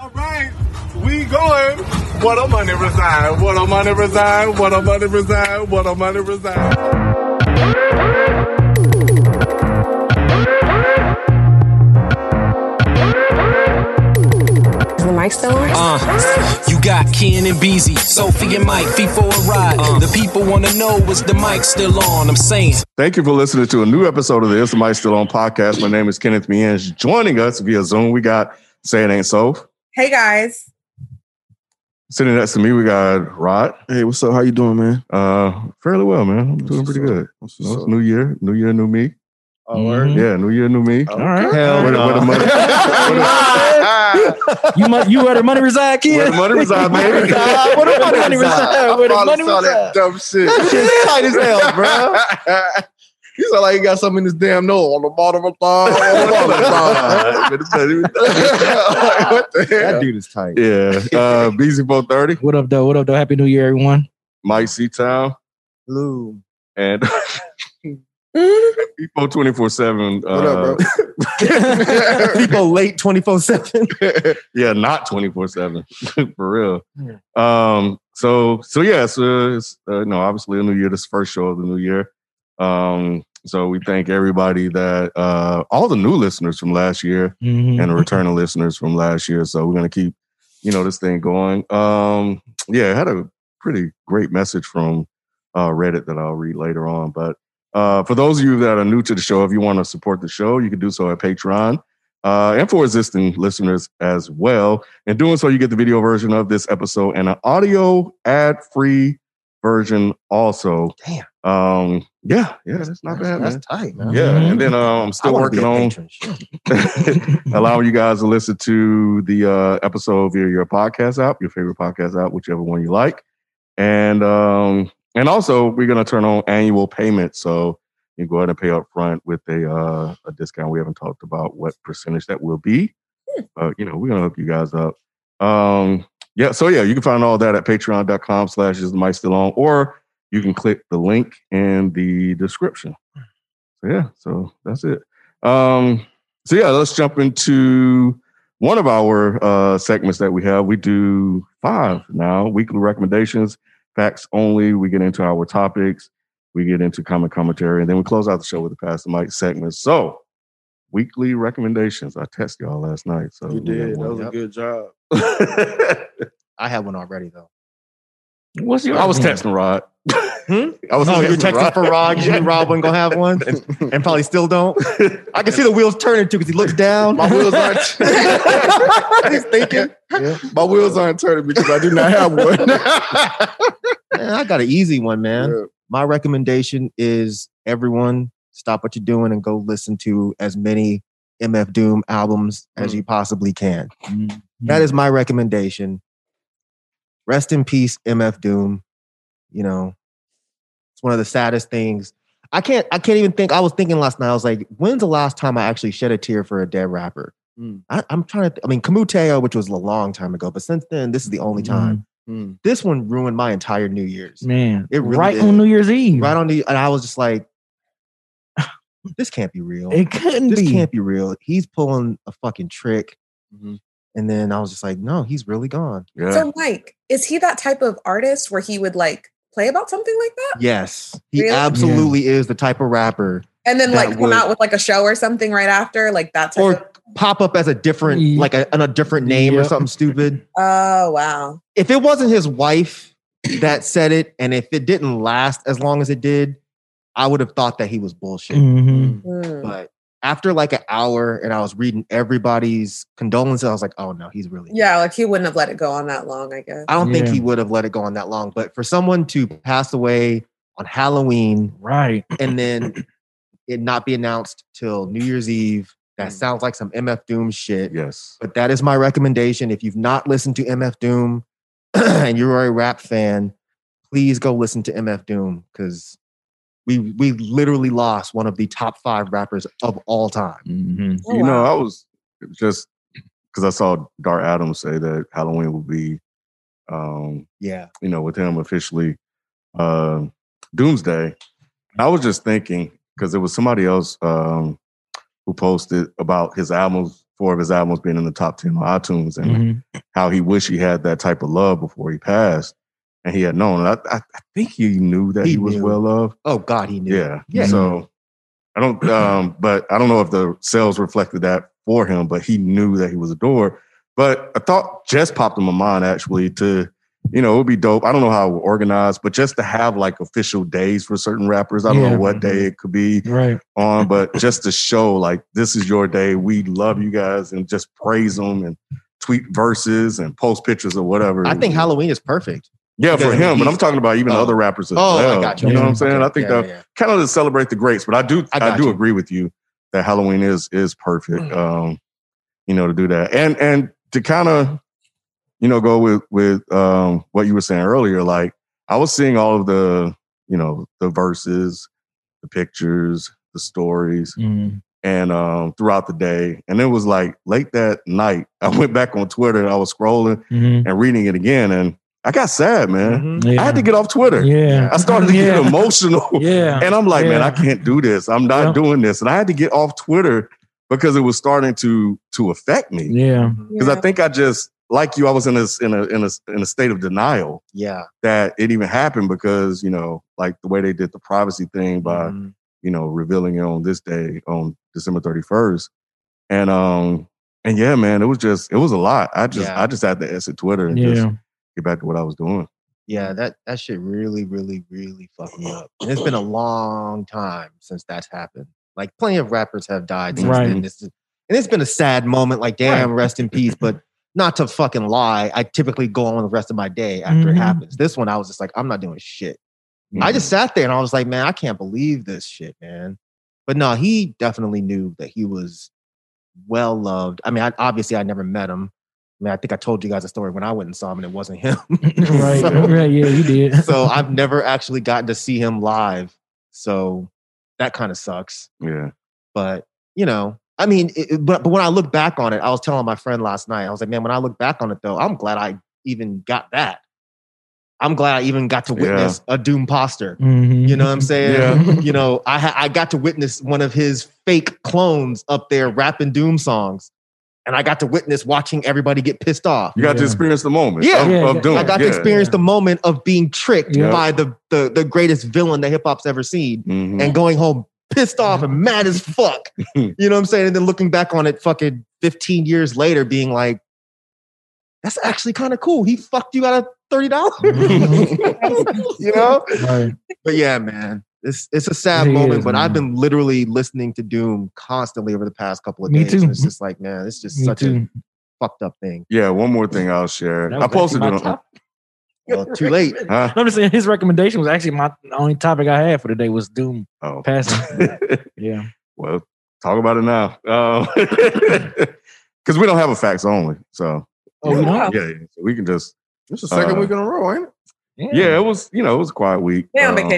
All right, we going. What a money resign. What a money resign. What a money resign. What a money resign. Is the mic still on? Uh, you got Ken and Beezy, Sophie and Myke, feet for a ride. the people wanna know is the mic still on? I'm saying. Thank you for listening to a new episode of the Is the Mic Still On podcast. My name is Kenneth Means. Joining us via Zoom, we got Say It Ain't Soph. Hey guys. Sitting next to me, we got Rod. Hey, what's up? How you doing, man? Uh, fairly well, man. I'm doing pretty good. What's You know, up? new year, new year, new me. Oh, word? Yeah, new year, new me. All right. Hell Where the- where the money- you mu- you where the money reside, kid? Where the money reside, baby. Where the money, reside? Where the I money saw that reside? dumb shit. That shit's tight as hell, bro. He sound like he got something in his damn nose on the bottom of the thigh. On the bottom of the thigh. Like, what the hell? That dude is tight. yeah, uh, Beezy430, What up, though? What up, though? Happy New Year, everyone. Mike C Town, Lou. and People 24 7. What up, Uh, People late 24 7. yeah, not 24 7 for real. Um, so, so yeah, so it's, uh, no, obviously a new year, this first show of the new year. Um, so we thank everybody that, uh, all the new listeners from last year Mhm. and the returning listeners from last year. So we're going to keep, you know, this thing going. Um, yeah, I had a pretty great message from uh, Reddit that I'll read later on. But uh, for those of you that are new to the show, if you want to support the show, you can do so at Patreon. Uh, and for existing listeners as well. In doing so, you get the video version of this episode and an audio ad-free version also. Damn. Um, yeah, yeah, that's not bad, man. That's tight, man. Yeah, Mhm. and then uh, I'm still I wanna be working on allowing you guys to listen to the uh, episode via your podcast app, your favorite podcast app, whichever one you like. And um, and also we're gonna turn on annual payments, so you can go ahead and pay up front with a uh, a discount. We haven't talked about what percentage that will be, but you know we're gonna hook you guys up. Um, yeah, so yeah, you can find all that at patreon.com slash is the mic still on, or you can click the link in the description. So yeah, so that's it. Um, so yeah, let's jump into one of our uh, segments that we have. We do five now weekly recommendations, facts only. We get into our topics, we get into common commentary, and then we close out the show with the Pass the Mic segment. So, weekly recommendations. I tested y'all last night, so You did. That one. was a good job. I had one already, though. What's your I was texting Rod. Hmm? I was Oh, you're texting Rod. for Rod. You knew Rod wasn't going to have one and, and probably still don't. I can see the wheels turning too because he looks down. My wheels aren't. He's thinking. My wheels aren't turning because I do not have one. Man, I got an easy one, man. Yeah. My recommendation is everyone stop what you're doing and go listen to as many MF Doom albums as you possibly can. Mhm. That is my recommendation. Rest in peace, MF Doom. You know, it's one of the saddest things. I can't. I can't even think. I was thinking last night. I was like, "When's the last time I actually shed a tear for a dead rapper?" Mm. I, I'm trying to. Th- I mean, Kamuteo, which was a long time ago, but since then, this is the only time. Mm. This one ruined my entire New Year's. Man, It really right did. on New Year's Eve. Right on the, and I was just like, "This can't be real. It couldn't This be. can't be real. He's pulling a fucking trick." Mhm. And then I was just like, "No, he's really gone." Yeah. So Myke, is he that type of artist where he would like play about something like that? Yes, he Really? absolutely is the type of rapper And then like come would- out with like a show or something right after? Like that type or of pop up as a different, Ye- like a, on a different name or something stupid. Oh wow. If it wasn't his wife that said it, and if it didn't last as long as it did, I would have thought that he was bullshit. Mhm. Hmm. But after like an hour, and I was reading everybody's condolences, I was like, "Oh no, he's really." Yeah, like he wouldn't have let it go on that long, I guess. I don't think he would have let it go on that long. But for someone to pass away on Halloween Right. and then it not be announced till New Year's Eve. That mm. sounds like some MF Doom shit. Yes. But that is my recommendation. If you've not listened to MF Doom and you're a rap fan, please go listen to MF Doom because we we literally lost one of the top five rappers of all time. Mhm. Oh, you know. I was just because I saw Dart Adams say that Halloween will be, um, Yeah. you know, with him officially uh, Doomsday. I was just thinking because there was somebody else um, who posted about his albums four of his albums being in the top ten on iTunes, and Mhm. how he wished he had that type of love before he passed, and he had known. I, I, I think he knew that he, He was knew. well loved. Oh God, he knew. Yeah. Yeah. So I don't um but I don't know if the sales reflected that for him, but he knew that he was adored. But a thought just popped in my mind actually to, you know, it would be dope. I don't know how it would organize, but just to have like official days for certain rappers. I don't Yeah. know what day it could be Right. on, but just to show like this is your day. We love you guys and just praise them and tweet verses and post pictures or whatever. I think Halloween is perfect. Yeah, for him, but I'm talking about even Oh. other rappers as Oh, well. I got you. You know what I'm saying? Okay. I think Yeah, that yeah. kind of to celebrate the greats. But I do, I I, do you. agree with you that Halloween is is perfect. Mm. Um, you know, to do that and and to kind of, you know, go with with um what you were saying earlier. Like I was seeing all of the, you know, the verses, the pictures, the stories, Mhm. and um throughout the day. And it was like late that night, I went back on Twitter and I was scrolling Mhm. and reading it again, and I got sad, man. Mhm. Yeah. I had to get off Twitter. Yeah. I started to Yeah. get emotional. Yeah. And I'm like, man, I can't do this. I'm not Yeah. doing this. And I had to get off Twitter because it was starting to to affect me. Yeah. Because I think I just like you, I was in a in a in a in a state of denial Yeah. that it even happened because, you know, like the way they did the privacy thing by, Mhm. you know, revealing it on this day on December 31st. And um and yeah, man, it was just it was a lot. I just Yeah. I just had to exit Twitter and Yeah. just get back to what I was doing. Yeah, that that shit really, really, really fucked me up. And it's been a long time since that's happened. Like plenty of rappers have died since Right. then. This is- and it's been a sad moment. Like, damn, rest in peace. But not to fucking lie, I typically go on the rest of my day after Mhm. it happens. This one, I was just like, I'm not doing shit. I just sat there and I was like, man, I can't believe this shit, man. But no, he definitely knew that he was well loved. I mean, I, obviously, I never met him. I mean, I think I told you guys a story when I went and saw him, and it wasn't him. right. So- right. Yeah, you did. so I've never actually gotten to see him live. So that kind of sucks. yeah. But you know, I mean, it, it- but but when I look back on it, I was telling my friend last night. I was like, man, when I look back on it, though, I'm glad I even got that. I'm glad I even got to Yeah. witness a Doom poster. Mhm. You know what I'm saying? Yeah. You know, I ha- I got to witness one of his fake clones up there rapping Doom songs, and I got to witness watching everybody get pissed off. You got to experience the moment Yeah. of, Yeah, of doing I got it. to Yeah. experience the moment of being tricked Yeah. by the, the the greatest villain that hip hop's ever seen, Mhm. and going home pissed off and mad as fuck. you know what I'm saying? And then looking back on it, fucking 15 years later, being like, "That's actually kind of cool." He fucked you out of thirty dollars. you know? Right. But yeah, man. It's it's a sad It moment, is, but I've been literally listening to Doom constantly over the past couple of Me days. too. And it's just like, man, it's just Me such too. a fucked up thing. Yeah, one more thing I'll share. I posted it on. Well, too late. Huh? I'm just saying his recommendation was actually my only topic I had for the day was Doom Oh, passing. Yeah. well, talk about it now. Because we don't have a facts only, so Oh, we don't? yeah, yeah. So we can just It's the second Uh, week in a row, ain't it? yeah. It was you know it was a quiet week. Yeah, on Um,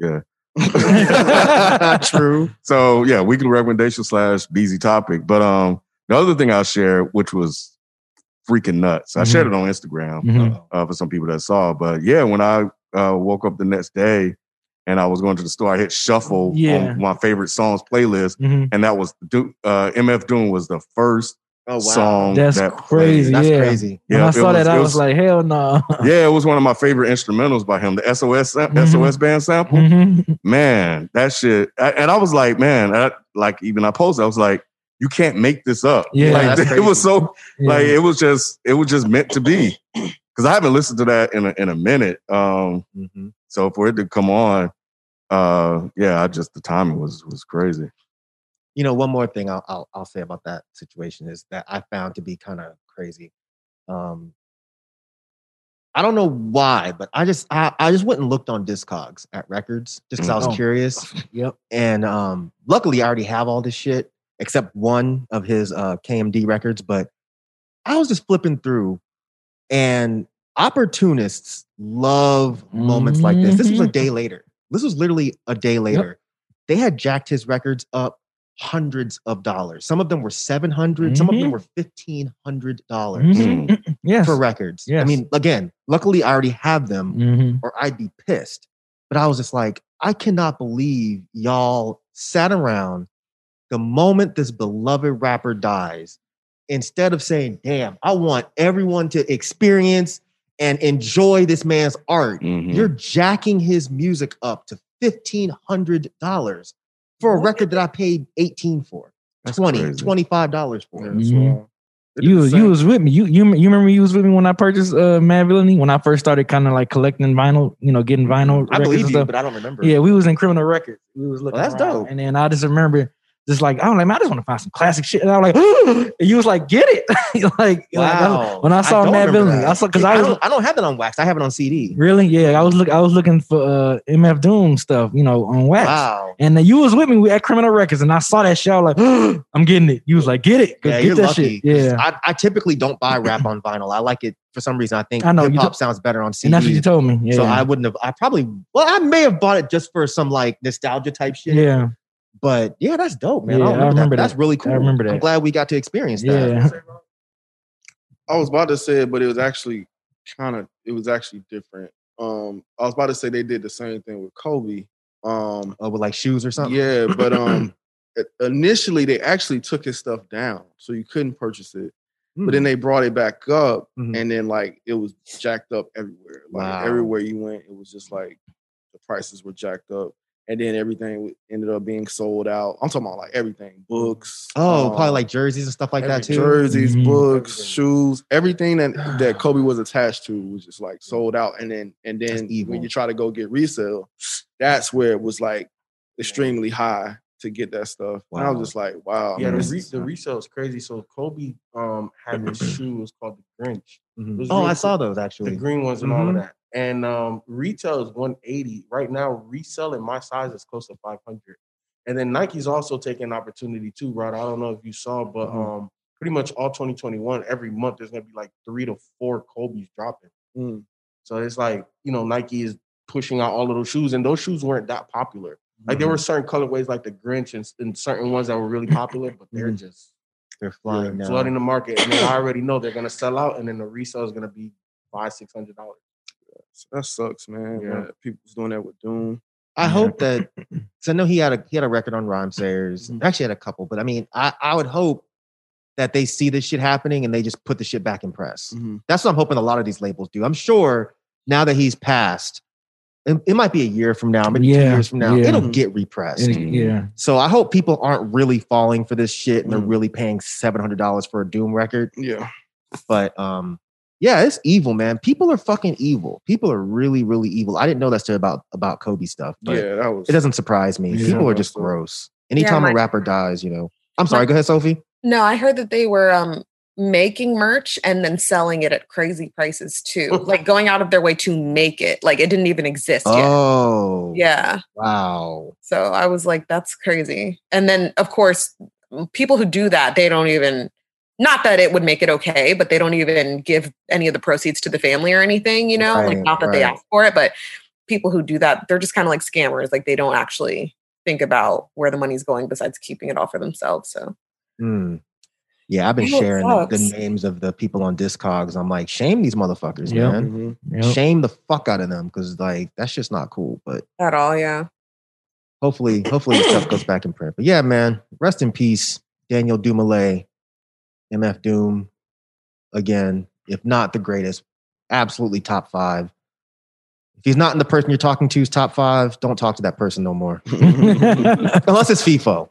vacation. True. So yeah, weekly recommendation slash Beezy topic. But um, the other thing I'll share, which was freaking nuts. I shared it on Instagram Mhm. uh, for some people that saw. But yeah, when I uh, woke up the next day and I was going to the store, I hit shuffle Yeah. on my favorite songs playlist, Mhm. and that was Do- uh, MF Doom was the first Oh wow. song That's that crazy. That's yeah. crazy. When Yeah, I saw was- that, I was, was- like, hell no. Yeah, it was one of my favorite instrumentals by him. The SOS sam- Mhm. SOS band sample. Mhm. man, that shit. I, and I was like, man, I, like even I posted, I was like, you can't make this up. Yeah, like that's it was so Yeah. like it was just it was just meant to be. Because I haven't listened to that in a, in a minute. Um, Mhm. so for it to come on, uh, yeah, I just the timing was was crazy. You know, one more thing I'll, I'll I'll say about that situation is that I found to be kind of crazy. Um, I don't know why, but I just I, I just went and looked on Discogs at records just because I was Oh. curious. Yep. And um, luckily, I already have all this shit except one of his uh, KMD records. But I was just flipping through, and opportunists love moments like this. This was a Mhm. day later. This was literally a day later. They had jacked his records up hundreds of dollars. Some of them were seven hundred. Some of them Mhm. were fifteen hundred dollars Mhm. Yes. for records. I mean, again, luckily I already have them Mhm. or I'd be pissed. But I was just like, I cannot believe y'all sat around the moment this beloved rapper dies. instead of saying, "Damn, I want everyone to experience and enjoy this man's art," Mhm. you're jacking his music up to fifteen hundred dollars for a record that I paid eighteen for. That's 20 crazy. 25 dollars for. Yeah, it. that's Mhm. wild. You was you was with me. You you you remember you was with me when I purchased uh Madvillainy when I first started kind of like collecting vinyl, you know, getting vinyl. I records believe and you, stuff. but I don't remember. Yeah, we was in Criminal Records. We was looking. that's around, dope. And then I just remember just like I was like, man, I just want to find some classic shit. And I was like, and you was like, get it. like, like, I- when I saw don't Madvillainy, that. I saw because I, I was don't, I don't have that on wax. I have it on CD. really yeah. I was look I was looking for uh MF Doom stuff, you know, on wax. Wow. And then you was with me at Criminal Records, and I saw that show. I was like, I'm getting it. You was like, get it, Go Yeah, get you're that lucky. shit. Yeah, I, I typically don't buy rap on vinyl. I like it for some reason. I think I know, hip hop sounds better on CD. and that's what you told me. Yeah, So I wouldn't have. I probably. Well, I may have bought it just for some like nostalgia type shit. yeah, But yeah, that's dope, man. Yeah, I, I remember remember that. that. That's really cool. I remember that. I'm glad we got to experience that. yeah. I was about to say it, but it was actually kind of it was actually different. Um, I was about to say they did the same thing with Kobe. Um, Oh, with like shoes or something. yeah, but um, initially they actually took his stuff down, so you couldn't purchase it. But then they brought it back up, Mhm. and then like it was jacked up everywhere. Like Wow. everywhere you went, it was just like the prices were jacked up, and then everything ended up being sold out. I'm talking about like everything, books. Oh, um, probably like jerseys and stuff like that too. jerseys, Mhm. books, Everything. shoes, everything that that Kobe was attached to was just like sold out. And then and then when you try to go get resale, that's where it was like extremely high to get that stuff. And I was just like, wow. Yeah, the, re- the resale is crazy. So Kobe um had this shoe it was called the Grinch. Mhm. Was Oh, really I cool. saw those actually. The actually. green ones and all of Mhm. that. And um retail is 180. Right now, reselling my size is close to 500. And then Nike's also taking opportunity too, Rod. I don't know if you saw, but um pretty much all 2021, every month there's gonna be like three to four Kobe's dropping. Mm. So it's like, you know, Nike is pushing out all of those shoes, and those shoes weren't that popular. Like there were certain colorways like the Grinch and, and certain ones that were really popular, but they're just They're flying now. flooding the market. And I already know they're gonna sell out, and then the resale is gonna be five, six hundred dollars. That sucks, man. Yeah. that People's doing that with Doom. I Yeah. hope that so I know he had a he had a record on Rhymesayers. Mhm. Actually had a couple, but I mean, I, I would hope that they see this shit happening and they just put the shit back in press. Mhm. That's what I'm hoping a lot of these labels do. I'm sure now that he's passed, it, it might be a year from now, maybe two years from now, yeah. it'll get repressed. And- yeah. So I hope people aren't really falling for this shit and they're Mhm. really paying seven hundred dollars for a Doom record. Yeah. But um, yeah, it's evil, man. People are fucking evil. People are really, really evil. I didn't know that shit about about Kobe stuff, but yeah, that was it doesn't surprise me. Yeah. People are just So- gross. Anytime my- a rapper dies, you know. I'm sorry. Go ahead, Sophie. No, I heard that they were um making merch and then selling it at crazy prices too. like going out of their way to make it. Like it didn't even exist yet. Oh, Yeah. Wow. So I was like, that's crazy. And then, of course, people who do that, they don't even, not that it would make it okay, but they don't even give any of the proceeds to the family or anything, you know? Right, like, not that they ask for it, but people who do that, they're just kind of like scammers. Like, they don't actually think about where the money's going besides keeping it all for themselves. So, Hmm. Yeah, I've been I sharing the, the names of the people on Discogs. I'm like, shame these motherfuckers, Yeah. man. Mhm. Yep. Shame the fuck out of them because like that's just not cool. But at all, yeah. hopefully, hopefully the stuff goes back in print. But yeah, man, rest in peace, Daniel Dumile, MF Doom. Again, if not the greatest, absolutely top five. If he's not in the person you're talking to's top five, don't talk to that person no more. Unless it's FIFO.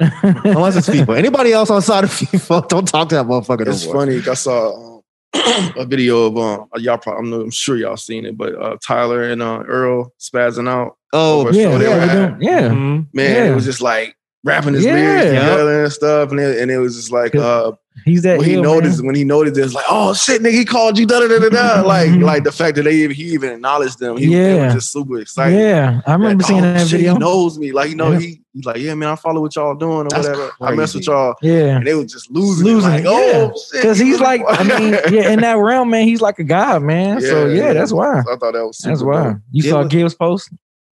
Unless it's FIFO. Anybody else outside of FIFO, don't talk to that motherfucker no It's more. funny. I saw um, a video of um y'all probably I'm, I'm sure y'all seen it, but uh, Tyler and uh, Earl spazzing out. Oh, Over- Yeah, yeah, were we at- do. yeah. mhm. Man, Yeah. it was just like rapping his Yeah. lyrics Yep. together and stuff, and it, and it was just like uh, He's that when he noticed man. when he noticed it, it's like, oh shit, nigga, he called you da da da da. Like like the fact that they even, he even acknowledged them, he, Yeah. was just super excited. Yeah, I remember Like, seeing oh, that shit, video. He knows me, like you know, Yeah. he he's like, yeah, man, I follow what y'all doing or That's whatever. I mess with y'all, Yeah, and they were just losing, Losing Like, oh shit, because he's like, I mean, yeah, in that realm, man, he's like a god, man. so Yeah, yeah, that's why. I thought that was super That's why. You saw was- Gibbs post.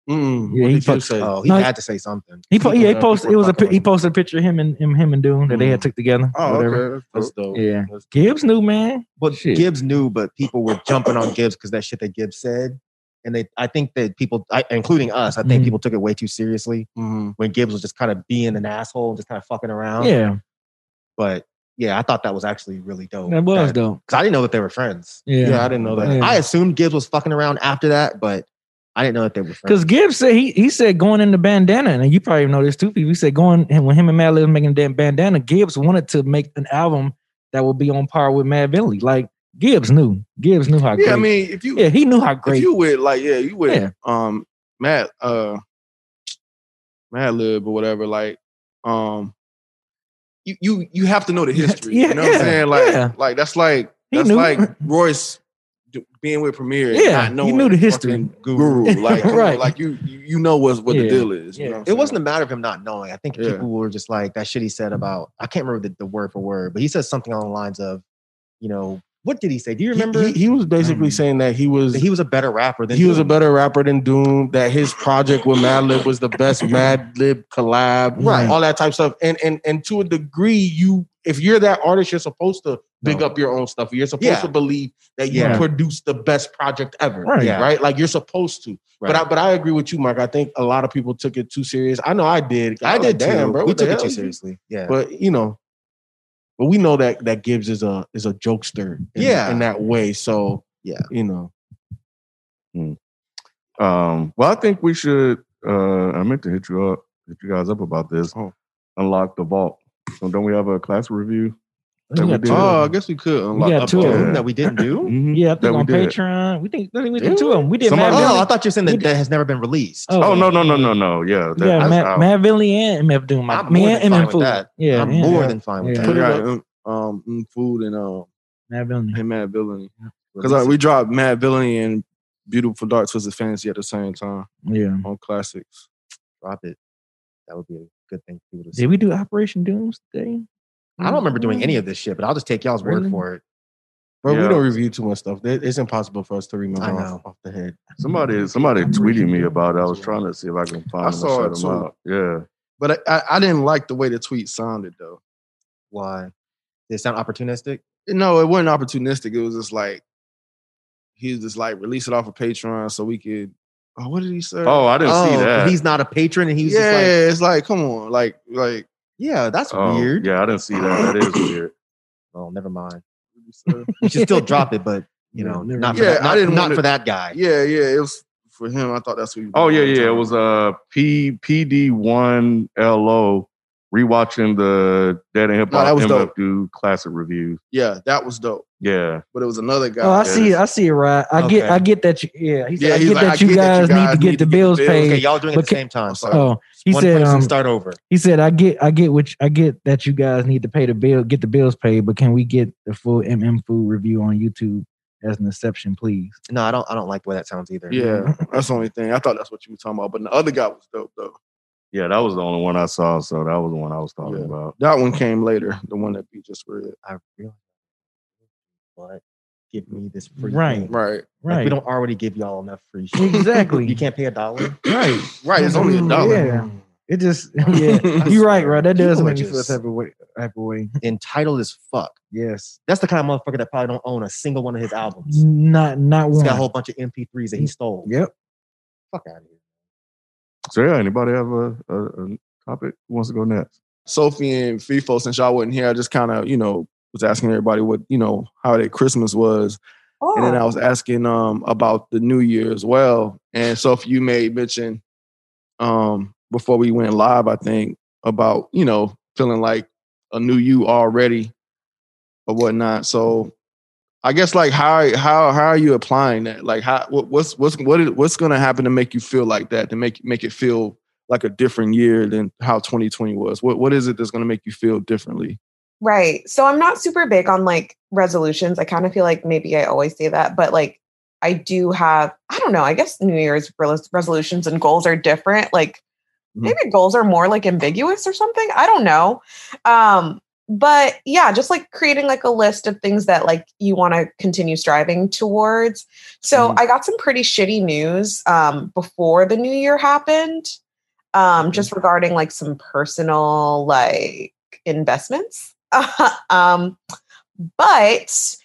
Mm, Yeah, what he did you say? Oh, he No, had to say something. He po- yeah, he posted. It was a he posted a picture of him and him, him and Doom that they had took together. Oh, whatever. okay. That's dope. Yeah. That's- Gibbs knew, man. But Shit. Gibbs knew, but people were jumping on Gibbs because that shit that Gibbs said. And they, I think that people, I, including us, I think Mhm. people took it way too seriously mhm. when Gibbs was just kind of being an asshole, and just kind of fucking around. Yeah, But yeah, I thought that was actually really dope. That was dope. Because I didn't know that they were friends. Yeah. Yeah, I didn't know that. Yeah. I assumed Gibbs was fucking around after that, but I didn't know that they were friends. Because Gibbs said he he said going into bandana, and you probably know this too. People he said going and when him and Madlib making damn bandana, Gibbs wanted to make an album that would be on par with Madvillainy. Like Gibbs knew, Gibbs knew how great. Yeah, I mean, if you yeah, he knew how if great. you with like yeah, you with Yeah. um Matt uh Madlib or whatever, like um you you you have to know the history. Yeah, you know what yeah, I'm saying? Like yeah. like that's like He that's knew. like Royce d- being with Premier. Yeah, not he knew the history. Guru. Like Right. like you you you know what what Yeah, the deal is. You yeah. know what I'm it wasn't a matter of him not knowing. I think Yeah. people were just like that shit he said about I can't remember the, the word for word, but he said something along the lines of, you know, what did he say? Do you remember? He, he was basically Mm. saying that he was that he was a better rapper than he was a better rapper than Doom. That his project with Madlib was the best Madlib collab, Right. All that type of stuff, and and and to a degree, you if you're that artist, you're supposed to big No. up your own stuff. You're supposed Yeah. to believe that you Yeah. produced the best project ever, Right. Yeah. Right? Like you're supposed to. But I but I agree with you, Myke. I think a lot of people took it too serious. I know I did. I was did like, too. Damn, bro, we took it too seriously. Yeah. But you know, but we know that that Gibbs is a is a jokester. In, Yeah. in that way. So Yeah. you know. Um, well, I think we should. Uh, I meant to hit you up, hit you guys up about this. Oh. Unlock the vault. So don't we have a class review? We we two did. of Oh, I guess we could We got two of them. That we didn't do. Mhm. yeah, I think That we on did. Patreon. We think I think we did Did two of them. We did Somebody- Mad Oh, Valley. I thought you were saying that, that has never been released. Oh no no no no no yeah that, yeah, that's Mad, out. And MF Doom. Like, I'm me more and than fine MF with Food. that. Yeah, I'm yeah. more than fine with Yeah. That. up, um, um, food and um, Madvillainy. and Madvillainy because like, we dropped Madvillainy and Beautiful Dark Twisted Fantasy at the same time Yeah. on classics. Drop it. That would be a good thing for people to see. Did we do Operation Doomsday? I don't remember doing any mm. of this shit, but I'll just take y'all's word Really? for it. Bro, Yeah. we don't review too much stuff. It's impossible for us to remember off, off the head. somebody mm-hmm. somebody tweeted me about it. I was trying to see if I can find I them saw it too. Yeah. But I, I, I didn't like the way the tweet sounded though. Why? Did it sound opportunistic? No, it wasn't opportunistic. It was just like he was just like release it off of Patreon so we could. Oh, what did he say? Oh, I didn't see Oh, that. He's not a patron and he's yeah, just like, it's like come on, like like yeah, that's Oh, weird. Yeah, I didn't see that. That is weird. Oh, never mind. You should still drop it, but you know, never not for Yeah, that, I didn't not want for it- that guy. yeah, yeah. It was for him. I thought that's what. He was Oh yeah, doing all the yeah. It was uh P PD one LO rewatching the Dead End Hip No, Hop that was MF dope. do classic reviews. yeah, that was dope. Yeah. But it was another guy. Oh, I see. this- I see it. Right. I get. I get that. You, yeah. He said. Yeah, I get like, that I you get that guys need to get need the to get bills the bills. paid. Okay, y'all doing it at the same time. So Oh, he one said. Um, start over. he said, "I get. I get which. I get that you guys need to pay the bill. Get the bills paid. But can we get the full MM food review on YouTube as an exception, please?" No, I don't. I don't like the way that sounds either. Yeah, that's the only thing. I thought that's what you were talking about. But the other guy was dope though. Yeah, that was the only one I saw, so that was the one I was talking Yeah. about. That one came later. The one that we just read. I realize. But give me this free Right. thing. Right, Like, Right. we don't already give y'all enough free shit. Exactly. you can't pay a dollar. right. right. It's only a mm, dollar. Yeah. It just. Yeah. You're right. Right. That does People are make me feel just- type of way. Type of way. Entitled as fuck. Yes. That's the kind of motherfucker that probably don't own a single one of his albums. Not. Not He's one. got a whole bunch of MP3s that he stole. Yep. Fuck out of here. So yeah, anybody have a, a, a topic who wants to go next? Sophie and FIFO, since y'all wasn't here, I just kind of, you know, was asking everybody what, you know, how their Christmas was. And then I was asking um about the new year as well. And Sophie, you made mention um before we went live, I think, about, you know, feeling like a new you already or whatnot. So I guess like how how how are you applying that? Like how what, what's what's what is, what's gonna happen to make you feel like that, to make make it feel like a different year than how 2020 was? What what is it that's gonna make you feel differently? Right. So I'm not super big on like resolutions. I kind of feel like maybe I always say that, but like I do have, I don't know, I guess New Year's resolutions and goals are different. Like Mhm. maybe goals are more like ambiguous or something. I don't know. Um, but yeah, just like creating like a list of things that like you want to continue striving towards. So Mhm. I got some pretty shitty news um, before the new year happened, um, just regarding like some personal like investments. um, but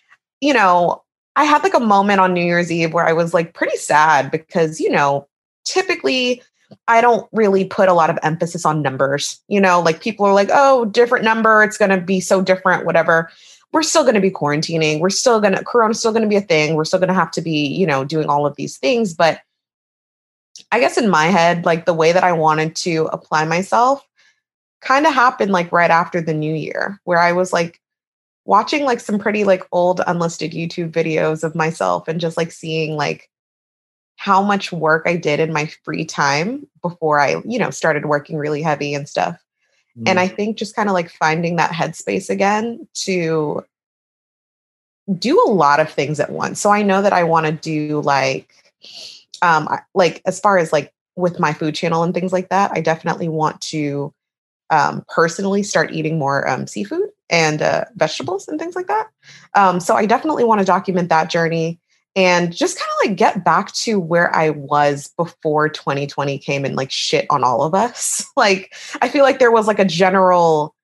you know, I had like a moment on New Year's Eve where I was like pretty sad because you know, typically I don't really put a lot of emphasis on numbers. You know, like people are like, oh, different number, it's going to be so different, whatever. We're still going to be quarantining. We're still going to, Corona's still going to be a thing. We're still going to have to be, you know, doing all of these things. But I guess in my head, like the way that I wanted to apply myself kind of happened like right after the new year, where I was like watching like some pretty like old unlisted YouTube videos of myself and just like seeing like how much work I did in my free time before I, you know, started working really heavy and stuff. Mm. And I think just kind of like finding that headspace again to do a lot of things at once. So I know that I want to do like um like as far as like with my food channel and things like that, I definitely want to um personally start eating more um seafood and uh, vegetables and things like that. Um, so I definitely want to document that journey and just kind of like get back to where I was before 2020 came and like shit on all of us. like I feel like there was like a general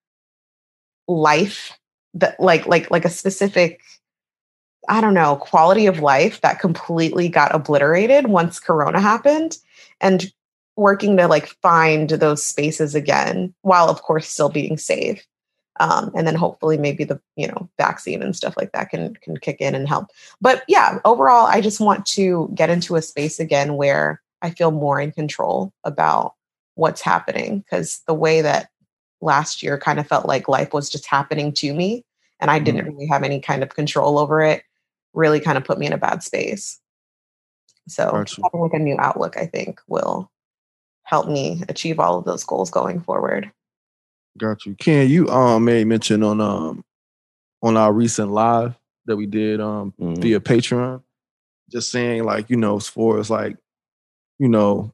life that like like like a specific I don't know, quality of life that completely got obliterated once corona happened and working to like find those spaces again while of course still being safe um, and then hopefully maybe the you know vaccine and stuff like that can can kick in and help. But yeah overall i just want to get into a space again where i feel more in control about what's happening because the way that last year kind of felt like life was just happening to me and i didn't mm-hmm. really have any kind of control over it really kind of put me in a bad space. So having like a new outlook i think will help me achieve all of those goals going forward Got you. Ken, you um made mention on um on our recent live that we did um mm-hmm. via Patreon, just saying like, you know, as far as like, you know,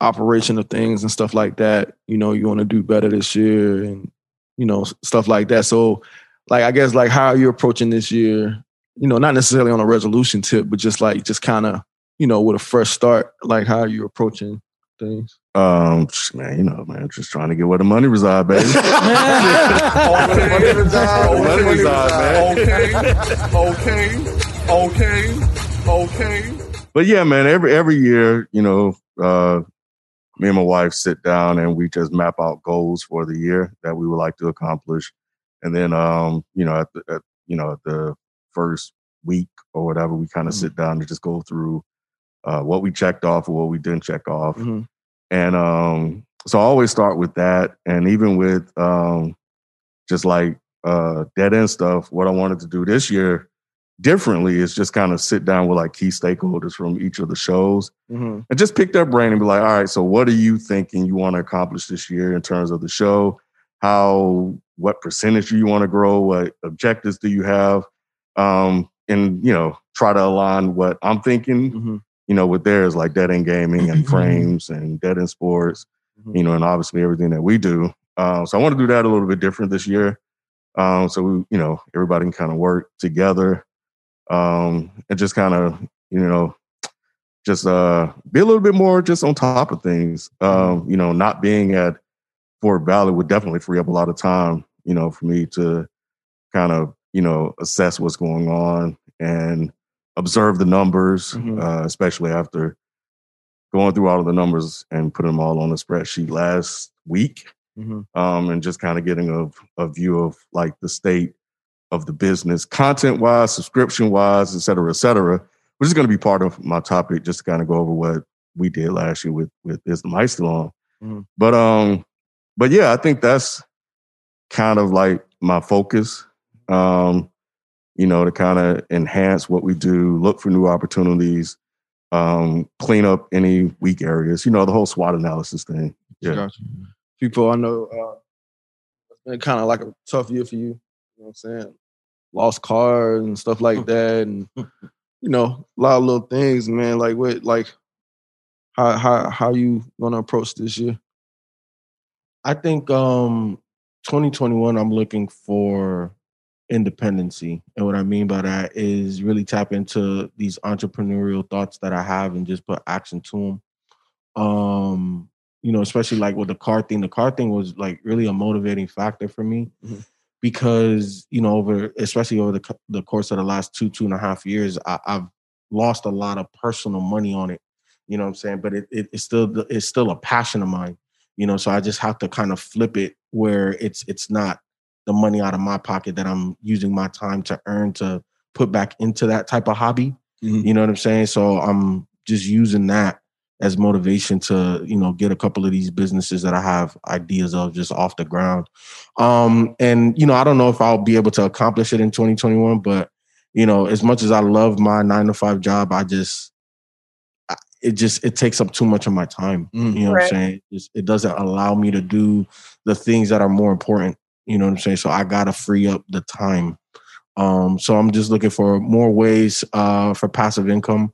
operation of things and stuff like that, you know, you want to do better this year and you know, stuff like that. So like I guess like how are you approaching this year? You know, not necessarily on a resolution tip, but just like just kind of, you know, with a fresh start, like how are you approaching things? Um, man, you know, man, just trying to get where the money reside, baby. money reside, money reside, man. Okay, okay, okay, okay. But yeah, man, every every year, you know, uh, me and my wife sit down and we just map out goals for the year that we would like to accomplish, and then, um, you know, at the at, you know at the first week or whatever, we kind of mm-hmm. sit down and just go through uh, what we checked off or what we didn't check off. Mm-hmm. And um, so I always start with that. And even with um, just like uh, dead end stuff, what I wanted to do this year differently is just kind of sit down with like key stakeholders from each of the shows mm-hmm. and just pick their brain and be like, all right, so what are you thinking you want to accomplish this year in terms of the show? How, what percentage do you want to grow? What objectives do you have? Um, and, you know, try to align what I'm thinking mm-hmm you know, with theirs like Dead End Gaming and mm-hmm. Frames and Dead End Sports, mm-hmm. you know, and obviously everything that we do. Um, so I want to do that a little bit different this year. Um, so we, you know, everybody can kind of work together um, and just kind of, you know, just uh, be a little bit more just on top of things. Um, you know, not being at Fort Valley would definitely free up a lot of time, you know, for me to kind of, you know, assess what's going on and observe the numbers, mm-hmm. uh, especially after going through all of the numbers and putting them all on a spreadsheet last week, mm-hmm. um, and just kind of getting a, a view of like the state of the business, content wise, subscription wise, et cetera, et cetera, which is going to be part of my topic, just to kind of go over what we did last year with with Is the Mic Still On? Mm-hmm. But um, but yeah, I think that's kind of like my focus. Um, you know, to kind of enhance what we do, look for new opportunities, um, clean up any weak areas, you know, the whole SWOT analysis thing. Yeah. Gotcha. People I know, uh, it's been kind of like a tough year for you. You know what I'm saying? Lost cars and stuff like that. And, you know, a lot of little things, man. Like, what, like, how, how, how you going to approach this year? I think um 2021, I'm looking for independency. And what I mean by that is really tap into these entrepreneurial thoughts that I have and just put action to them. Um, you know, especially like with the car thing. The car thing was like really a motivating factor for me mm-hmm. because you know, over especially over the the course of the last two two and a half years, I, I've lost a lot of personal money on it. You know what I'm saying? But it, it it's still it's still a passion of mine. You know, so I just have to kind of flip it where it's it's not the money out of my pocket that I'm using my time to earn to put back into that type of hobby. Mhm. You know what I'm saying? So I'm just using that as motivation to, you know, get a couple of these businesses that I have ideas of just off the ground. Um, and you know, I don't know if I'll be able to accomplish it in 2021, but you know, as much as I love my nine to five job, I just it just it takes up too much of my time. Mm. You know what I'm saying? It, just, it doesn't allow me to do the things that are more important. You know what I'm saying? So I gotta free up the time. Um, so I'm just looking for more ways uh, for passive income,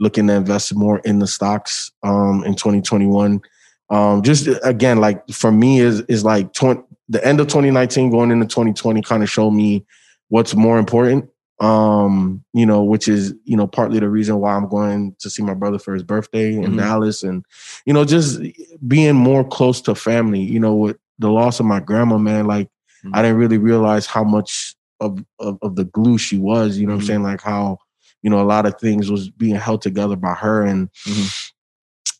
looking to invest more in the stocks um, in 2021. Um, just again, like for me, is is like 20, the end of 2019 going into 2020 kind of showed me what's more important. Um, you know, which is you know partly the reason why I'm going to see my brother for his birthday in Mhm. Dallas, and you know, just being more close to family. You know, with the loss of my grandma, man, like I didn't really realize how much of, of of the glue she was. You know what I'm saying? Like how you know a lot of things was being held together by her, and Mhm.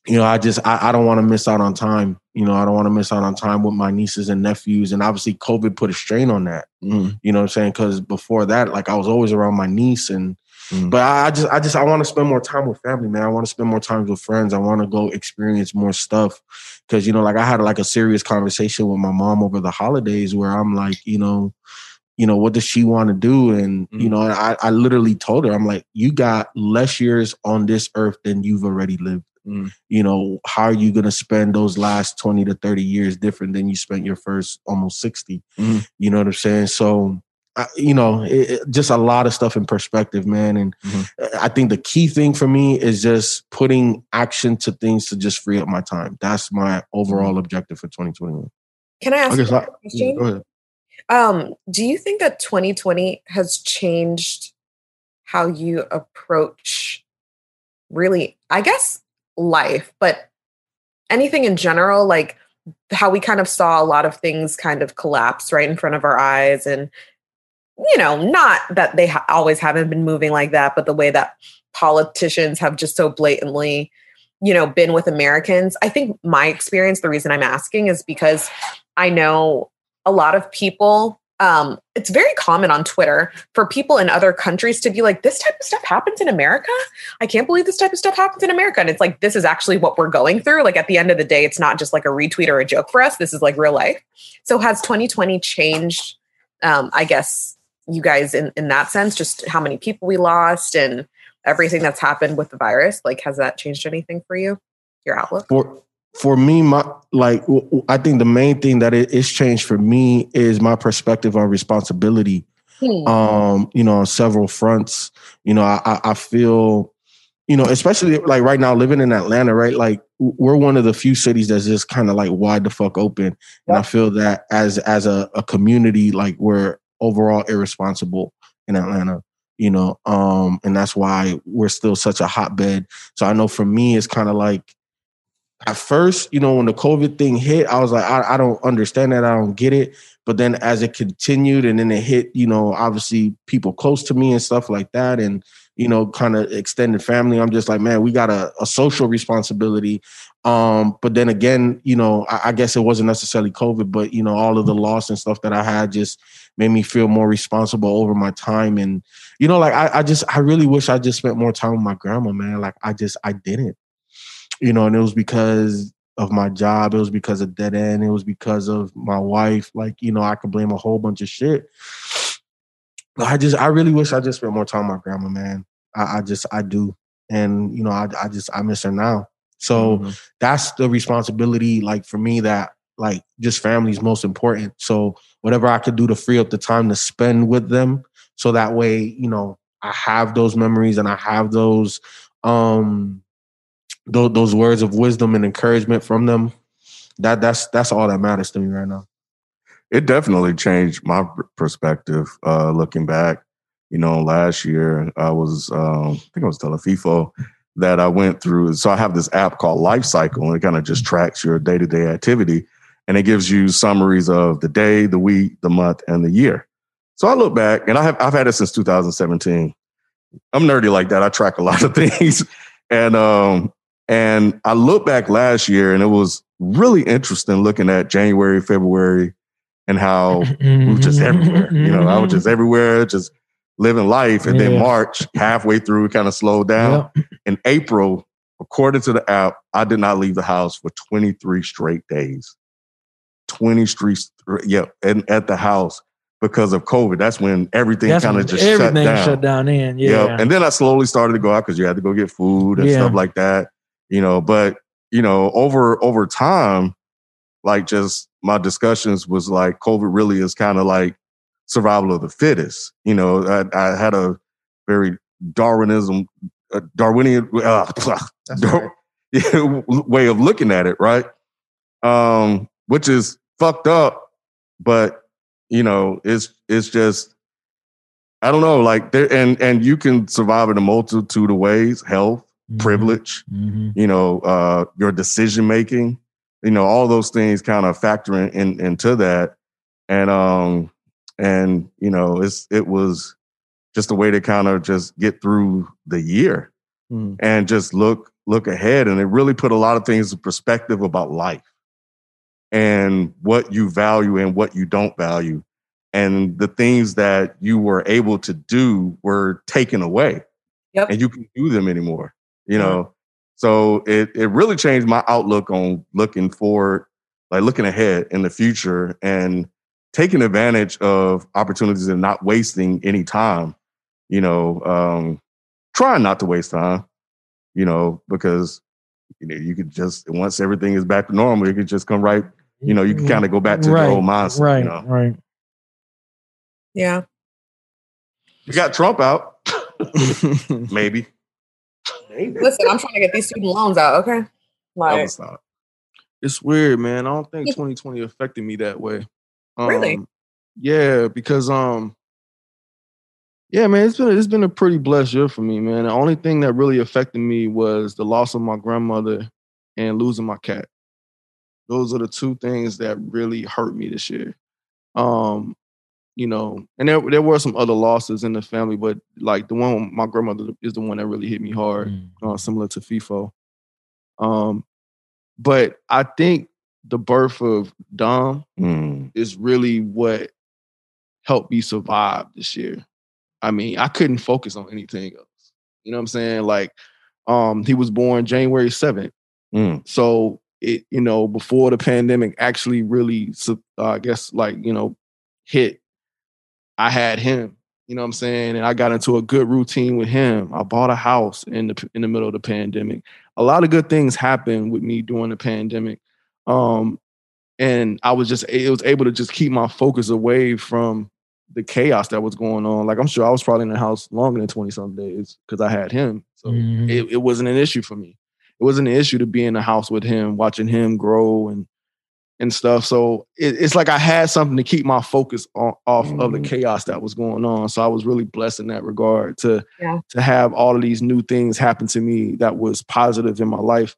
you know I just I, I don't want to miss out on time. You know I don't want to miss out on time with my nieces and nephews, and obviously COVID put a strain on that. Mhm. You know what I'm saying? Because before that, like I was always around my niece and. Mhm. But I I just, I just, I want to spend more time with family, man. I want to spend more time with friends. I want to go experience more stuff, because you know, like I had like a serious conversation with my mom over the holidays, where I'm like, you know, you know, what does she want to do? And you Mhm. know, I, I literally told her, I'm like, you got less years on this earth than you've already lived. Mhm. You know, how are you gonna spend those last 20 to 30 years different than you spent your first almost 60? Mhm. You know what I'm saying? So I, you know, it, it- just a lot of stuff in perspective, man. And Mhm. I think the key thing for me is just putting action to things to just free up my time. That's my overall objective for 2021. Can I ask Okay, you so a I- question? Go ahead. Um, do you think that 2020 has changed how you approach really, I guess, life, but anything in general, like how we kind of saw a lot of things kind of collapse right in front of our eyes and you know, not that they ha- always haven't been moving like that, but the way that politicians have just so blatantly, you know, been with Americans. I think my experience, the reason I'm asking is because I know a lot of people. Um, it's very common on Twitter for people in other countries to be like, this type of stuff happens in America. I can't believe this type of stuff happens in America. And it's like, this is actually what we're going through. Like, at the end of the day, it's not just like a retweet or a joke for us. This is like real life. So, has 2020 changed, um, I guess, you guys in, in that sense, just how many people we lost and everything that's happened with the virus? Like, has that changed anything for you? Your outlook? For for me, my like I think the main thing that it, it's changed for me is my perspective on responsibility. Hmm. um, you know, on several fronts. You know, I, I- feel, you know, especially like right now living in Atlanta, right? Like we're one of the few cities that's just kind of like wide the fuck open. And I feel that as as a, a community, like we're overall irresponsible in Atlanta. You know, um, and that's why we're still such a hotbed. So I know for me, it's kind of like at first, you know, when the COVID thing hit, I was like, I, I don't understand that. I don't get it. But then as it continued and then it hit, you know, obviously people close to me and stuff like that. And, you know, kind of extended family. I'm just like, man, we got a, a social responsibility. Um, but then again, you know, I, I guess it wasn't necessarily COVID, but you know, all of the loss and stuff that I had just made me feel more responsible over my time. And, you know, like I, I just I really wish I just spent more time with my grandma, man. Like I just I didn't you know, and it was because of my job. It was because of dead end. It was because of my wife. Like, you know, I could blame a whole bunch of shit. But I just, I really wish I just spent more time with my grandma, man. I, I just, I do. And, you know, I, I just, I miss her now. So Mhm. that's the responsibility, like for me, that like just family is most important. So whatever I could do to free up the time to spend with them, so that way, you know, I have those memories and I have those, um, those, those words of wisdom and encouragement from them. That that's that's all that matters to me right now. it definitely changed my perspective uh looking back you know last year i was um i think i was telling FIFO that i went through so i have this app called life cycle and it kind of just tracks your day-to-day activity and it gives you summaries of the day the week the month and the year so i look back and i have i've had it since 2017 i'm nerdy like that i track a lot of things and um And I look back last year and it was really interesting looking at January, February, and how we were just everywhere. You know, I was just everywhere, just living life. And then March, halfway through, kind of slowed down. Yep. In April, according to the app, I did not leave the house for 23 straight days. 20 streets, yeah, and at the house because of COVID. That's when everything kind of just everything shut down. shut down in. Yeah. Yeah. And then I slowly started to go out because you had to go get food and Yeah. stuff like that. You know, but you know, over over time, like just my discussions was like COVID really is kind of like survival of the fittest. You know, I, I had a very Darwinism, uh, Darwinian uh, That's Dar- right. way of looking at it, right? Um, which is fucked up, but you know, it's it's just I don't know, like there and and you can survive in a multitude of ways, health, Mhm. privilege, Mhm. you know, uh your decision making, you know, all those things kind of factor in, in into that. And um and you know, it's it was just a way to kind of just get through the year Mm. and just look look ahead and it really put a lot of things in perspective about life and what you value and what you don't value. And the things that you were able to do were taken away. Yep. and you can do them anymore you know? So it it really changed my outlook on looking forward like looking ahead in the future and taking advantage of opportunities and not wasting any time you know? Um trying not to waste time you know because you know you could just once everything is back to normal you could just come right you know you can kind of go back to right, the old mindset Right. you know Right. Yeah. you got trump out maybe Listen, I'm trying to get these student loans out. Okay. That Like, was not- it's weird, man. I don't think 2020 affected me that way. Really? Um, Yeah, because um, yeah, man, it's been it's been a pretty blessed year for me, man. The only thing that really affected me was the loss of my grandmother and losing my cat. Those are the two things that really hurt me this year. Um, you know, and there there were some other losses in the family, but like the one my grandmother is the one that really hit me hard Mm. uh, similar to FIFO. Um, but I think the birth of Dom Mm, is really what helped me survive this year. I mean, I couldn't focus on anything else. You know what I'm saying? Like, um, he was born January 7th. mm, So it, you know, before the pandemic actually really, uh, I guess, like, you know, hit, I had him. You know what I'm saying? And I got into a good routine with him. I bought a house in the in the middle of the pandemic. A lot of good things happened with me during the pandemic. Um, and I was just it was able to just keep my focus away from the chaos that was going on. Like I'm sure I was probably in the house longer than 20 some days because I had him. So Mhm. it, it wasn't an issue for me. It wasn't an issue to be in the house with him, watching him grow and and stuff. So it, it's like I had something to keep my focus on, off of the Mhm. chaos that was going on. So I was really blessed in that regard to Yeah. to have all of these new things happen to me that was positive in my life.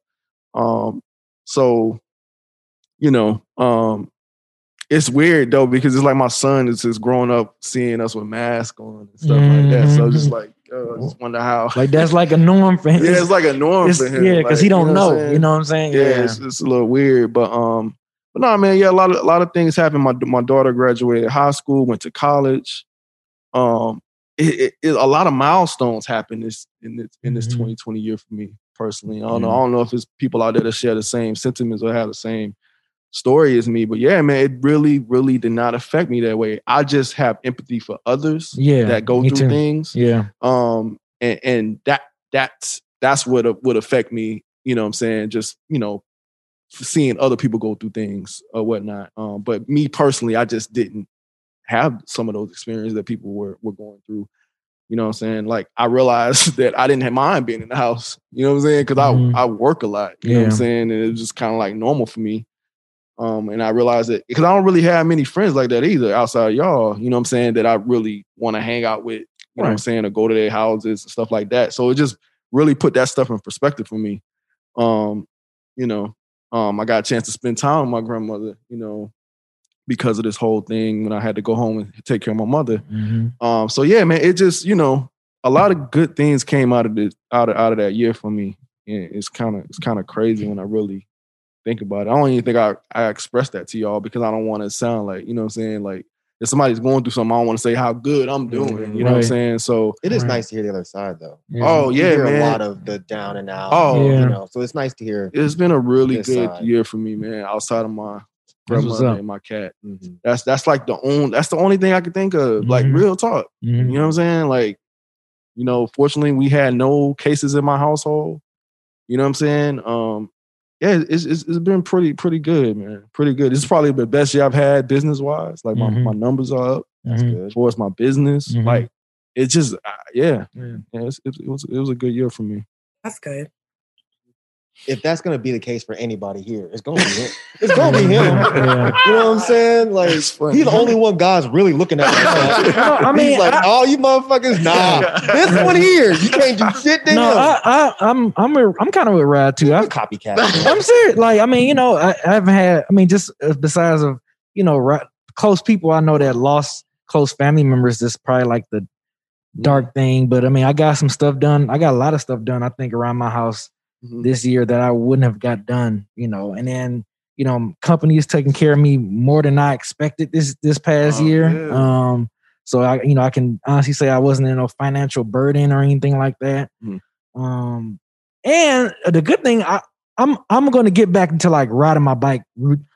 Um, so you know, um, it's weird though because it's like my son is just growing up seeing us with masks on and stuff like that. So just Mhm. like, I just wonder how. Like that's like a norm for him. yeah, it's like a norm It's- for him. yeah, because like, he don't you know. what you know what I'm saying? yeah, It's, it's a little weird, but um, but no, man, yeah, a lot of a lot of things happened. My my daughter graduated high school, went to college. Um, it, it, it- a lot of milestones happened this in this in this Mhm. 2020 year for me personally. I don't know. I don't know if it's people out there that share the same sentiments or have the same story as me, but yeah, man, it really, really did not affect me that way. I just have empathy for others Yeah, that go through too. things. Yeah. um and, and that that's that's what would affect me you know what i'm saying? Just you know seeing other people go through things or whatnot. Um but me personally i just didn't have some of those experiences that people were were going through. You know what i'm saying? Like i realized that i didn't have mind being in the house. You know what i'm saying? Because Mhm. i i work a lot. You know what i'm saying? And it was just kind of like normal for me um, and I realized that because I don't really have many friends like that either outside of y'all, you know what I'm saying, that I really want to hang out with, you know what I'm saying, or go to their houses and stuff like that. So it just really put that stuff in perspective for me. Um, you know, um, I got a chance to spend time with my grandmother, you know, because of this whole thing when I had to go home and take care of my mother. Mhm. Um, so yeah, man, it just, you know, a lot of good things came out of this out of out of that year for me. And it's kind of it's kind of crazy when I really think about it. I don't even think I I expressed that to y'all because I don't want to sound like you know what I'm saying like if somebody's going through something, I don't want to say how good I'm doing. You know what I'm saying? So It is Right. nice to hear the other side though. Yeah. oh You yeah, hear man. a lot of the down and out. Oh, you Yeah. know, so it's nice to hear. it's been a really good side. year for me, man. Outside of my grandmother and my cat. Mhm. That's that's like the only that's the only thing I can think of. Like Mhm. real talk. You know what I'm saying? Like, you know, fortunately we had no cases in my household. You know what I'm saying? Um, yeah, it's it's, it's been pretty pretty good, man. Pretty good. This is probably the best year I've had business wise. Like my, Mhm. my numbers are up That's Mhm. good. as far as my business. Mhm. Like it's just uh, yeah, Yeah. yeah. It's, it, it was it was a good year for me. That's good. If that's gonna be the case for anybody here, it's gonna be him. It's gonna be him. Yeah. You know what I'm saying? Like he's the only one God's really looking at. Right now. No, I mean, he's like, I- oh, you motherfuckers, nah. this one here, you can't do shit to No, him. I, I, I'm, I'm, a, I'm kind of a ride too. I'm I, a copycat. I'm serious. Like, I mean, you know, I, I haven't had. I mean, just uh, besides of you know, right, close people I know that lost close family members. This probably like the dark thing. But I mean, I got some stuff done. I got a lot of stuff done. I think around my house Mhm. this year that I wouldn't have got done. You know, and then you know, companies taking care of me more than I expected this this past Oh, year. yeah. Um, so I, you know, I can honestly say I wasn't in a financial burden or anything like that. Mhm. Um, and the good thing, I, I'm I'm going to get back into like riding my bike.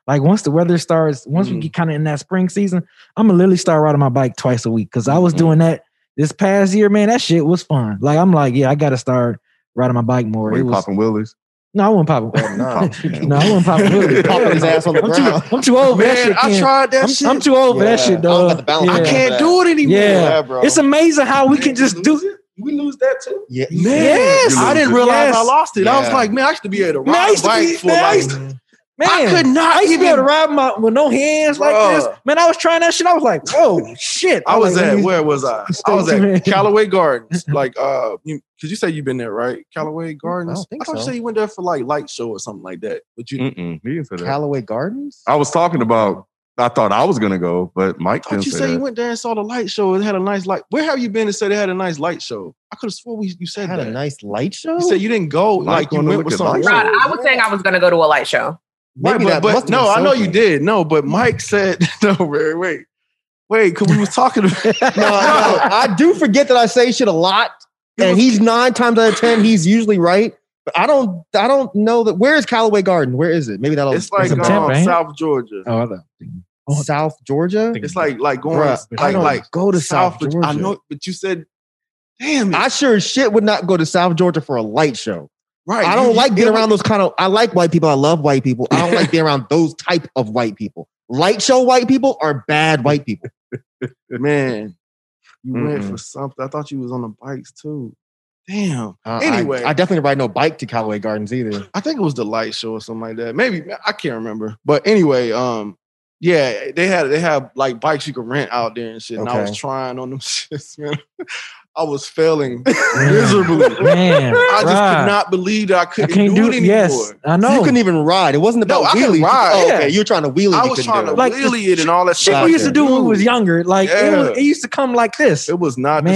Like once the weather starts, once we Mhm. get kind of in that spring season, I'm gonna literally start riding my bike twice a week because I was Mhm. doing that this past year. Man, that shit was fun. Like I'm like, yeah, I got to start riding my bike more. Were It you was, popping willies? no, I wasn't popping. Oh, nah. no, I wasn't popping. Really. Popping his ass on the I'm ground. too, I'm too old for that Man, shit. I tried that I'm, shit. I'm too old for that Yeah, shit, I don't dog. got the balance I Yeah. for can't do it anymore. Yeah. bro. It's amazing how we can just do. it We lose that too. yeah, Man, Yes. I didn't You realize I lost it. I was like, man, I used to be able to Man, I ride used a to be- bike for man, I like. Used Man, I could not I used to be able to even- ride my with no hands like this. Man, I was trying that shit. I was like, whoa, shit. I was like, at where was I? I was at Callaway Gardens, like uh, because you, say you've been there, right? Callaway Gardens. I think thought you so. said you went there for like light show or something like that. But you, Mm-mm, he didn't say that. Callaway Gardens. I was talking about. I thought I was gonna go, but Myke thought didn't you say said that. you went there and saw the light show. It had a nice light. Where have you been and said it had a nice light show? I could have swore we, you said Had that. a nice light show. you said you didn't go. Myke like you went with some. Rod, I was saying I was going to go to a light show. Right, Maybe but, that but must have no, been I know you did. No, but Myke said no. Wait, wait, wait. Because we was talking. no, no, I do forget that I say shit a lot, and he's nine times out of ten, he's usually right. But I don't, I don't know that. Where is Callaway Garden? Where is it? Maybe that'll. It's like in um, Tampa, ain't? South Georgia. Oh, I thought. South Georgia. It's like like going Bruh, I like don't like go to South Virg- Georgia. I know, but you said, damn, it. I sure as shit would not go to South Georgia for a light show. Right. I don't you- like being around those kind of. I like white people. I love white people. I don't like being around those type of white people. Light show white people are bad white people. Man, you went Mm-mm. for something. I thought you was on the bikes too. Damn. Uh, Anyway. I, I definitely ride no bike to Callaway Gardens either. I think it was the light show or something like that. Maybe I can't remember. But anyway, um, yeah, they had they have like bikes you can rent out there and shit. And I was trying on them shits, man. I was failing miserably. Man, I just Rod, could not believe that I I couldn't can't do, do it it. anymore. Yes, I So know. you couldn't even ride. It wasn't No, about I can wheelies. ride. Oh, Yeah. okay, you were trying to wheelie. I was trying to it. Like, wheelie it and all that shit shit. we used to do when we was younger. Like it, was, it used to come like this. It was not Man,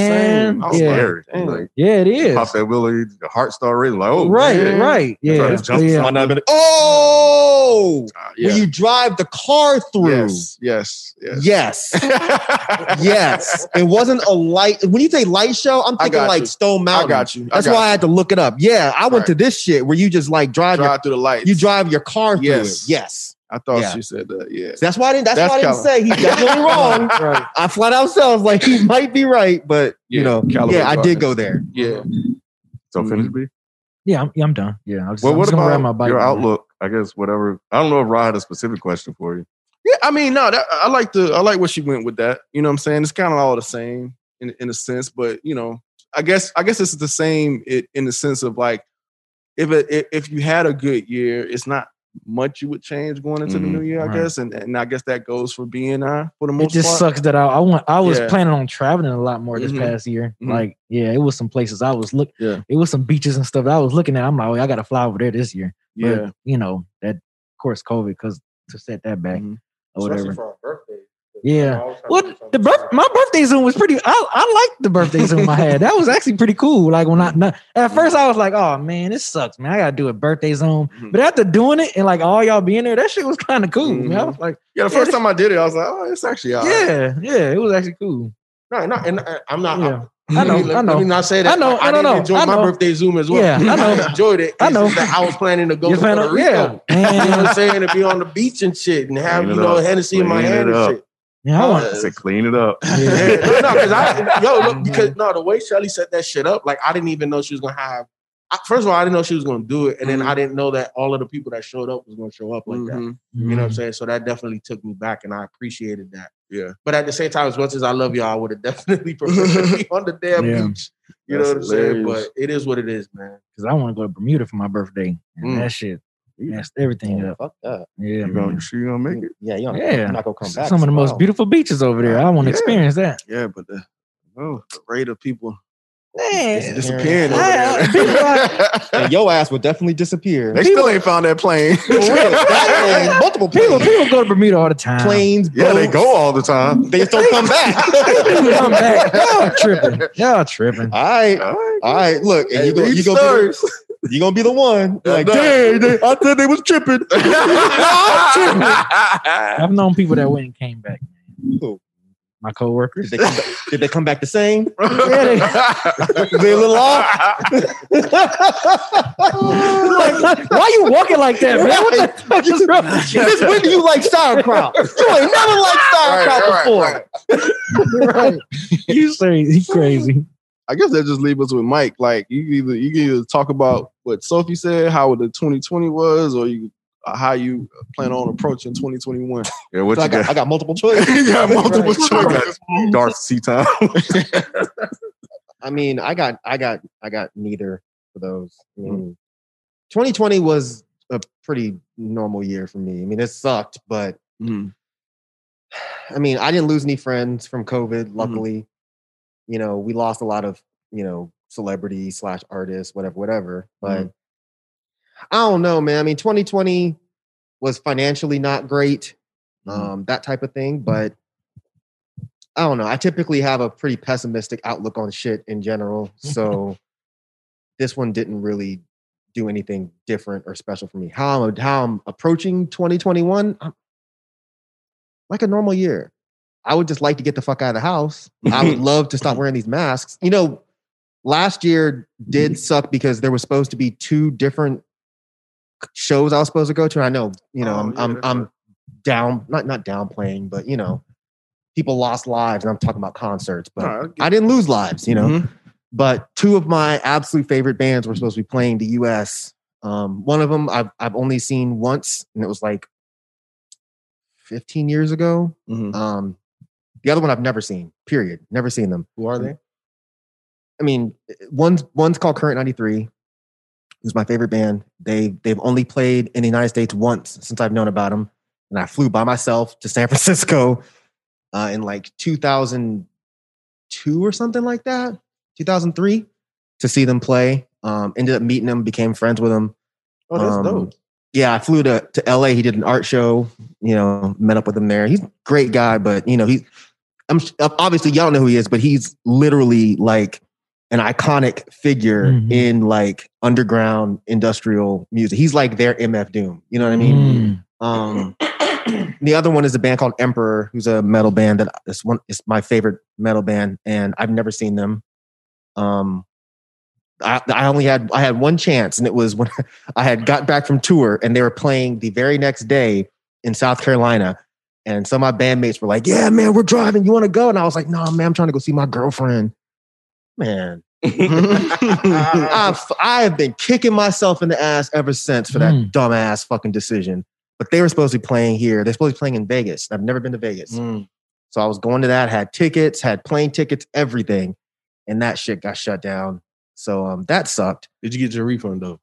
the same. I was yeah. like, Scary. damn. Like, Yeah, it is. pop that willie, the heart start racing. Like, oh, right, man. right. Yeah, to jump yeah. Not been- Oh, Uh, yeah. when you drive the car through. yes, yes, yes. Yes. yes. It wasn't a light. When you say light show, I'm thinking like you. Stone I Mountain. got you. I That's got why I had to look it up. Yeah, I went Right. to this shit where you just like drive, drive through the lights. you drive your car through Yes. it. Yes. I thought Yeah. she said that. Yeah. So that's why I didn't. That's, That's why I didn't Callum. say he's definitely wrong. right. I flat out said I was like he might be right, but you know, Callaway yeah, I did go there. Yeah. So finish Mhm. B. Yeah, I'm, yeah, I'm done. Yeah, I'm just, Well, I'm what just gonna ride my about bike. your man. outlook? I guess whatever. I don't know if Rod had a specific question for you. Yeah, I mean, no, that, I like the I like what she went with that. You know what I'm saying? It's kind of all the same in in a sense, but you know, I guess I guess it's the same i- in the sense of like if it if- if you had a good year, it's not much you would change going into Mhm, the new year, I right. guess, and and I guess that goes for BNI for the most. Part. It just part. sucks that I I want I was Yeah. planning on traveling a lot more this Mhm. past year. Mhm. Like, yeah, it was some places I was look. Yeah. it was some beaches and stuff that I was looking at. I'm like, oh, I got to fly over there this year. But, Yeah, you know that of course COVID because to set that back Mhm. or Especially whatever. For our birthday. Yeah. Well, the birth, my birthday Zoom was pretty. I, I liked the birthday Zoom I had. That was actually pretty cool. Like when I not, at first I was like, oh man, this sucks, man. I gotta do a birthday Zoom. Mhm. But after doing it and like all y'all being there, that shit was kind of cool. Man. I Mhm. was like, Yeah, the first this- time I did it, I was like, oh, it's actually all right. yeah, yeah, it was actually cool. No, no, and uh, I'm not. Yeah. I'm, I know, let me, I know. Let me not say that. I know, like, I I, know, didn't no, enjoy I my know. birthday Zoom as well. Yeah, I know. enjoyed it. I know. that I was planning to go You to Puerto Rico. yeah. You know what I'm saying? To be on the beach and shit and have, Clean you know, up. Hennessy in my hand and shit. Yeah, I want. to said clean it up. Yeah, no, no, because I, yo, look, because no, the way Shelly set that shit up, like I didn't even know she was gonna have. I, first of all, I didn't know she was gonna do it, and then I didn't know that all of the people that showed up was gonna show up like that. Mhm. You know Mm-hmm. what I'm saying? So that definitely took me back, and I appreciated that. Yeah. But at the same time, as much as I love y'all, I would have definitely preferred to be on the damn Yeah. beach. You That's know what I'm saying? But it is what it is, man. because I want to go to Bermuda for my birthday. And Mm. that shit messed everything Yeah, up. fuck that. Yeah, You man. gonna, you gonna make it? Yeah, you Yeah. You're not gonna come back. Some of the most beautiful beaches over there. I want to Yeah. experience that. Yeah, but the, oh, the rate of people Man, disappearing over I- people there. And your ass would definitely disappear. they still ain't found that plane. That and multiple people, planes. people go to Bermuda all the time. planes, Yeah, they go all the time. They just don't come back. People come back. Y'all tripping. Y'all tripping. All right, All right. all right. Look, and you go, These you go, be stars. the, you gonna be the one. You're like, Yeah, dang, they, I said they was tripping. I've known people that went and came back. Man. Who? My coworkers. Did they, come back, did they come back the same? Really? they a little off? Like, why you walking like that, man? What the fuck is wrong with you? Since when do you like sauerkraut? You ain't never liked sauerkraut Right, before. Right. You say he crazy. I guess that just leave us with Myke. Like you can either you can either talk about what Sophie said, how the 2020 was, or you uh, how you plan on approaching 2021. Yeah, what So I you got, I got? got multiple choice. you got multiple Right. choices. Dark Sea Town. I mean, I got, I got, I got neither of those. I mean, 2020 was a pretty normal year for me. I mean, it sucked, but Mhm. I mean, I didn't lose any friends from Mm-hmm. COVID. Luckily, you know, we lost a lot of, you know, celebrities slash artist, whatever, whatever. But Mm-hmm. I don't know, man. I mean, 2020 was financially not great, Mm-hmm. um, that type of thing. But I don't know. I typically have a pretty pessimistic outlook on shit in general. So this one didn't really do anything different or special for me. How I'm how I'm approaching 2021, I'm like a normal year. I would just like to get the fuck out of the house. I would love to stop wearing these masks. You know, last year did suck because there was supposed to be two different shows I was supposed to go to. I know, you know, Oh, I'm yeah, I'm, I'm down not not downplaying, but you know, people lost lives, and I'm talking about concerts, but Nah, I didn't lose lives, you know. Mhm. But two of my absolute favorite bands were supposed to be playing the U.S. Um, one of them I've I've only seen once, and it was like 15 years ago. Mhm. Um, the other one I've never seen. Period. Never seen them. Who are they? I mean, one's one's called Current 93, who's my favorite band. They they've only played in the United States once since I've known about them, and I flew by myself to San Francisco uh, in like 2002 or something like that, 2003, to see them play. Um, ended up meeting them, became friends with them. Oh, that's Um, dope. Yeah, I flew to, to LA. He did an art show, you know, met up with him there. He's a great guy, but you know, he's I'm obviously y'all know who he is, but he's literally like an iconic figure Mhm. in like underground industrial music. He's like their MF Doom. You know what I mean? Mm. Um, the other one is a band called Emperor, who's a metal band that is one is my favorite metal band, and I've never seen them. Um, I, I only had I had one chance, and it was when I had got back from tour, and they were playing the very next day in South Carolina. And some of my bandmates were like, "Yeah, man, we're driving. You want to go?" And I was like, "No, man, I'm trying to go see my girlfriend." Man, I've I have been kicking myself in the ass ever since for that Mm. dumbass fucking decision. But they were supposed to be playing here. They're supposed to be playing in Vegas. I've never been to Vegas. Mm. So I was going to that, had tickets, had plane tickets, everything. And that shit got shut down. So um that sucked. Did you get your refund though?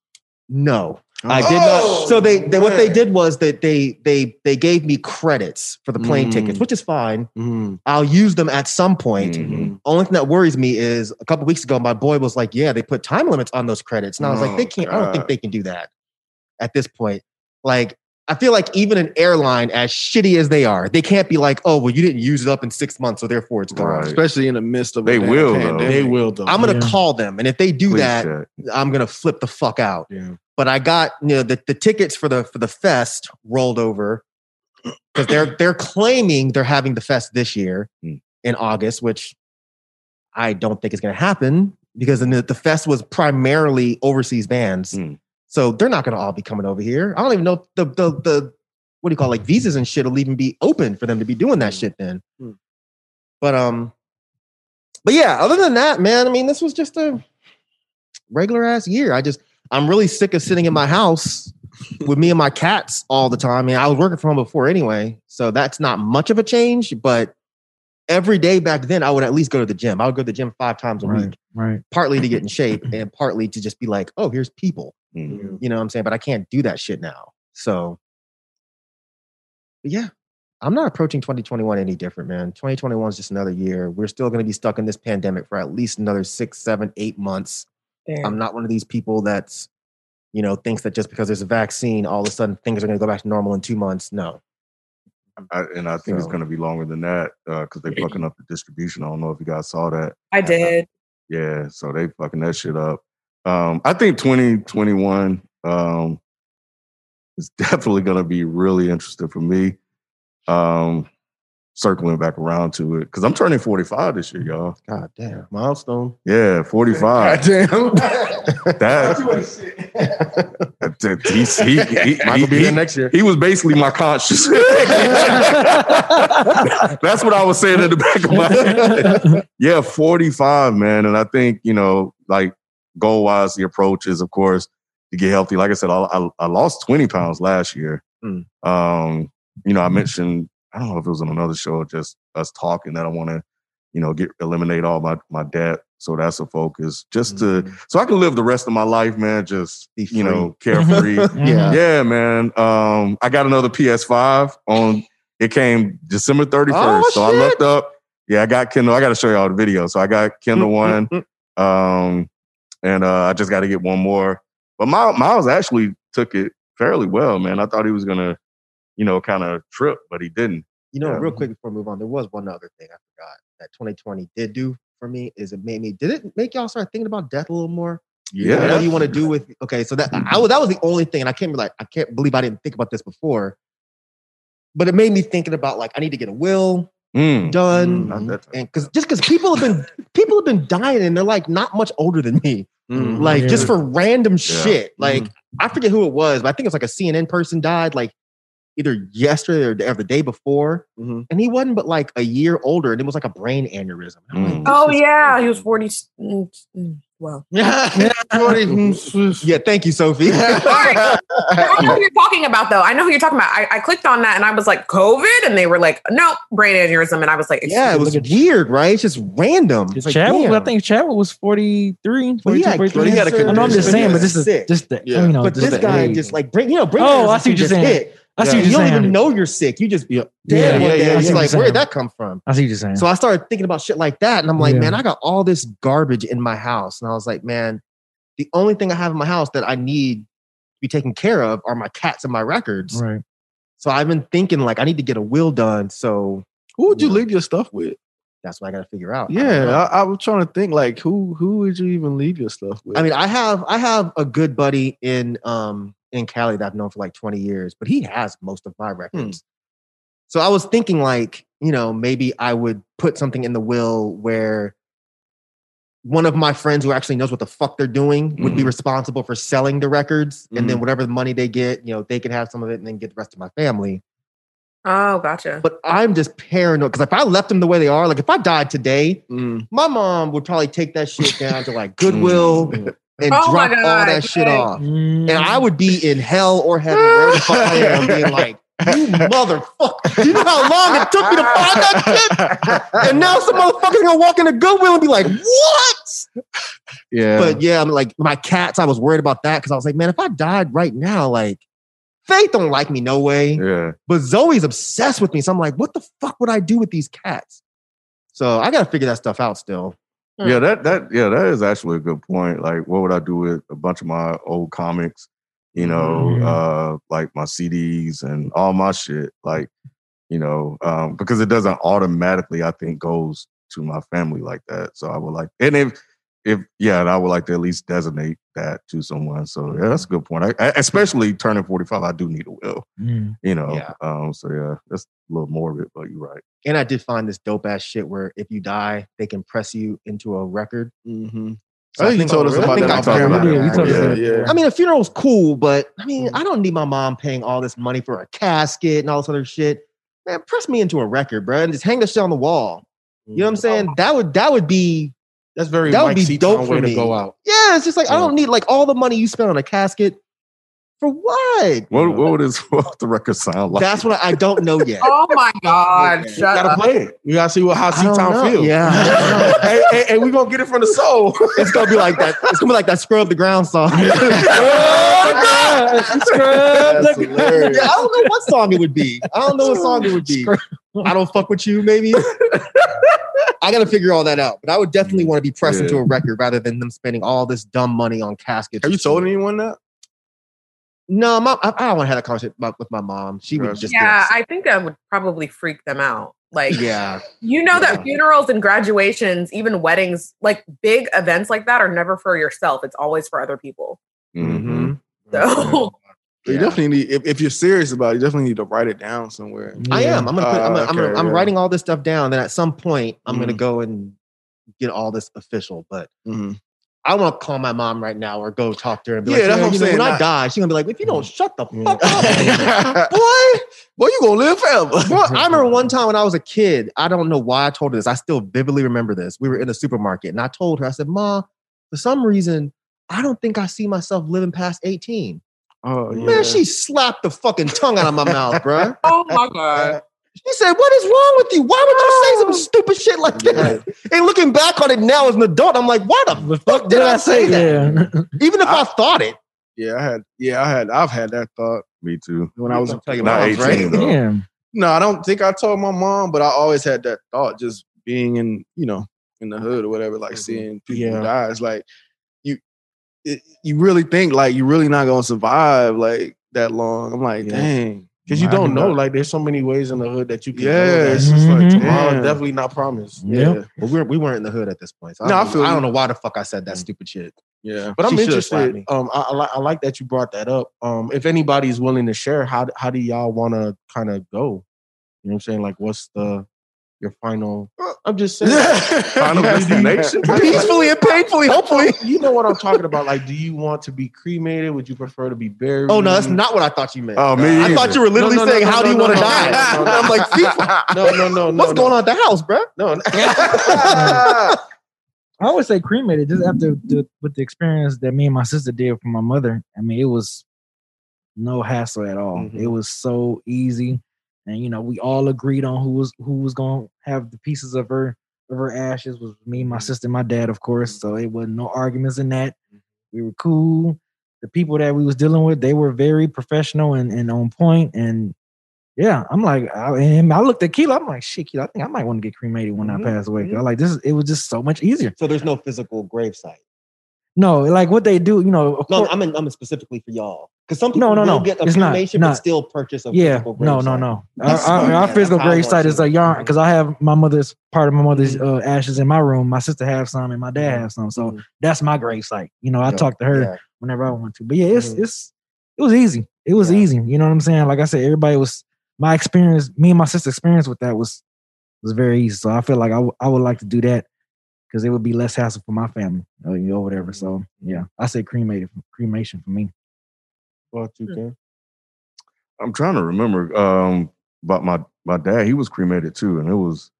No. I did Oh, not. So they, they what they did was that they they they gave me credits for the plane Mm. tickets, which is fine. Mm. I'll use them at some point. Mhm. Only thing that worries me is a couple weeks ago, my boy was like, "Yeah, they put time limits on those credits," and I was like, Oh, "They can't. I don't think they can do that at this point." Like, I feel like even an airline, as shitty as they are, they can't be like, oh, well, you didn't use it up in six months, so therefore it's gone. Right. Especially in the midst of They damn will, though. They will though. I'm gonna Yeah. call them, and if they do Please that, check. I'm gonna flip the fuck out. Yeah. But I got you know the, the tickets for the for the fest rolled over because they're they're claiming they're having the fest this year Hmm. in August, which I don't think is gonna happen because the, the fest was primarily overseas bands. Hmm. So they're not gonna all be coming over here. I don't even know the the the what do you call it, like visas and shit will even be open for them to be doing that shit then. Hmm. But um but yeah, other than that, man, I mean, this was just a regular ass year. I just I'm really sick of sitting in my house with me and my cats all the time. I mean, I was working from home before anyway, so that's not much of a change. But every day back then, I would at least go to the gym. I would go to the gym five times a Right, week, right. partly to get in shape and partly to just be like, oh, here's people. Mm. You know what I'm saying? But I can't do that shit now. So, but yeah, I'm not approaching 2021 any different, man. 2021 is just another year. We're still going to be stuck in this pandemic for at least another six, seven, eight months. Damn. I'm not one of these people that's, you know, thinks that just because there's a vaccine, all of a sudden things are going to go back to normal in two months. No. I, and I think it's going to be longer than that because they're fucking up the distribution. I don't know if you guys saw that. I did. Yeah, so they fucking that shit up. Um, I think 2021 um, is definitely going to be really interesting for me. Um, circling back around to it because I'm turning 45 this year, y'all. God damn. Milestone. Yeah, 45. Damn. that, that- he's, he, he, Might he, be he- next year. he was basically my conscience. That's what I was saying in the back of my head. Yeah, 45, man. And I think, you know, like goal wise, the approach is, of course, to get healthy. Like I said, I, I, I lost 20 pounds last year. Mm. Um, you know, I mentioned, I don't know if it was on another show, just us talking that I want to, you know, get eliminate all my, my debt. So that's a focus just to, so I can live the rest of my life, man, just, you know, carefree. Yeah. Yeah, man. Um, I got another PS5 on. It came December 31st. Oh, so I looked up. Yeah, I got Kindle. I got to show y'all the video. So I got Kindle one, Mm, um, and uh, I just got to get one more. But Miles, actually took it fairly well, man. I thought he was gonna, you know, kind of trip, but he didn't. You know, Yeah. real quick before we move on, there was one other thing I forgot that 2020 did do for me is it made me, did it make y'all start thinking about death a little more? Yeah, What do you want to do with? Okay, so that I was that was the only thing, and I can't be like I can't believe I didn't think about this before. But it made me thinking about like I need to get a will Mm. done, Not that time. and because just because people have been people have been dying and they're like not much older than me, Mm. like just for random Yeah. shit. Like I forget who it was, but I think it's like a CNN person died like either yesterday or, the- or the day before, Mhm. and he wasn't but like a year older, and it was like a brain aneurysm. I'm like, Mm. Oh is- yeah, he was forty. Well, yeah. Thank you, Sophie. I know who you're talking about, though. I know who you're talking about. I, I clicked on that and I was like, COVID, and they were like, no, brain aneurysm, and I was like, yeah, it was Look at- weird, right? It's just random. It's like, Chadwick, I think Chadwick was 43, Well, he 42, had 43. he had a cancer, I know I'm just saying, but this is sick. just the, Yeah. you know, but just this the guy age. just like bring, you know, brain Oh, I aneurysm see what you're just saying. hit. I see Yeah, you don't even know you're sick. You just be dead Yeah, one yeah, day. yeah, yeah. like, I see what where did that come from? I see you're saying. So I started thinking about shit like that, and I'm like, man, I got all this garbage in my house, and I was like, man, the only thing I have in my house that I need to be taken care of are my cats and my records. right. So I've been thinking like I need to get a will done. So Who would you leave your stuff with? that's what I got to figure out. Yeah. I, I was trying to think like who who would you even leave your stuff with? I mean, I have I have a good buddy in um in Cali that I've known for like 20 years, but he has most of my records. So I was thinking like, you know, maybe I would put something in the will where one of my friends who actually knows what the fuck they're doing would be Mhm. responsible for selling the records and then whatever the money they get, you know, they can have some of it and then get the rest of my family. oh, gotcha. But I'm just paranoid because if I left them the way they are, like if I died today, Mm. my mom would probably take that shit down to like Goodwill and Oh drop all God, that shit off. Mm. And I would be in hell or heaven, wherever the fuck I am, being like, you motherfucker. Do you know how long it took me to find that shit? And now some motherfucker's gonna walk into Goodwill and be like, what? yeah. But yeah, I'm like, my cats, I was worried about that because I was like, man, if I died right now, like, Faith don't like me no way. Yeah. But Zoe's obsessed with me. So I'm like, what the fuck would I do with these cats? So I gotta figure that stuff out still. Yeah, that that yeah, that is actually a good point. Like, what would I do with a bunch of my old comics? you know, Mhm. uh, like my CDs and all my shit, like, you know, um, because it doesn't automatically, I think, goes to my family like that. So I would like, and if, if yeah, and I would like to at least designate that to someone. So yeah, that's a good point. I, I- especially turning forty five, I do need a will. Mm. You know, Yeah. um, so yeah, that's a little morbid, but you're right. And I did find this dope ass shit where if you die, they can press you into a record. Mm-hmm. So I think you told us I about think that I off talked camera. about you that. told us yeah, that. yeah. I mean, a funeral's cool, but I Mm. mean, I don't need my mom paying all this money for a casket and all this other shit. Man, press me into a record, bro, and just hang this shit on the wall. You know what I'm saying? That would that would be That's very That would Myke be Seatown dope for me. to go out. yeah. It's just like I don't need like all the money you spent on a casket for what? What, what would this what the record sound like? That's what I, I don't know yet. Oh my God. You Shut gotta up. play it. You gotta see what how I don't Seatown feels. Yeah, and, don't know. hey, hey, hey, we gonna get it from the soul. it's gonna be like that. It's gonna be like that scrub the ground song. That's hilarious. Yeah, I don't know what song it would be. I don't know what song it would be. I don't fuck with you, maybe. I gotta figure all that out. But I would definitely want to be pressed Yeah. into a record rather than them spending all this dumb money on caskets. Have you and told shit. anyone that? No, my, I, I don't want to have that conversation with my mom. She would just Yeah, I think that would probably freak them out. Like, yeah. you know Yeah. that funerals and graduations, even weddings, like big events like that, are never for yourself. It's always for other people. Mhm. So, You Yeah. definitely need if, if you're serious about it, you definitely need to write it down somewhere. I am. I'm gonna put. I'm, Uh, gonna, I'm, gonna, okay, I'm yeah. writing all this stuff down. Then at some point, I'm gonna Mhm. go and get all this official. But Mhm. I want to call my mom right now or go talk to her and be Yeah, like, that's "Yeah, what I'm you know, saying. When I Not- die, she's gonna be like, if you don't shut the fuck up, boy, boy, you gonna live forever. Bro, I remember one time when I was a kid. I don't know why I told her this. I still vividly remember this. We were in a supermarket and I told her, I said, Ma, for some reason, I don't think I see myself living past 18. Oh yeah. Man, she slapped the fucking tongue out of my mouth, bro. oh my God. She said, What is wrong with you? Why would you say some oh. stupid shit like that? And looking back on it now as an adult, I'm like, why the The fuck did I say that? Yeah. Even if I, thought it. Yeah, I had. Yeah, I had. I've had that thought Me too. when I was. Don't tell your Not moms, right? though. yeah. No, I don't think I told my mom, but I always had that thought. Just being in, you know, in the hood or whatever, like mm-hmm. seeing people Yeah. die. It's like you, it, you really think like you're really not gonna survive like that long. I'm like, Yeah. dang. Because you I don't know, like there's so many ways in the hood that you can Yeah, go. it's That's just like, Mhm. tomorrow damn. definitely not promised. Yeah, Yep. Well, we, were, we weren't in the hood at this point. So I, No, I don't, feel I don't know why the fuck I said that stupid shit. yeah. But I'm She should've slapped interested. Um, I, I, like, I like that you brought that up. Um, if anybody's willing to share, how how do y'all want to kind of go? You know what I'm saying? Like, what's the your final? I'm just saying. Final destination. Peacefully and painfully, hopefully. You know what I'm talking about? Like, do you want to be cremated? Would you prefer to be buried? Oh, no, that's not what I thought you meant. Oh, me I either. thought you were literally No, no, no, saying, no, How do you no, want to no, die? no, no, no. I'm like, FIFA. No, no, no, no. What's going on at the house, bro? No. no. I always say cremated just after the, with the experience that me and my sister did for my mother. I mean, it was no hassle at all. Mhm. It was so easy, and you know, we all agreed on who was who was going to have the pieces of her of her ashes was me, my mm-hmm. sister, my dad, of course. So it wasn't no arguments in that. Mm-hmm. We were cool. The people that we was dealing with, they were very professional and, and on point. And yeah, I'm like, I, and I looked at Keela. I'm like, shit, Keela, I think I might want to get cremated when Mhm, I mm-hmm. pass away. I like this. Is, it was just so much easier. So there's no physical gravesite. No, like what they do, you know. No, course, I'm in, I'm in specifically for y'all. Because some No, people no, will no, get a it's not, not. but still purchase a yeah, physical no, no, no. Our, our, our physical That's how I grave site is a yarn because I have my mother's part of my mother's Mhm. uh, ashes in my room. My sister has some, and my dad has some. So Mhm. that's my grave site. You know, I Yeah, talk to her yeah. whenever I want to. But yeah, it's Mhm. it's it was easy. It was Yeah. easy. You know what I'm saying? Like I said, everybody was my experience. Me and my sister experience with that was was very easy. So I feel like I, w- I would like to do that because it would be less hassle for my family or, you know, whatever. So yeah, I say cremated cremation for me. What you can? I'm trying to remember um, about my my dad. He was cremated too, and it was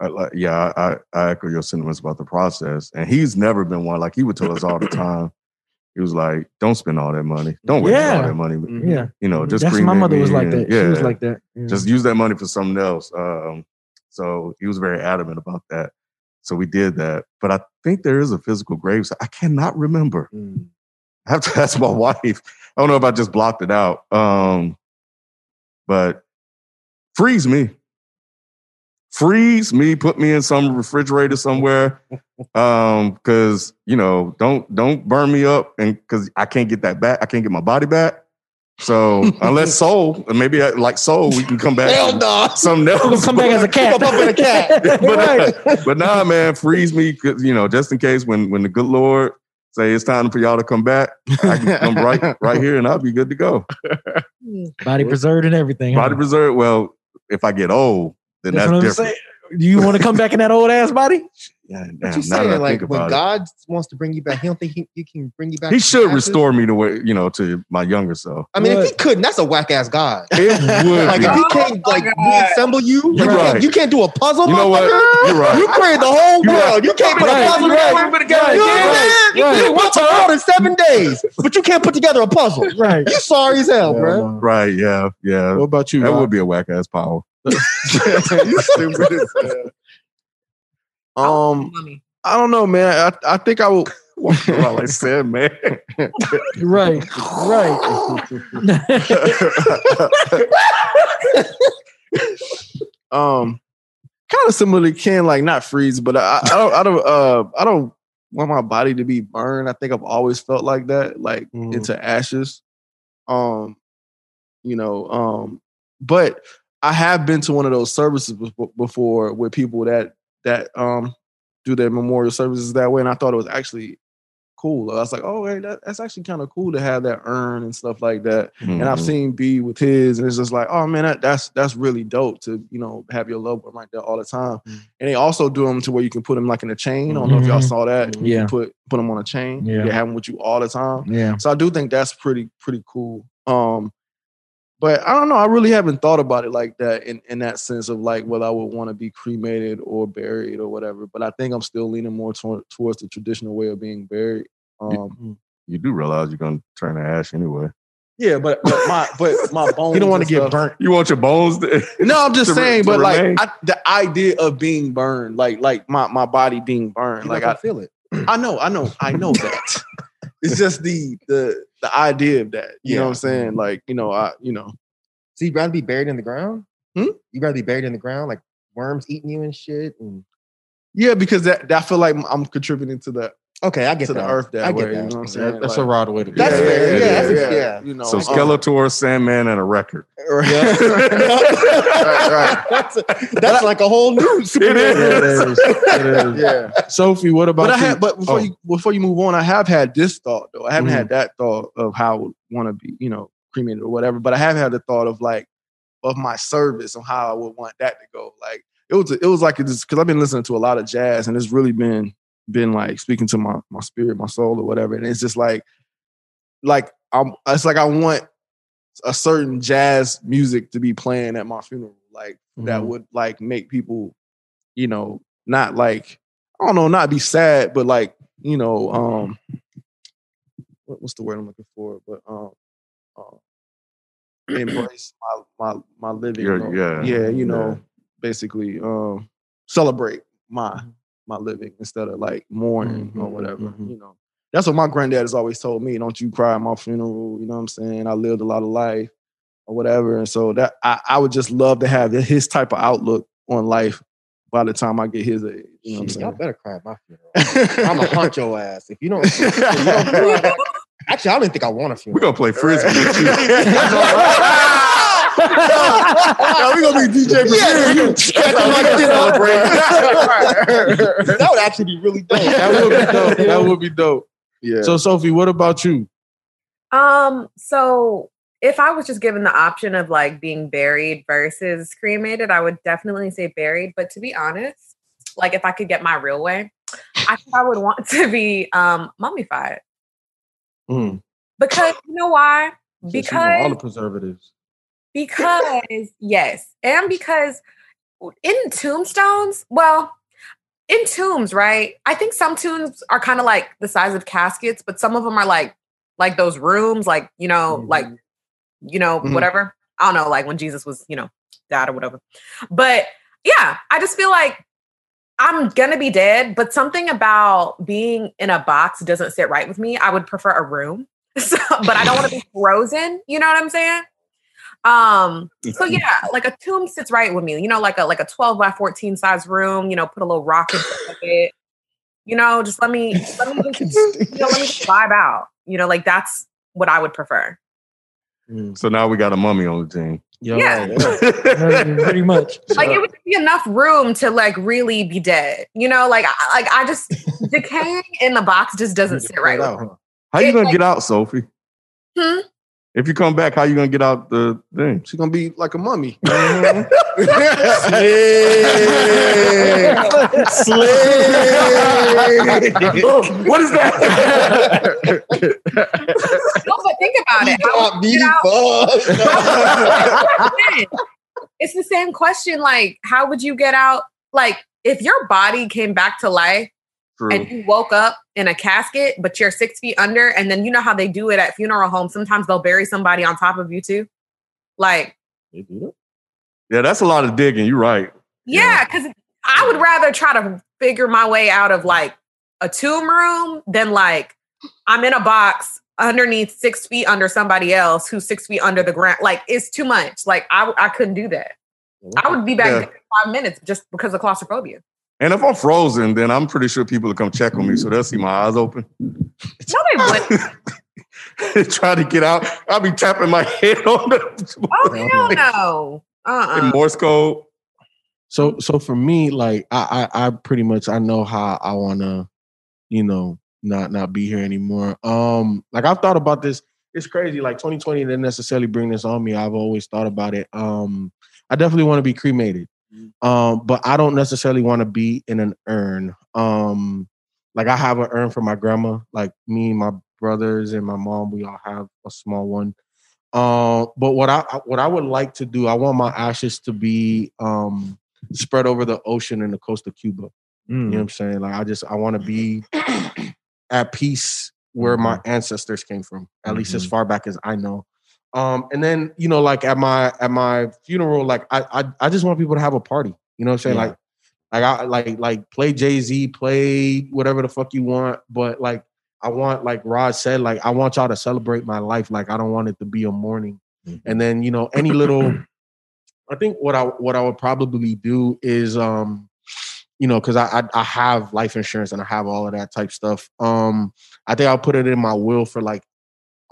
I, like yeah. I, I echo your sentiments about the process, and he's never been one like he would tell us all the time. He was like, "Don't spend all that money. Don't waste all that money. Mhm. Yeah, You know, just that's my cremate mother was like and- that. Yeah, She was like that. Yeah. just use that money for something else. Um, so he was very adamant about that. So we did that. But I think there is a physical grave. site. I cannot remember. Mm. I have to ask my wife. I don't know if I just blocked it out. Um, but freeze me. freeze me, put me in some refrigerator somewhere. Um, because you know, don't don't burn me up, and because I can't get that back, I can't get my body back. So unless soul, and maybe I, like soul, we can come back. Hell no. Something else. We'll come back as a cat. Come up a cat. but, Right. but nah, man, freeze me, 'cause, you know, just in case when when the good Lord say it's time for y'all to come back, I can come right right here and I'll be good to go. Hmm. Body preserved and everything. huh? Body preserved. Well, if I get old, then That's that's, what I'm different. saying. Do you want to come back in that old ass body? Yeah, damn, What now you I saying? Like think when about it. God wants to bring you back, he don't think he, he can bring you back. He should ashes? restore me to where, you know, to my younger self. I mean, What? if he couldn't, that's a whack ass God. It would Like be. if he can't like oh reassemble you, You're like, right. you can't do a puzzle. You know what? You're right. You created the whole You're world. right. You can't put Right, a puzzle right, together. right, You know what I'm right, saying? You right. to world in seven days, but you can't put together a puzzle. Right. You sorry as hell, bro. Right, yeah, yeah. What about you? That would be a whack ass power. You stupid as hell. Um, I don't know, man. I, I think I will. well, I said, man. Right. Right. um, kind of similar to Ken, like not freeze, but I, I don't, I don't, uh, I don't want my body to be burned. I think I've always felt like that, like Mhm. into ashes. Um, you know, um, but I have been to one of those services before with people that that um do their memorial services that way, and I thought it was actually cool. I was like, oh, hey, that, that's actually kind of cool to have that urn and stuff like that and I've Mhm. seen B with his, and it's just like, oh man, that, that's that's really dope to you know have your loved one right there all the time. Mm. And they also do them to where you can put them like in a chain. I don't know if y'all Mhm. saw that. Yeah. put put them on a chain. Yeah. you have them with you all the time. Yeah. So I do think that's pretty pretty cool. Um, but I don't know. I really haven't thought about it like that in in that sense of like whether I would want to be cremated or buried or whatever. But I think I'm still leaning more toward, towards the traditional way of being buried. Um, You do realize you're gonna turn to ash anyway. yeah, but, but my but my bones. You don't want to get burnt. You want your bones to No, I'm just to saying, to but like? I, the idea of being burned, like like my my body being burned, You're like I, feel it. I know, I know, I know that. It's just the the the idea of that. You know what I'm saying? Like you know, I you know, So you'd rather be buried in the ground? Hmm? You'd rather be buried in the ground, like worms eating you and shit. And yeah, because that, that I feel like I'm contributing to the okay, I get to that. the earth that I way. get You know what I'm saying? That's Like- a rod way to go. That's Yeah, fair. yeah, Yeah, yeah, that's- yeah. yeah. You know, so um, Skeletor, Sandman, and a record. right, that's, that's like a whole new It superhero. is. It is. Yeah. Sophie, what about But I you? had- but before oh. you before you move on, I have had this thought though. I haven't Mhm. had that thought of how I would want to be, you know, cremated or whatever. But I have had the thought of like of my service and how I would want that to go. Like it was it was like because I've been listening to a lot of jazz and it's really been been like speaking to my my spirit, my soul, or whatever. And it's just like like I'm it's like I want a certain jazz music to be playing at my funeral, like that Mhm. would like make people, you know, not like I don't know, not be sad, but like you know, um, what, what's the word I'm looking for? But um, uh, embrace my my my living. Your- or- yeah, yeah, you yeah. know, basically um, celebrate my my living instead of like mourning or Mhm, whatever. mhm. You know, that's what my granddad has always told me. Don't you cry at my funeral. You know what I'm saying? I lived a lot of life or whatever, and so that I, I would just love to have his type of outlook on life by the time I get his age. You know what I'm Shit, y'all better cry at my funeral. I'm gonna hunt your ass if you don't. if you don't cry. Actually, I don't think I want a funeral. We're gonna play frisbee with you. Yo, we gonna be DJ Yeah, Premier. you scratch my shit up, that would actually be really dope. That would be dope. That would be dope. Yeah. So Sophie, what about you? Um, so if I was just given the option of like being buried versus cremated, I would definitely say buried. But to be honest, like if I could get my real way, I think I would want to be um mummified. Mm. Because you know why? Because all the preservatives. because yes, and because in tombstones, well, in tombs, right? I think some tombs are kind of like the size of caskets, but some of them are like like those rooms, like you know, like you know, Mhm. whatever. I don't know, like when Jesus was, you know, died or whatever. But yeah, I just feel like I'm gonna be dead, but something about being in a box doesn't sit right with me. I would prefer a room. So, but I don't want to be frozen. You know what I'm saying? Um, so yeah, like a tomb sits right with me. You know, like a like a 12 by 14 size room, you know, put a little rock in it. You know, just let me let me just, you know, let me just vibe out. You know, like that's what I would prefer. So now we got a mummy on the team. Yo, Yeah. Pretty much. Like it would be enough room to like really be dead. You know, like I, like I just decaying in the box just doesn't sit right with me. How you It, gonna like- get out, Sophie? Hmm? If you come back, how you gonna get out the thing? She's gonna be like a mummy. Oh, what is that? No, but think about it. How would you out? it's the same question. Like, how would you get out? Like, if your body came back to life and you woke up in a casket, but you're six feet under, and then you know how they do it at funeral homes. Sometimes they'll bury somebody on top of you too. Like, Yeah, that's a lot of digging. You're right. yeah, because I would rather try to figure my way out of like a tomb room than like I'm in a box underneath six feet under somebody else who's six feet under the ground. Like, it's too much. Like, I, I couldn't do that. I would be back Yeah. in five minutes just because of claustrophobia. And if I'm frozen, then I'm pretty sure people will come check on me, so they'll see my eyes open. No, they wouldn't. Try to get out. I'll be tapping my head on the Oh, hell no. Uh-uh. in Morse code. So so for me, like I I, I pretty much I know how I wanna, you know, not not be here anymore. Um, like I've thought about this. It's crazy. Like 2020 didn't necessarily bring this on me. I've always thought about it. Um, I definitely want to be cremated. Um, but I don't necessarily want to be in an urn. Um, like I have an urn for my grandma. Like me, my brothers, and my mom, we all have a small one. Um, but what I what I would like to do, I want my ashes to be um spread over the ocean and the coast of Cuba. You know what I'm saying? Like I just I want to be at peace where my ancestors came from, at least as far back as I know. Um, and then you know, like at my at my funeral, like I I, I just want people to have a party. You know what I'm saying? Yeah. Like like I like like play Jay Z, play whatever the fuck you want, but like I want like Rod said, like I want y'all to celebrate my life. Like I don't want it to be a mourning. And then you know any little, I think what I what I would probably do is um you know, because I, I I have life insurance and I have all of that type stuff. Um, I think I'll put it in my will for like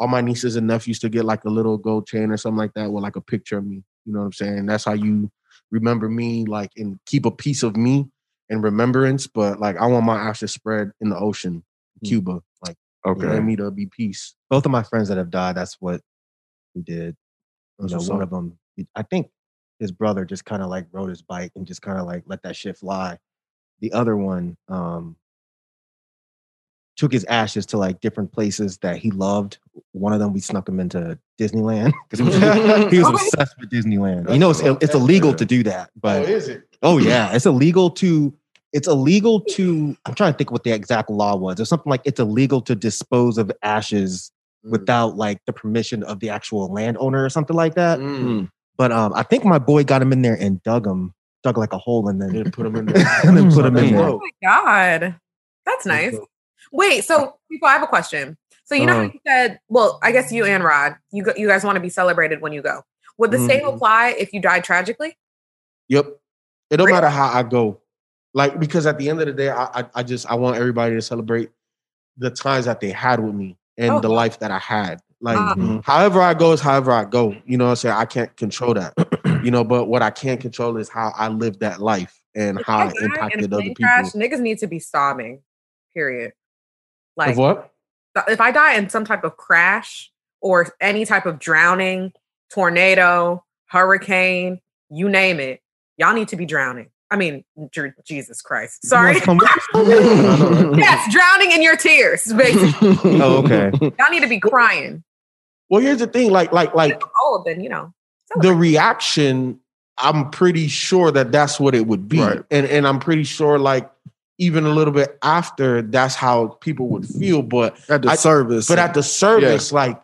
all my nieces and nephews to get like a little gold chain or something like that with like a picture of me. You know what I'm saying? That's how you remember me, like and keep a piece of me in remembrance. But like I want my ashes spread in the ocean, Cuba. Like Okay. me to be peace. Both of my friends that have died, that's what we did. You know, one of them, I think his brother just kind of like rode his bike and just kind of like let that shit fly. The other one, um, took his ashes to like different places that he loved. One of them, we snuck him into Disneyland because he was, he was obsessed with Disneyland. You know, it's, it's illegal to do that, but is it? Oh yeah, it's illegal to it's illegal to I'm trying to think what the exact law was. It's something like it's illegal to dispose of ashes Mm. without like the permission of the actual landowner or something like that. Mm. But um I think my boy got him in there and dug him, dug like a hole and then Didn't put him in there. and then put him in there. Oh my God. That's nice. Wait, so people, I have a question. So you know how Uh-huh. you said, well, I guess you and Rod, you go, you guys want to be celebrated when you go. Would the same Mhm. apply if you died tragically? Yep. It don't Really? matter how I go. Like because at the end of the day, I I, I just I want everybody to celebrate the times that they had with me and Oh. the life that I had. Like Uh, however I go is however I go. You know what I'm saying? I can't control that. you know, but what I can control is how I live that life and if how I it die in a impacted other plane people. crash, niggas need to be sobbing. Period. Like of what? if I die in some type of crash or any type of drowning, tornado, hurricane, you name it, y'all need to be drowning. I mean, Jer- Jesus Christ. Sorry. You wanna come with us? yes, drowning in your tears, basically. oh, okay. y'all need to be crying. Well, here's the thing, like, like, like Oh, then you know. the reaction, I'm pretty sure that that's what it would be, Right. and and I'm pretty sure like even a little bit after, that's how people would feel. But At the I- service. but at the service, like,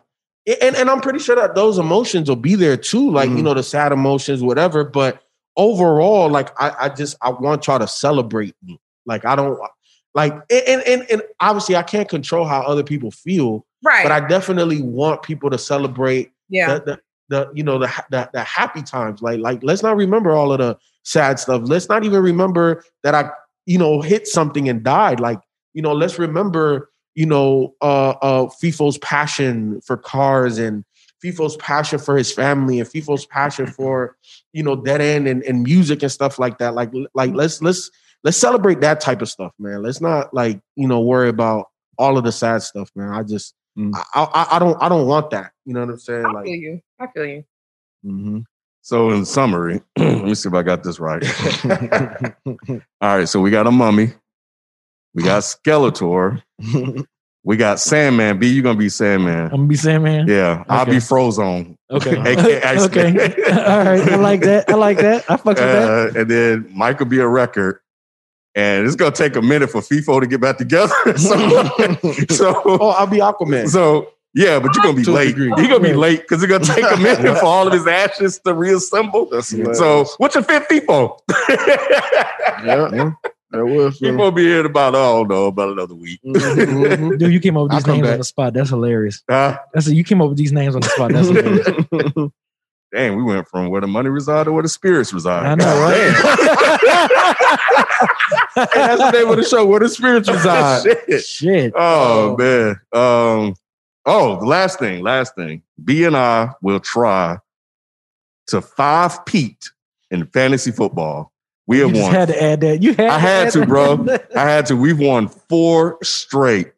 and and I'm pretty sure that those emotions will be there too, like you Mhm. know the sad emotions, whatever. But overall, like I, I just I want y'all to celebrate me. Like I don't like, and and and obviously I can't control how other people feel, Right. but I definitely want people to celebrate yeah. the, the, the you know the, the the happy times. Like like let's not remember all of the sad stuff. Let's not even remember that I you know hit something and died. Like you know let's remember you know uh uh FIFO's passion for cars and FIFO's passion for his family and FIFO's passion for you know dead end and, and music and stuff like that. Like like let's let's let's celebrate that type of stuff, man. Let's not like you know worry about all of the sad stuff, man. I just Mm. I, I I don't I don't want that. You know what I'm saying? I Like feel you. I feel you. Mhm. So in summary, let me see if I got this right. All right, so we got a mummy, we got Skeletor, we got Sandman. B, you gonna be Sandman? I'm gonna be Sandman. man. Yeah, I'll be Okay. Frozone. Okay. Okay. All right. I like that. I like that. I fucks with that. Uh, and then Myke will be a record. And it's gonna take a minute for FIFO to get back together. so, so, oh, I'll be Aquaman. so yeah, but you're gonna be To late. degree. You're gonna be late because it's gonna take a minute for all of his ashes to reassemble. That's So, what's your fifth people? yeah, that was FIFO be here about I don't know about another week. Mhm. Dude, you came up with these names back. on the spot. That's hilarious. Huh? I said you came up with these names on the spot. That's hilarious. Damn, we went from where the money reside to where the spirits reside. I know, right? Hey, that's the name of the show. Where the spirits reside. Shit. Shit. Oh man. Um. Oh, the last thing. Last thing. B and I will try to five Pete in fantasy football. We You have just won. had to add that. You had. I had add to, that. bro. I had to. We've won four straight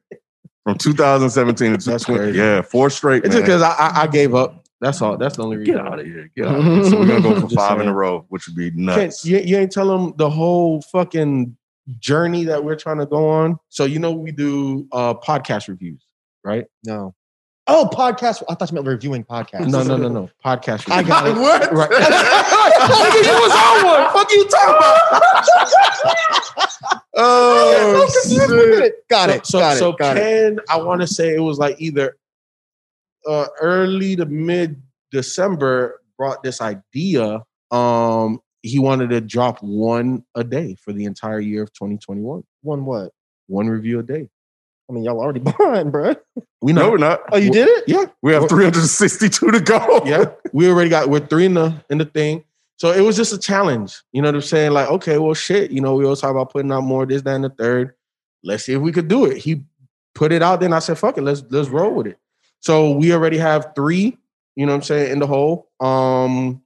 from 2017 to That's crazy. Yeah, four straight. It's just because I, I I gave up. That's all. That's the only reason. Get out of here. Get out of here. So we're gonna go for Just five in a row, which would be Can't- nuts. you, you ain't tell them the whole fucking journey that we're trying to go on. So you know we do uh podcast reviews, right? No. Oh, podcast. I thought you meant reviewing podcasts. No, no, no, no. Podcast. I got it. What? Right. Nigga, you was on one. Fuck you talking about? oh, shit. Got so, it. So, got so it. Got it. Ken, I want to say it was like either uh, early to mid December brought this idea. Um, he wanted to drop one a day for the entire year of 2021. One what? One review a day. I mean, y'all already behind, bro. We No, know. we're not. Oh, you did it? yeah, We have 362 to go. yeah. We already got we're three in the in the thing. So it was just a challenge. You know what I'm saying? Like, okay, well, shit. You know, we always talk about putting out more this, that, and the third. Let's see if we could do it. He put it out then I said, fuck it, let's let's roll with it. So we already have three, you know what I'm saying, in the hole. Um,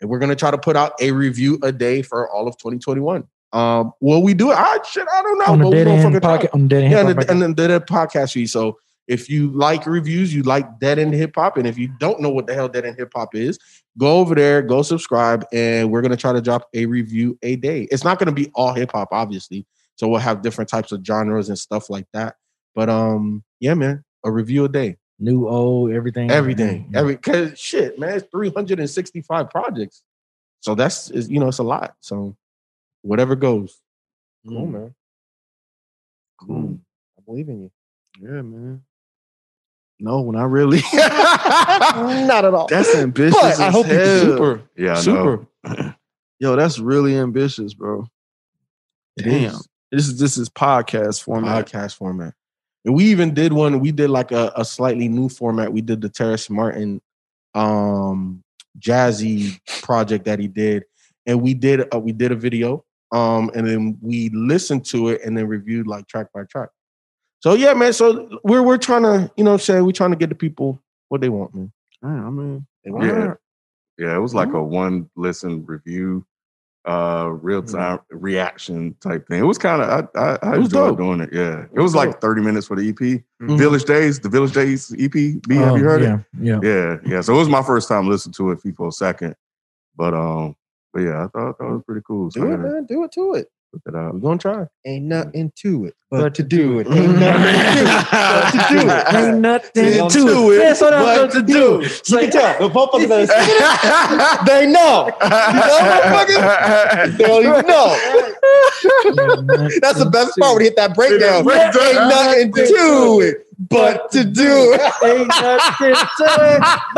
and we're gonna try to put out a review a day for all of 2021. Um, will we do it? I shit, I don't know. on the dead end pocket. On dead end. Yeah, and, the, and Podcast. then the podcast feed. So if you like reviews, you like Dead End Hip Hop, and if you don't know what the hell Dead End Hip Hop is, go over there, go subscribe, and we're gonna try to drop a review a day. It's not gonna be all hip hop, obviously. So we'll have different types of genres and stuff like that. But um, yeah, man, a review a day, New, old, everything. everything, Yeah. every cause shit, man, it's 365 projects. So that's is you know it's a lot. So whatever goes. Cool, man. Cool. I believe in you. Yeah, man. No, not really. Not at all. That's ambitious. But I as hope you hell. Super, Yeah, I know. super. Yo, that's really ambitious, bro. Damn. This is this is podcast format. podcast format. And we even did one. We did like a, a slightly new format. We did the Terrace Martin um jazzy project that he did, and we did uh, we did a video. Um, and then we listened to it and then reviewed like track by track. So yeah, man. So we're we're trying to, you know, i'm saying we're trying to get the people what they want, man. Damn, I mean, Yeah. it. Yeah, it was like a one listen review, uh, real time reaction type thing. It was kind of I I, I was enjoyed dope. doing it. Yeah, it, was was like thirty minutes for the EP. Mhm. Village Days, the Village Days EP. B, have Oh, you heard yeah, it? Yeah. Yeah, yeah. So it was my first time listening to it FIFO second, but um, but yeah, I thought that was pretty cool. So Do it, gotta man. Do it to it. put that out. We're gonna try. Ain't nothing to it but, But to to do it. it. Ain't nothing to it but to do it. Ain't nothing To to it. it, That's what I'm but going to do. You can tell. The motherfuckers that are they know. You know, motherfuckers? They don't even know. That's the best part when you hit that breakdown. Breakdown. Ain't nothing to it but to do it. Ain't nothing to it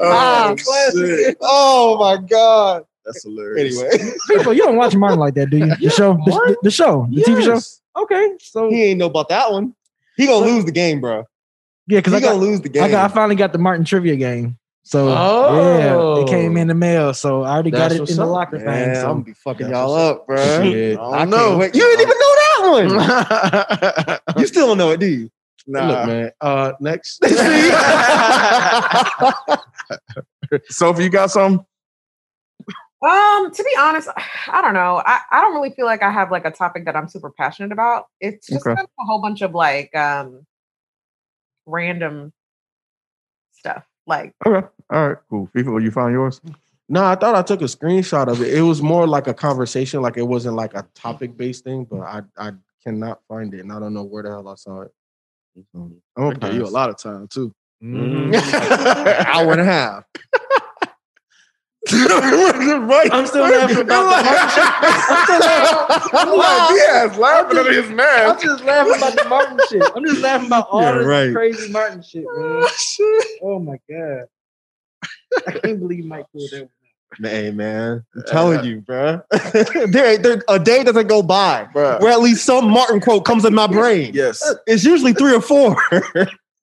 oh, ah, shit. oh my god. that's hilarious. Anyway, to do it. People, you don't watch Martin like that, do you? The show, the, the, the show, the TV show. Okay, so he ain't know about that one. He gonna lose the game, bro. Yeah, because I got, gonna lose the game. I got I finally got the Martin trivia game. So Oh. yeah, it came in the mail. So I already got it in the locker Man, thing. I'm gonna be fucking That's y'all up, bro. Shit, I I can't know. wait. You didn't even know that one. you still don't know it, do you? Look, man. Uh, next. Sophie, you got some? Um, to be honest, I don't know. I, I don't really feel like I have like a topic that I'm super passionate about. It's just Okay. kind of a whole bunch of like um random stuff. Like Okay. All right. Cool. FIFA, you found yours? No, I thought I took a screenshot of it. It was more like a conversation, like it wasn't like a topic based thing, but I I cannot find it and I don't know where the hell I saw it. Mm-hmm. I'm gonna gave you a lot of time too. Mm-hmm. Hour and a half. I'm still laughing about the Martin shit. I'm still laughing. I'm laughing. Yes, laughing at his I'm just laughing about the Martin shit. I'm just laughing about all Yeah, this right. crazy Martin shit, man. Oh, oh my god. I can't believe Myke pulled that. one. Hey man, I'm telling you, bro. there, there, a day doesn't go by Bruh. where at least some Martin quote comes in my brain. Yes. It's usually three or four.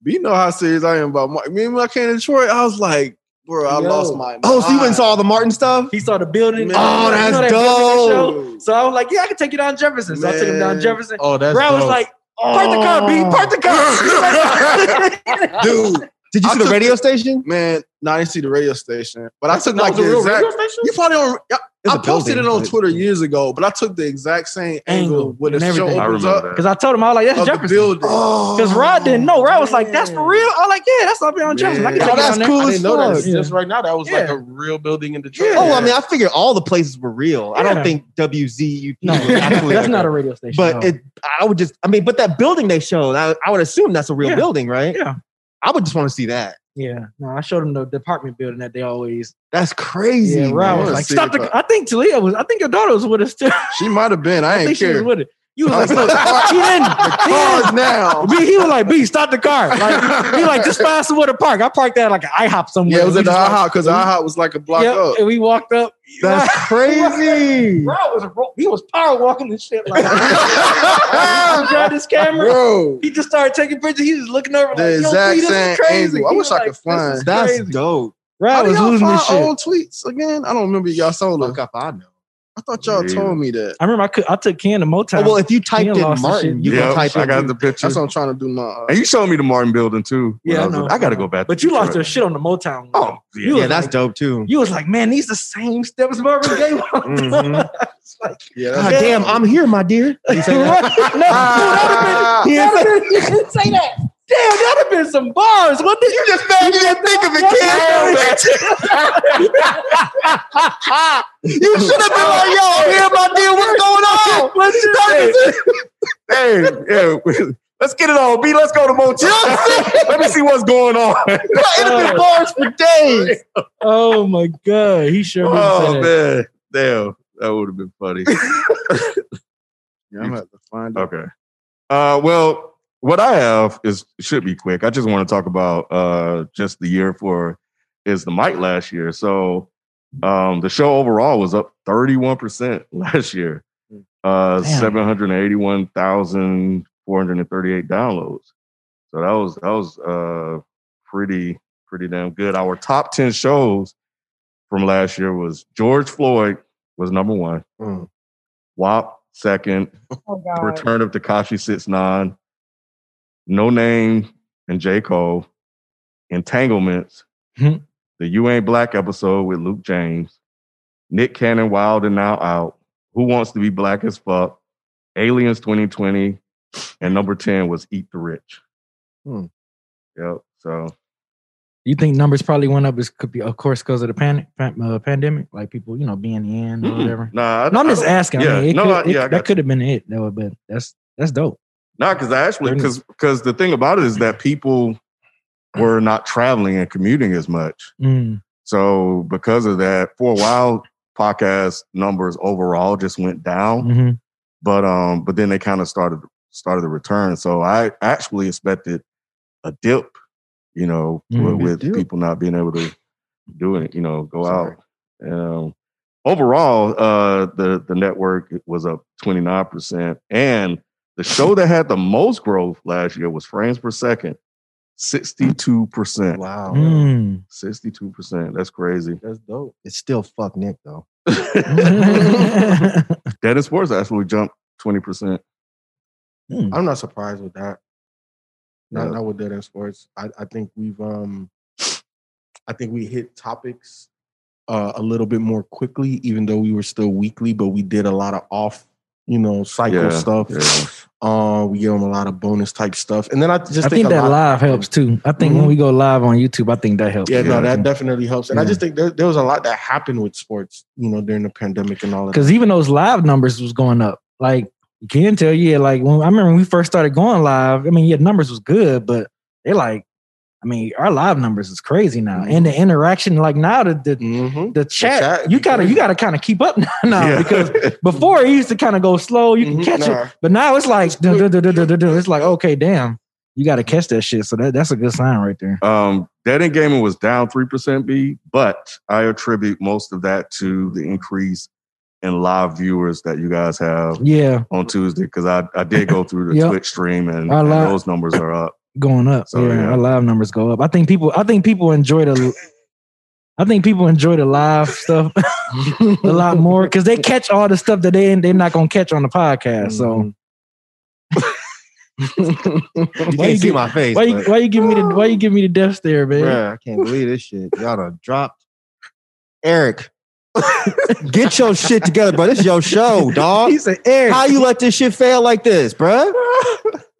But you know how serious I am about my, me and when I came to Detroit. I was like, bro, I Yo. lost my. oh, so you went and saw all the Martin stuff? He saw the building. Man. Oh, You know that's that building they show? dope. So I was like, yeah, I can take you down Jefferson. So I took him down Man. Jefferson. Oh, that's Brad was dope. like, park the car, B, part the car. Dude, Did you I see the took- radio station? man, no, I didn't see the radio station, but I took That like was a the real exact. radio station? You probably don't. I, It's I a posted building, it on Twitter years ago, but I took the exact same angle, Angle when the and show. I opens remember up. Because I told him, I was like, that's of Jefferson. building. Oh. Because Rod didn't know. Rod was like, that's for real? I was like, yeah, that's up here on Jefferson. I can Man. take Oh, you that's down cool there. I as didn't know that. fuck. Just right now, that was like a real building in Detroit. Yeah. Oh, I mean, I figured all the places were real. I don't think WZUP No, was that's not a- a radio station. But no. it, I would just, I mean, but that building they showed, I, I would assume that's a real Yeah. building, right? Yeah. I would just want to see that. Yeah, no, I showed him the department building that they always. That's crazy. Yeah, Rod I was like, stop it, the. but- I think Talia was. I think your daughter was with us too. She might have been. I, I ain't think she was care. with it. You was like, Oh, look, he didn't. He Cars now. B, he was like, B, stop the car. Like, he like, just find somewhere to park. I parked at like an IHOP somewhere. Yeah, it was We at the just IHOP because IHOP was like a block Yep, up. and we walked up. That's crazy. Bro was he was power walking this shit like. he grabbed his camera. Bro, He just started taking pictures. He was looking over the like, exact B, this is same crazy. angle. I He wish I like, could find. That's crazy. dope. How Rod was y'all losing find his shit. old tweets again? I don't remember y'all sold Fuck them. up, I know. I thought y'all Yeah. told me that. I remember I could I took Ken to Motown. Oh, well, if you typed Ian in Martin, you yeah, can type it. I in. got the picture. That's what I'm trying to do now. And you showed me the Martin building too. Yeah, I was- know. I got to go back. but to you lost your shit on the Motown. one. Oh, You yeah. was Yeah, that's like- dope too. You was like, man, these the same steps Marvin Gaye walked on. Mhm. Like, Yeah, God damn, I'm here, my dear. You say that? No, dude, that'd have been- you didn't say that. Damn, that'd have been some bars. What did you just You didn't think of it, kid. You should have been like, yo, I'm here, my dear. What's going on? What you say? hey, yeah. Let's get it on, B. Let's go to motel. Let me see what's going on. It'd have been bars for days. Oh my god, he sure did oh say that. man, damn, that would have been funny. Yeah, I'm gonna have to find it. Okay. Uh, well, what I have is should be quick. I just want to talk about uh just the year for is the Mic last year. So um the show overall was up 31% last year. Uh Damn. 781,438 downloads. So that was that was uh pretty pretty damn good. Our top 10 shows from last year was George Floyd was number 1. Mm. WAP second, oh. Return of Tekashi Six Nine, No Name and J. Cole, Entanglements, Hmm. the You Ain't Black episode with Luke James, Nick Cannon Wild and Now Out, Who Wants to Be Black as Fuck, Aliens 2020, and number 10 was Eat the Rich. Hmm. Yep. So You think numbers probably went up? Is could be, of course, because of the panic, pan, uh, pandemic, like people, you know, being in or whatever. Nah, I- No, I'm I just asking. Yeah, I mean, it no, could, I- it- yeah, I that could have been it, though. But that's that's dope. No, because actually, because because the thing about it is that people were not traveling and commuting as much. Mm. So because of that, for a while, podcast numbers overall just went down. hmm But um, but then they kind of started started to return. So I actually expected a dip, you know, Mm, with, with people not being able to do it, you know, go Sorry. out. Um, overall, uh, the the network was up twenty nine percent, and The show that had the most growth last year was Frames Per Second, sixty-two percent. Wow. Mm. Sixty-two percent. That's crazy. That's dope. It's still fuck Nick though. Dead End Sports actually jumped twenty percent. Hmm. I'm not surprised with that. Not, Yeah. not with Dead End Sports. I, I think we've um I think we hit topics uh, a little bit more quickly, even though we were still weekly, but we did a lot of off, you know, cycle Yeah, stuff. yeah. Uh, we give them a lot of bonus type stuff. And then I just I think a that lot- live helps too. I think when Mhm. we go live on YouTube, I think that helps. Yeah, no, Yeah. that definitely helps. And I just think there, there was a lot that happened with sports, you know, during the pandemic and all of that. because even those live numbers was going up. Like you can tell, yeah. Like when I remember when we first started going live. I mean, yeah, numbers was good, but they like, I mean, our live numbers is crazy now, and the interaction. Like now, the the, Mhm. the chat, chat you gotta you gotta kind of keep up now Yeah. because before it used to kind of go slow. You can Mhm, catch nah. it, but now it's like it's like okay, damn, you got to catch that shit. So that, that's a good sign right there. Um, Dead End Gaming was down three percent B, but I attribute most of that to the increase in live viewers that you guys have Yeah, on Tuesday because I, I did go through the Yep. Twitch stream and, and those numbers are up. Going up. So, yeah, yeah. our live numbers go up. I think people. I think people enjoy the. I think people enjoy the live stuff a lot more because they catch all the stuff that they they're not gonna catch on the podcast. So mm-hmm. You Why can't you see get- my face. why you why you give me the why you give me the death stare, man? Bruh, I can't believe this shit. Y'all done dropped. Eric, get your shit together, bro. This is your show, dog. He said, Eric, How you let this shit fail like this, bruh?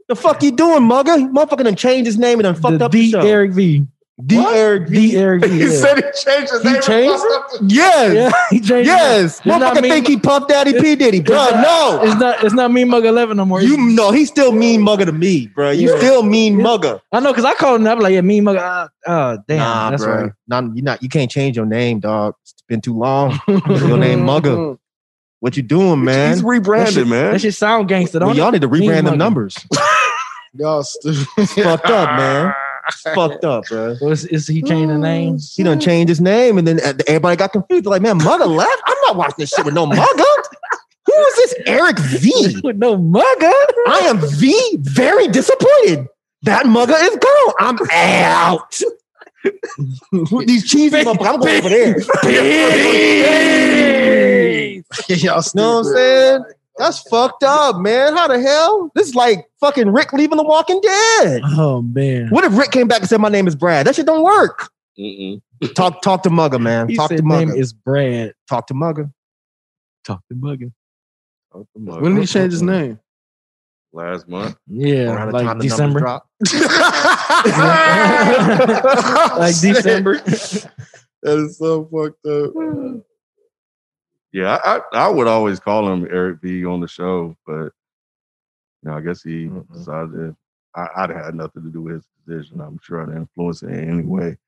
The fuck you doing, mugger? Motherfucker done changed his name and done fucked the up the D show. Eric V. D Eric V. D Eric V. He Yeah, said he changed his He name. and changed fucked up Yes. yeah he changed. Yes. It's Motherfucker me- think he Puff Daddy P. Diddy, bro. not- No. It's not. It's not me, Mug Eleven no more. You know he still mean mugger to me, bro. You Yeah. still mean Yeah. mugger. I know because I called him up like, yeah, me, Mug. Uh, uh, damn, nah, that's bro. right. Nah, you not. You can't change your name, dog. It's been too long. your name mugger. What you doing, man? He's rebranded, shit- man. That shit sound gangster, don't Well, y'all need to rebrand them numbers. Y'all stupid. It's fucked up, man. It's fucked up, bro. Is, is he changing the name? He done changed his name, and then everybody got confused. They're like, man, Mugger left. I'm not watching this shit with no Mugger. Who is this Eric V? With no mugger. I am V. Very disappointed. That Mugger is gone. I'm out. These cheesy motherfuckers. I'm going over there. Y'all know what I'm saying? That's fucked up, man. How the hell? This is like fucking Rick leaving The Walking Dead. Oh man. What if Rick came back and said, "My name is Brad"? That shit don't work. Mm-mm. Talk, talk to Mugger, man. He talk said to name is Brad. talk to Mugger. Talk to Mugger. When did he change his name? Last month. Yeah, like time the numbers December. like December. That is so fucked up. Yeah, I, I, I would always call him Eric V on the show, but you know, I guess he Mm-mm. decided I, I'd had nothing to do with his decision. I'm sure I'd influence it in any way.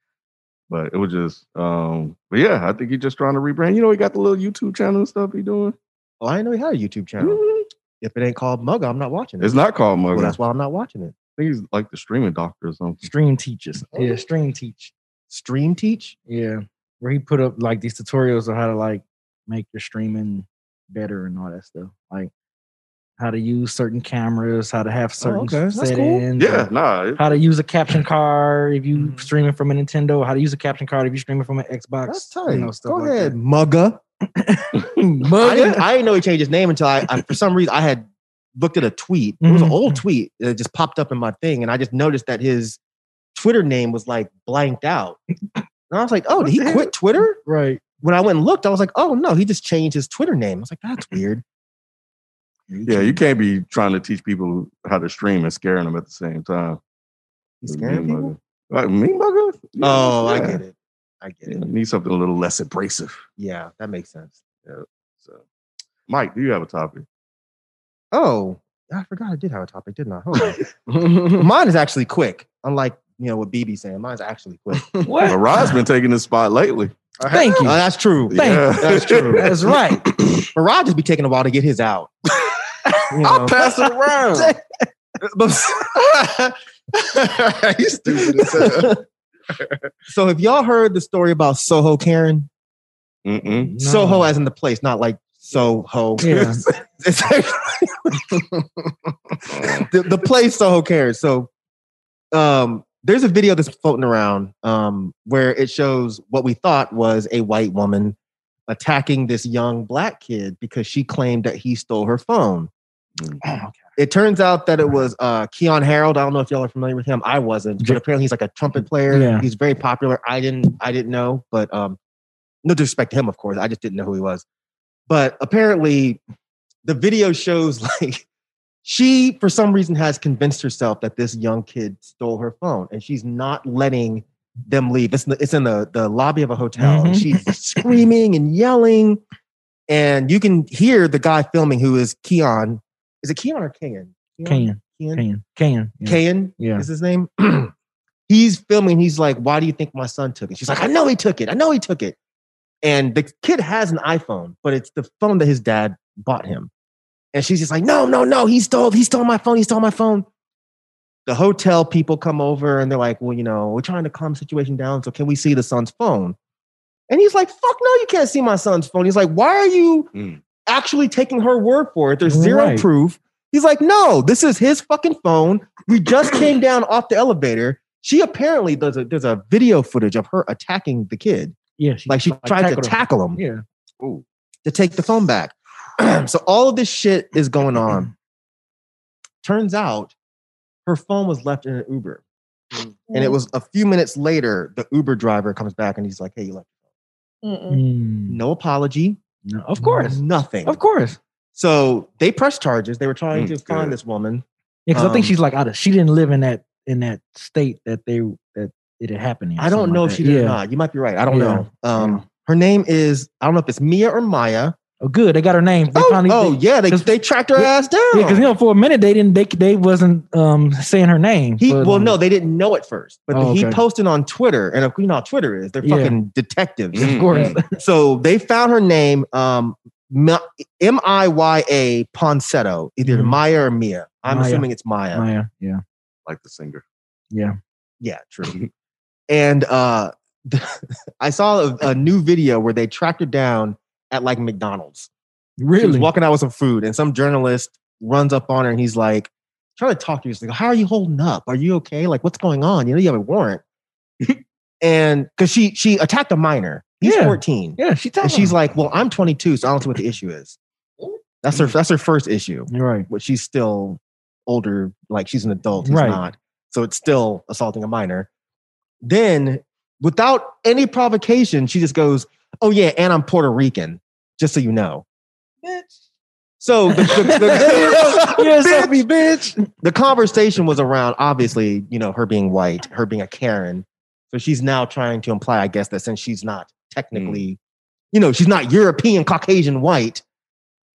But it was just um, but yeah, I think he's just trying to rebrand. You know, he got the little YouTube channel and stuff he doing. Oh, I didn't know he had a YouTube channel. If it ain't called Mugger, I'm not watching it. It's not called Mugger. well, that's why I'm not watching it. I think he's like the streaming doctor or something. Stream teaches. Oh. Yeah, stream teach. Stream teach. Yeah, where he put up like these tutorials on how to like make your streaming better and all that stuff. Like how to use certain cameras, how to have certain okay. That's cool. Yeah, nah. it- How to use a capture card if you Mhm. streaming from a Nintendo. How to use a capture card if you streaming from an Xbox. That's tight. You know, stuff Go like ahead, Mugger. that. I Mugger. didn't, I didn't know he changed his name until I, I for some reason I had looked at a tweet. It was an old tweet that just popped up in my thing, and I just noticed that his Twitter name was like blanked out. And I was like, "Oh, did he What the quit Twitter?" Right. When I went and looked, I was like, "Oh no, he just changed his Twitter name." I was like, "That's weird." yeah, you can't be trying to teach people how to stream and scaring them at the same time. He's scaring Mean people. Mugger. Like me mugger? Yeah, Oh, I get it. I get Yeah, it. need something a little less abrasive. Yeah, that makes sense. Yeah. So, Myke, do you have a topic? Oh, I forgot I did have a topic, didn't I? Hold on. Mine is actually quick, unlike you know what BB saying. Mine's actually quick. What? Well, Rod's been taking this spot lately. Thank Oh, you. that's true. Thank you. That's true. That's right. But Rod just be taking a while to get his out. You know? I'll pass it around. you stupid as hell. so have y'all heard the story about Soho Karen? Mm-mm. No. Soho as in the place, not like Soho. Yeah. It's actually- the, the play Soho Karen. So um there's a video that's floating around um where it shows what we thought was a white woman attacking this young black kid because she claimed that he stole her phone. Mm. It turns out that it was uh Keyon Harrold. I don't know if y'all are familiar with him. I wasn't, but apparently he's like a trumpet player. Yeah. He's very popular. I didn't I didn't know, but um no disrespect to him, of course. I just didn't know who he was. But apparently the video shows like she for some reason has convinced herself that this young kid stole her phone and she's not letting them leave. It's in the, it's in the, the lobby of a hotel. And Mhm. she's screaming and yelling. And you can hear the guy filming who is Keon. Is it Keon or Kean? Can, Kean? can, can. Kayan Yeah. is his name. he's filming. He's like, "Why do you think my son took it?" She's like, "I know he took it. I know he took it." And the kid has an iPhone, but it's the phone that his dad bought him. And she's just like, "No, no, no! He stole. He stole my phone. He stole my phone." The hotel people come over and they're like, "Well, you know, we're trying to calm the situation down. So can we see the son's phone?" And he's like, "Fuck no, you can't see my son's phone." He's like, "Why are you Mm. actually taking her word for it? There's zero Right. proof." He's like, "No, this is his fucking phone. We just came down off the elevator. She apparently does a there's a video footage of her attacking the kid. Yeah. She, Like she tried to tackled him. tackle him Yeah. to take the phone back. so all of this shit is going on. Turns out her phone was left in an Uber. And it was a few minutes later, the Uber driver comes back and he's like, Hey, you left. Mm-mm. Mm. No apology. No, of course. Nothing. Of course. So they pressed charges. They were trying Mm, to find this woman. Yeah, because I think Um, she's like out of. She didn't live in that in that state that they that it had happened in. I don't know like if she did yeah. or not. You might be right. I don't Yeah. know. Um, Yeah. Her name is, I don't know if it's Mia or Maya. Oh, good. They got her name. They Oh, finally, oh they, yeah, they, they tracked her Yeah, ass down. Yeah, because you know, for a minute they didn't. They they wasn't um saying her name. He but, well, um, no, they didn't know at first, but Oh, he okay. posted on Twitter, and if you know Twitter is. They're Yeah. fucking detectives. Mm. Of course. so they found her name, um, M I Y A Ponsetto, either Mhm. Maya or Mia. I'm Maya. assuming it's Maya. Maya. Yeah. like the singer. Yeah. Yeah, true. and uh, I saw a, a new video where they tracked her down at like McDonald's. She was Really. walking out with some food, and some journalist runs up on her and he's like, trying to talk to you. He's like, How are you holding up? Are you okay? Like, what's going on? You know, you have a warrant. and because she she attacked a minor. He's Yeah. 14. yeah. She. And she's like, Well, I'm 22, so I don't see what the issue is. That's her mm. that's her first issue. You're right. But she's still older, like she's an adult. He's Right. not. So it's still assaulting a minor. Then, without any provocation, she just goes, Oh yeah, and I'm Puerto Rican, just so you know. Bitch. So the, the, the, yeah, Sophie, bitch. the conversation was around obviously, you know, her being white, her being a Karen. So she's now trying to imply, I guess, that since she's not technically, mm. you know, she's not European, Caucasian, white,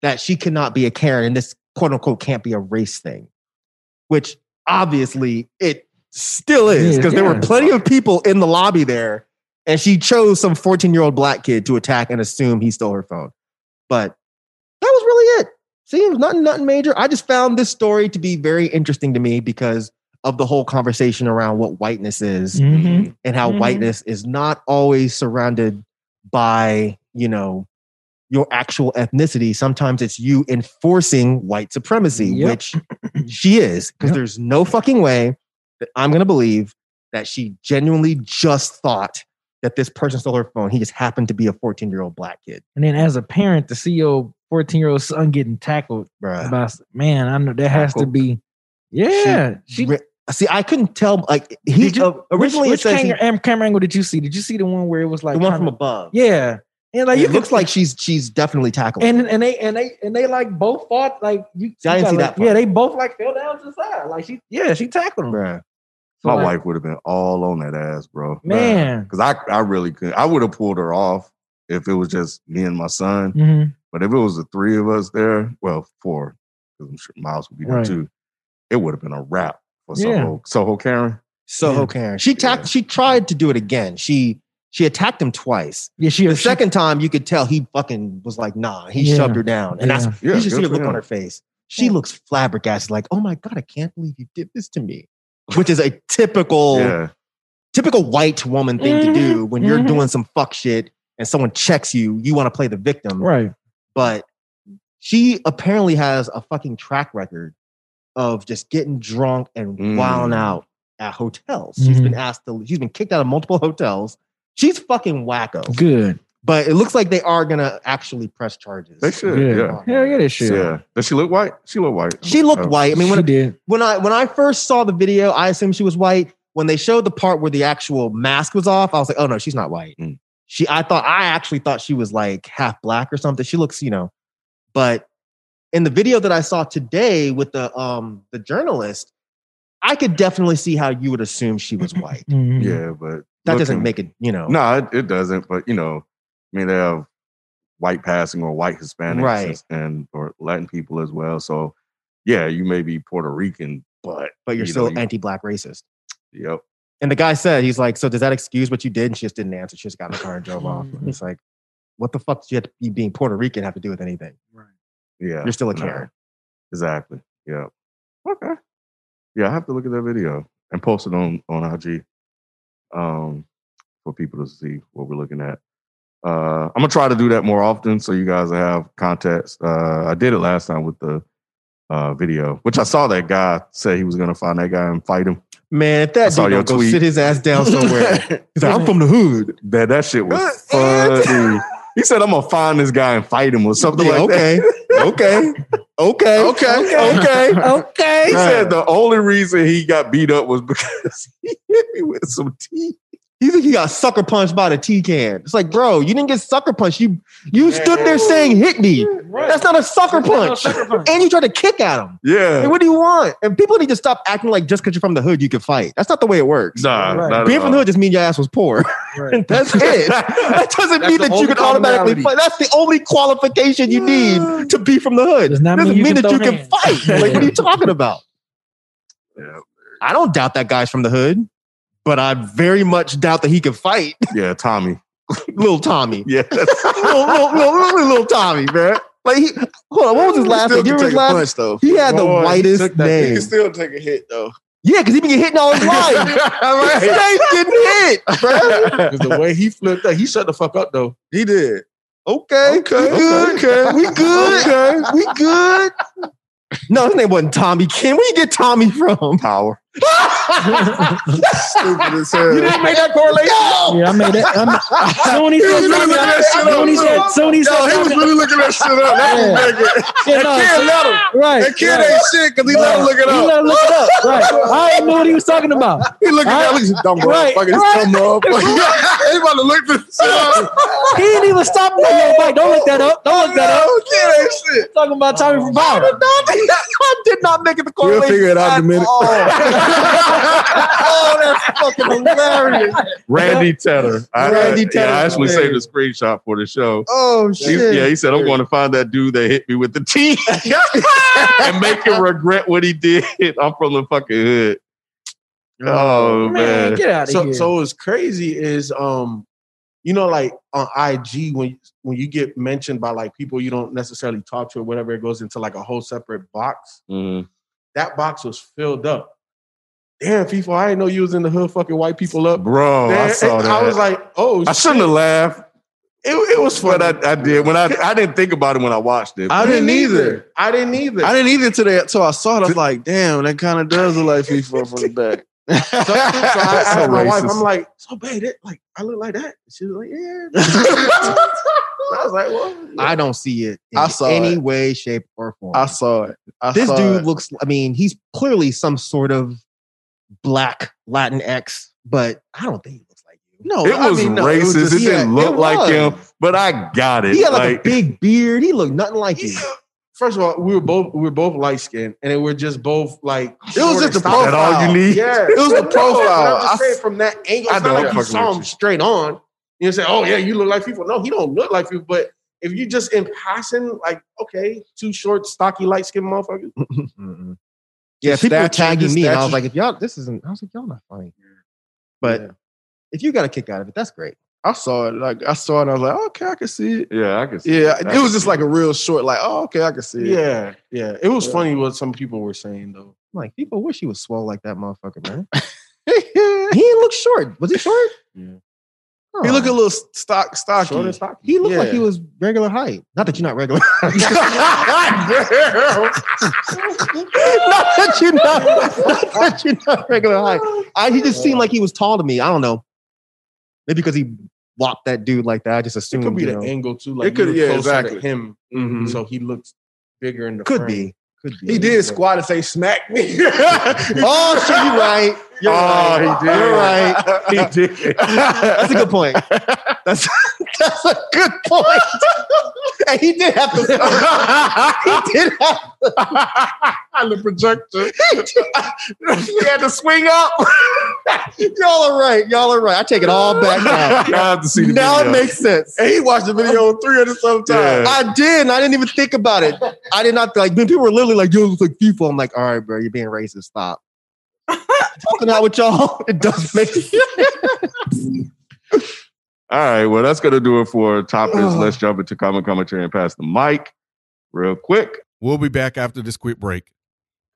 that she cannot be a Karen and this quote unquote can't be a race thing, which obviously it still is Yeah, because there were plenty of people in the lobby there and she chose some 14 year old black kid to attack and assume he stole her phone. But that was really it. See, it was nothing, nothing major. I just found this story to be very interesting to me because of the whole conversation around what whiteness is Mhm. and how Mhm. whiteness is not always surrounded by, you know, your actual ethnicity. Sometimes it's you enforcing white supremacy, Yep. which she is, because Yep. there's no fucking way that I'm going to believe that she genuinely just thought that this person stole her phone. He just happened to be a 14 year old black kid. And then as a parent to see your 14 year old son getting tackled Bruh. by man, I know that has to be. Yeah, she. Re- See, I couldn't tell. Like he you, uh, originally which, it says which he- camera, am- camera angle did you see? Did you see the one where it was like the one from above. Yeah, and like it looks like she's she's definitely tackled. and and they and they and they like both fought like you. See, I didn't see got, that part. Yeah, they both like fell down to the side. Like she, yeah, she tackled him. Bruh. So, My like, wife would have been all on that ass, bro. man. Because I, I really could. I would have pulled her off if it was just me and my son. Mhm. But if it was the three of us there, well, four, because I'm sure Miles would be there Right. too. It would have been a wrap for Yeah. Soho, Soho Karen. Soho Yeah. Karen. She tacked. Yeah. She tried to do it again. She she attacked him twice. Yeah, she The she- second time, you could tell he fucking was like, "Nah." He Yeah. shoved her down, and that's Yeah. Yeah, you should good see the for look on her face. She looks flabbergasted, like, "Oh my god, I can't believe you did this to me," which is a typical Yeah. typical white woman thing Mhm. to do when you're Mhm. doing some fuck shit and someone checks you. You want to play the victim, right. but she apparently has a fucking track record of just getting drunk and Mm. wilding out at hotels. She's Mhm. been asked to. She's been kicked out of multiple hotels. She's fucking wacko. Good. But it looks like they are gonna actually press charges. They should. Good. Yeah. Hell yeah, they should. Yeah. Does she look white? She look white. She looked Oh. white. I mean, when she did. when I when I first saw the video, I assumed she was white. When they showed the part where the actual mask was off, I was like, oh no, she's not white. Mm. She I thought I actually thought she was like half black or something. She looks, you know, but in the video that I saw today with the um the journalist, I could definitely see how you would assume she was white. Mhm. Yeah, but That doesn't make it, you know. No, it, it doesn't. But you know, I mean, they have white passing or white Hispanics Right. and, and or Latin people as well. So yeah, you may be Puerto Rican, but but you're you still know, anti-black racist. Yep. And the guy said, he's like, so does that excuse what you did? And she just didn't answer. She just got in the car and drove off. And it's like, what the fuck does you have to be being Puerto Rican have to do with anything? Right. Yeah. You're still a no, Karen. Exactly. Yeah. Okay. Yeah, I have to look at that video and post it on on IG um for people to see what we're looking at. Uh I'm gonna try to do that more often so you guys have context. Uh I did it last time with the uh video, which I saw that guy say he was gonna find that guy and fight him. Man, that dude your go tweet. sit his ass down somewhere. He's like, I'm from the hood. That that shit was funny. He said I'm gonna find this guy and fight him or something Yeah, like that. okay. okay. Okay. Okay. Okay. Okay. He said the only reason he got beat up was because he hit me with some tea. He think he got sucker punched by the tea can. It's like, bro, you didn't get sucker punched. You you stood there saying hit me. That's not a sucker punch. And you tried to kick at him. Yeah. Hey, what do you want? And people need to stop acting like just because you're from the hood, you can fight. That's not the way it works. Nah, Right. not at Being from the hood just means your ass was poor. Right. That's it. That doesn't That's mean that you can automatically fight. That's the only qualification you need to be from the hood. Does not doesn't mean you mean that you throw can fight. Like, what are you talking about? Yeah. I don't doubt that guy's from the hood, but I very much doubt that he can fight. Yeah, Tommy. little Tommy. Yeah, little, little, little, little, Tommy, man. Like, he, hold on, what was his last name? Still You can remember take his last punch though. He had the Boy, he whitest that- He name. can still take a hit though. Yeah, because he been getting hit all his life. He stayed getting hit, bro. 'Cause the way he flipped up, he shut the fuck up though. He did. Okay, Okay, we good. okay. We good. Okay. We good. No, his name wasn't Tommy. Where you get Tommy from? power. Stupid as hell. You didn't make that correlation. Yeah, I made that. I'm, so when he said, really looking that shit so up, said, bro. he Yo, said, he was really looking that shit up. That was nigga. Yeah, no, kid so- let him. right, That kid right. ain't shit because he let him look it up. He let him look it up. Right. I didn't know what he was talking about. He looking at Right. me, this dumb Right. motherfucker. This dumb motherfucker. He about to look this shit up. He didn't even stop. No, no, Myke, don't look that up. Don't look that up. No, kid ain't shit. Talking about Tommy from Power. did I did not make it the We'll figure it out in a minute. all. oh, that's fucking hilarious. Randy Tedder. I, Randy yeah, I Tedder. actually saved a screenshot for the show. Oh He- shit. yeah, he said, I'm going to find that dude that hit me with the T and make him regret what he did. I'm from the fucking hood. Oh, Man, man. get out of So here. so what's crazy is um, you know, like on IG when when you get mentioned by like people you don't necessarily talk to or whatever, it goes into like a whole separate box. Mhm. That box was filled up. Damn, FIFA, I didn't know you was in the hood fucking white people up. Bro, I saw that. I was like, oh, I shouldn't have laughed, It, it was fun. but I, I did. When I I didn't think about it when I watched it. I didn't either. I didn't either. I didn't either today So I saw it. I was like, damn, that kind of does look like FIFA from the back. So, so I asked So my wife, racist. I'm like, so babe, that, like I look like that. She was like, yeah. I was like, well, I don't see it in I saw any it. way, shape, or form. I saw it. I this saw dude it. looks, I mean, he's clearly some sort of black Latin X, but I don't think he looks like you. no, It I was mean, no, racist. It, was just- didn't yeah, look it like was. him, but I got it. He had like, like, a big beard. He looked nothing like you. First of all, we were both we were both light skinned, and we're just both like. It was just the short and That all you need? Yeah, It was the No, profile. I'm just I- saying from that angle. I It's not know, like you saw him you. straight on. You say, "Oh yeah, you look like people." No, he don't look like people. But if you just in passing, like, okay, two short, stocky, light skinned motherfuckers. Mm-mm. Yeah, people were tagging me, and I was like, if y'all, this isn't, I was like, y'all not funny. But Yeah. if you got a kick out of it, that's great. I saw it. Like I saw it. and I was like, okay, I can see it. yeah, I can see Yeah, it. It was just like it. a real short. Like, oh, okay, I can see it. Yeah, yeah. It was Yeah. funny what some people were saying though. I'm like, people wish he was swole like that motherfucker, man. he didn't look short. Was he short? He looked a little stock stocky. Short and stocky. He looked like he was regular height. Not that you're not regular. not that you're not, not that you're not regular height. I, he just seemed like he was tall to me. I don't know. Maybe because he walked that dude like that. I just It assumed. could be you the know, angle too. Like It could- you were yeah, closer exactly. to him, Mhm. so he looks bigger in the could frame. be. He did squat and say smack me. Oh shit, you're right. You're Oh, right. he did. You're right. He did. That's a good point. That's that's a good point. and he did have to. he did have. On the projector. he had to swing up. Y'all are right. Y'all are right. I take it all back now. You have to see the now video. it makes sense. and he watched the video 300 some times. Yeah. I did, and I didn't even think about it. I did not like when people were literally like, "Yo, it's like FIFA." I'm like, "All right, bro, you're being racist. Stop." Talking out with y'all, it doesn't make sense. All right, well, that's gonna do it for topics. Let's jump into common commentary and pass the mic real quick. We'll be back after this quick break.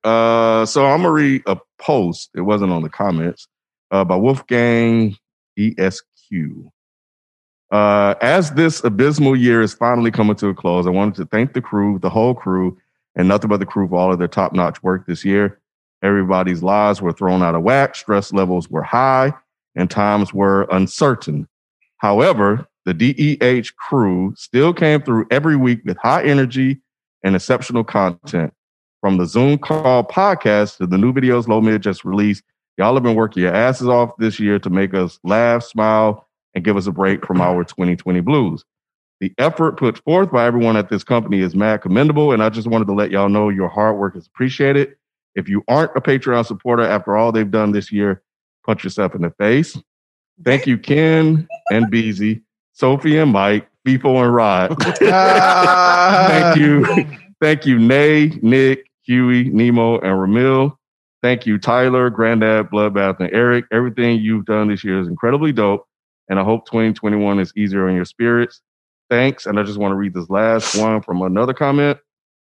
Uh, so I'm gonna read a post. It wasn't on the comments uh, by Wolfgang Esq. Uh, as this abysmal year is finally coming to a close, I wanted to thank the crew, the whole crew, and nothing but the crew for all of their top-notch work this year. Everybody's lives were thrown out of whack, stress levels were high, and times were uncertain. However, the DEH crew still came through every week with high energy and exceptional content. From the Zoom call podcast to the new videos Low Mid just released, y'all have been working your asses off this year to make us laugh, smile, and give us a break from our 2020 blues. The effort put forth by everyone at this company is mad commendable, and I just wanted to let y'all know your hard work is appreciated. If you aren't a Patreon supporter after all they've done this year, punch yourself in the face. Thank you, Ken and Beezy, Sophie and Myke, FIFO and Rod. Thank you. Thank you, Nay, Nick, Huey, Nemo, and Ramil. Thank you, Tyler, Granddad, Bloodbath, and Eric. Everything you've done this year is incredibly dope, and I hope 2021 is easier on your spirits. Thanks. And I just want to read this last one from another comment.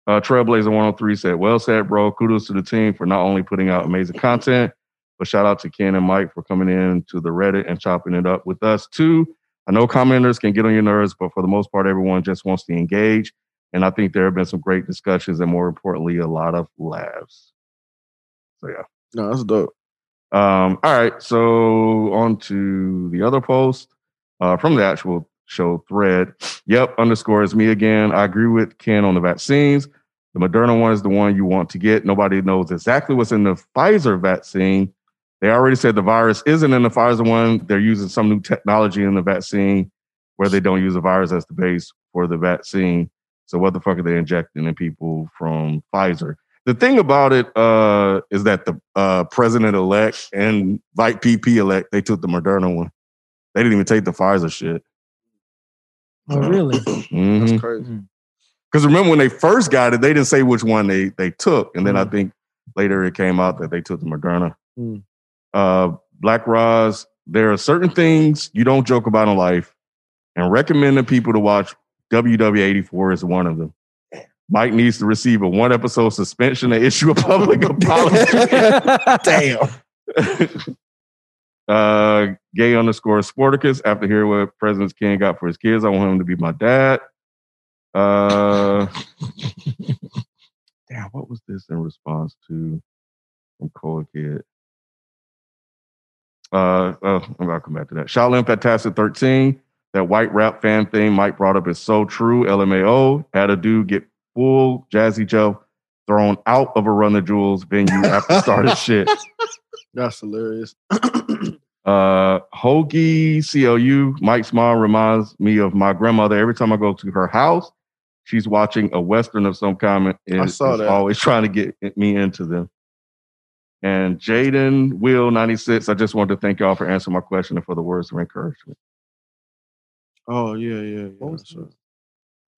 Uh, Trailblazer 103 said, Well said, bro. Kudos to the team for not only putting out amazing content, but shout out to Ken and Myke for coming in to the Reddit and chopping it up with us too. I know commenters can get on your nerves, but for the most part, everyone just wants to engage. And I think there have been some great discussions and more importantly, a lot of laughs. So yeah. No, that's dope. Um, all right, so on to the other post uh, from the actual show thread. Yep, underscore is me again. I agree with Ken on the vaccines. The Moderna one is the one you want to get. Nobody knows exactly what's in the Pfizer vaccine. They already said the virus isn't in the Pfizer one. They're using some new technology in the vaccine where they don't use the virus as the base for the vaccine. So what the fuck are they injecting in people from Pfizer? The thing about it uh, is that the uh, president elect and Vice PP elect they took the Moderna one. They didn't even take the Pfizer shit. Oh, really? Mhm. That's crazy. Because remember when they first got it, they didn't say which one they they took, and then I Mm. think later it came out that they took the Moderna. Mm. Uh, Black Roz, there are certain things you don't joke about in life, and recommending people to watch WW84 is one of them. Myke needs to receive a one episode suspension and issue a public apology. Damn. uh, gay underscore Sporticus. After hearing what President Ken got for his kids, I want him to be my dad. Uh, damn, what was this in response to from Cola Kid? Uh, oh, I'm gonna come back to that. Shaolin Fantastic 13. That white rap fan thing Myke brought up is so true. LMAO had a dude get full Jazzy Joe thrown out of a Run the Jewels venue after started shit. That's hilarious. Uh, Hoagie CLU, Myke's mom reminds me of my grandmother. Every time I go to her house, she's watching a Western of some kind and I saw is that. always trying to get me into them. And Jaden Will 96, I just wanted to thank y'all for answering my question and for the words of encouragement. Oh yeah, yeah. yeah. What was that's.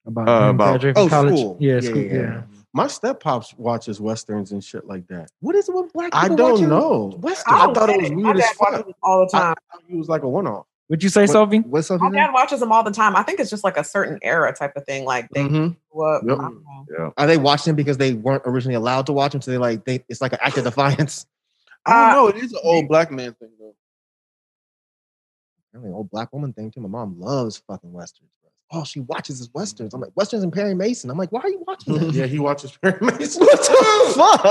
About, Uh, about- Oh, college. school. Yeah, Yeah, school. yeah, Yeah. yeah. My step pops watches westerns and shit like that. What is it with black people? I don't watching know. Western? I don't thought it was weird as fuck. all the I time. thought he was like a one off. What'd you say, Sophie? What's My something? dad watches them all the time. I think it's just like a certain era type of thing. Like they Mm-hmm. grew up. Yep. I don't know. Yeah. Are they watching because they weren't originally allowed to watch them? So they like they it's like an act of defiance. I don't Uh, know. It is an old black man thing though. Apparently, an old black woman thing too. My mom loves fucking westerns. Bro. Oh, she watches his westerns. I'm like westerns and Perry Mason. I'm like, why are you watching that? yeah, he watches Perry Mason. what the fuck?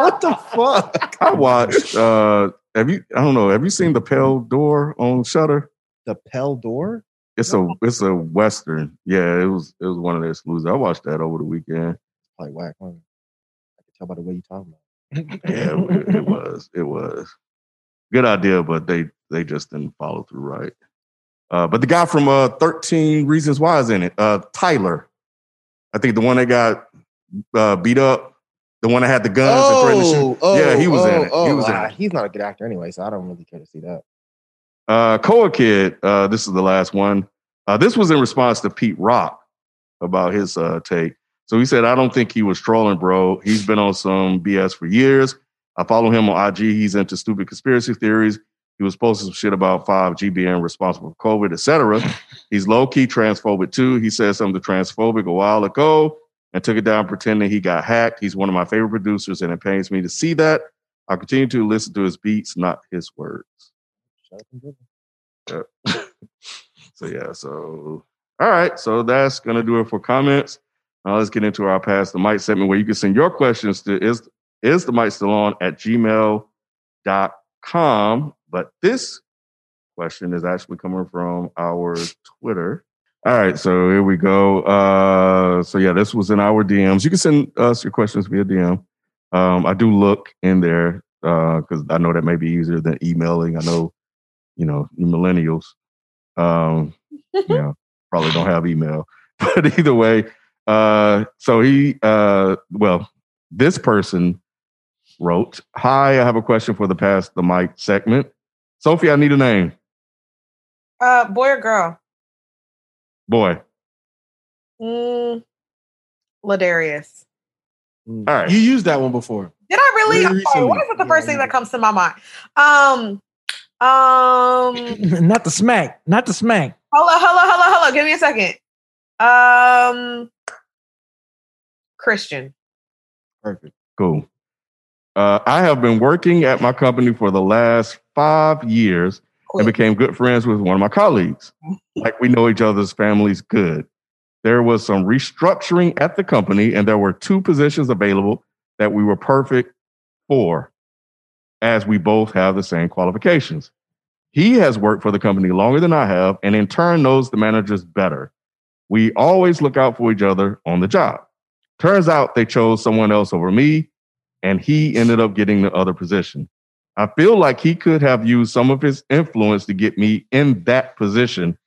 what the fuck? I watched. uh Have you? I don't know. Have you seen the Pale Door on Shudder? The Pale Door. It's a it's a western. Yeah, it was it was one of their exclusives. I watched that over the weekend. Probably whack. Huh? I can tell by the way you talking about. Yeah, it, it was. It was good idea, but they they just didn't follow through right. Uh, but the guy from uh, Thirteen Reasons Why is in it. Uh, Tyler, I think the one that got uh, beat up, the one that had the guns and threatened to shoot. oh, yeah, he was in it. oh, he was in ah, it. He's not a good actor anyway, so I don't really care to see that. Uh, Koa Kid, uh, this is the last one. Uh, this was in response to Pete Rock about his uh, take. So he said, I don't think he was trolling, bro. He's been on some BS for years. I follow him on IG. He's into stupid conspiracy theories. He was posting some shit about 5G being responsible for COVID, etc. He's low key transphobic too. He said something transphobic a while ago and took it down pretending he got hacked. He's one of my favorite producers, and it pains me to see that. I'll continue to listen to his beats, not his words. Shut up and dribble. Yeah. so yeah, so all right. So that's gonna do it for comments. Now let's get into our past the mic segment where you can send your questions to is is the mic still on at gmail.com. But this question is actually coming from our Twitter. All right, so here we go. Uh, so yeah, this was in our DMs. You can send us your questions via DM. Um, I do look in there because I know that may be easier than emailing. I know, you know, you millennials, um, you know, probably don't have email. But either way, uh, so he, uh, well, this person wrote, "Hi, I have a question for the past the mic segment. Sophie, I need a name. Uh, boy or girl? Boy. Mm, Ladarius. All right. You used that one before. Did I really? Very I'm sorry, What recently. is it the first thing that comes to my mind? Um, um, not the smack, not the smack. hello, hello, hello, hello. Give me a second. Um, Christian. Perfect. Cool. Uh, I have been working at my company for the last five years Cool. and became good friends with one of my colleagues. Like we know each other's families good. There was some restructuring at the company, and there were two positions available that we were perfect for, as we both have the same qualifications. He has worked for the company longer than I have, and in turn knows the managers better. We always look out for each other on the job. Turns out they chose someone else over me, and he ended up getting the other position. I feel like he could have used some of his influence to get me in that position.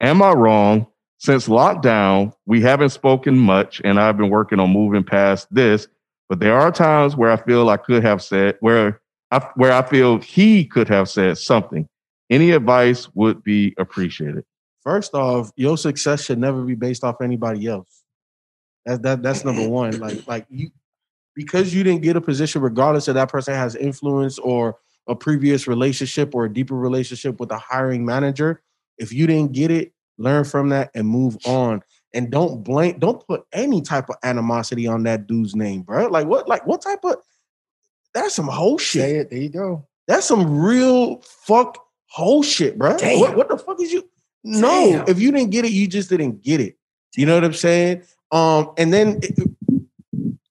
Am I wrong? Since lockdown, we haven't spoken much, and I've been working on moving past this. But there are times where I feel I could have said where I where I feel he could have said something. Any advice would be appreciated. First off, your success should never be based off anybody else. That, that that's number one. Like like you because you didn't get a position, regardless of that person has influence or a previous relationship or a deeper relationship with a hiring manager. If you didn't get it, learn from that and move on. And don't blame, don't put any type of animosity on that dude's name, bro. Like what, like what type of that's some whole shit. Say it. There you go. That's some real fuck whole shit, bro. What, what the fuck is you? No, Damn. if you didn't get it, you just didn't get it. You know what I'm saying? Um, and then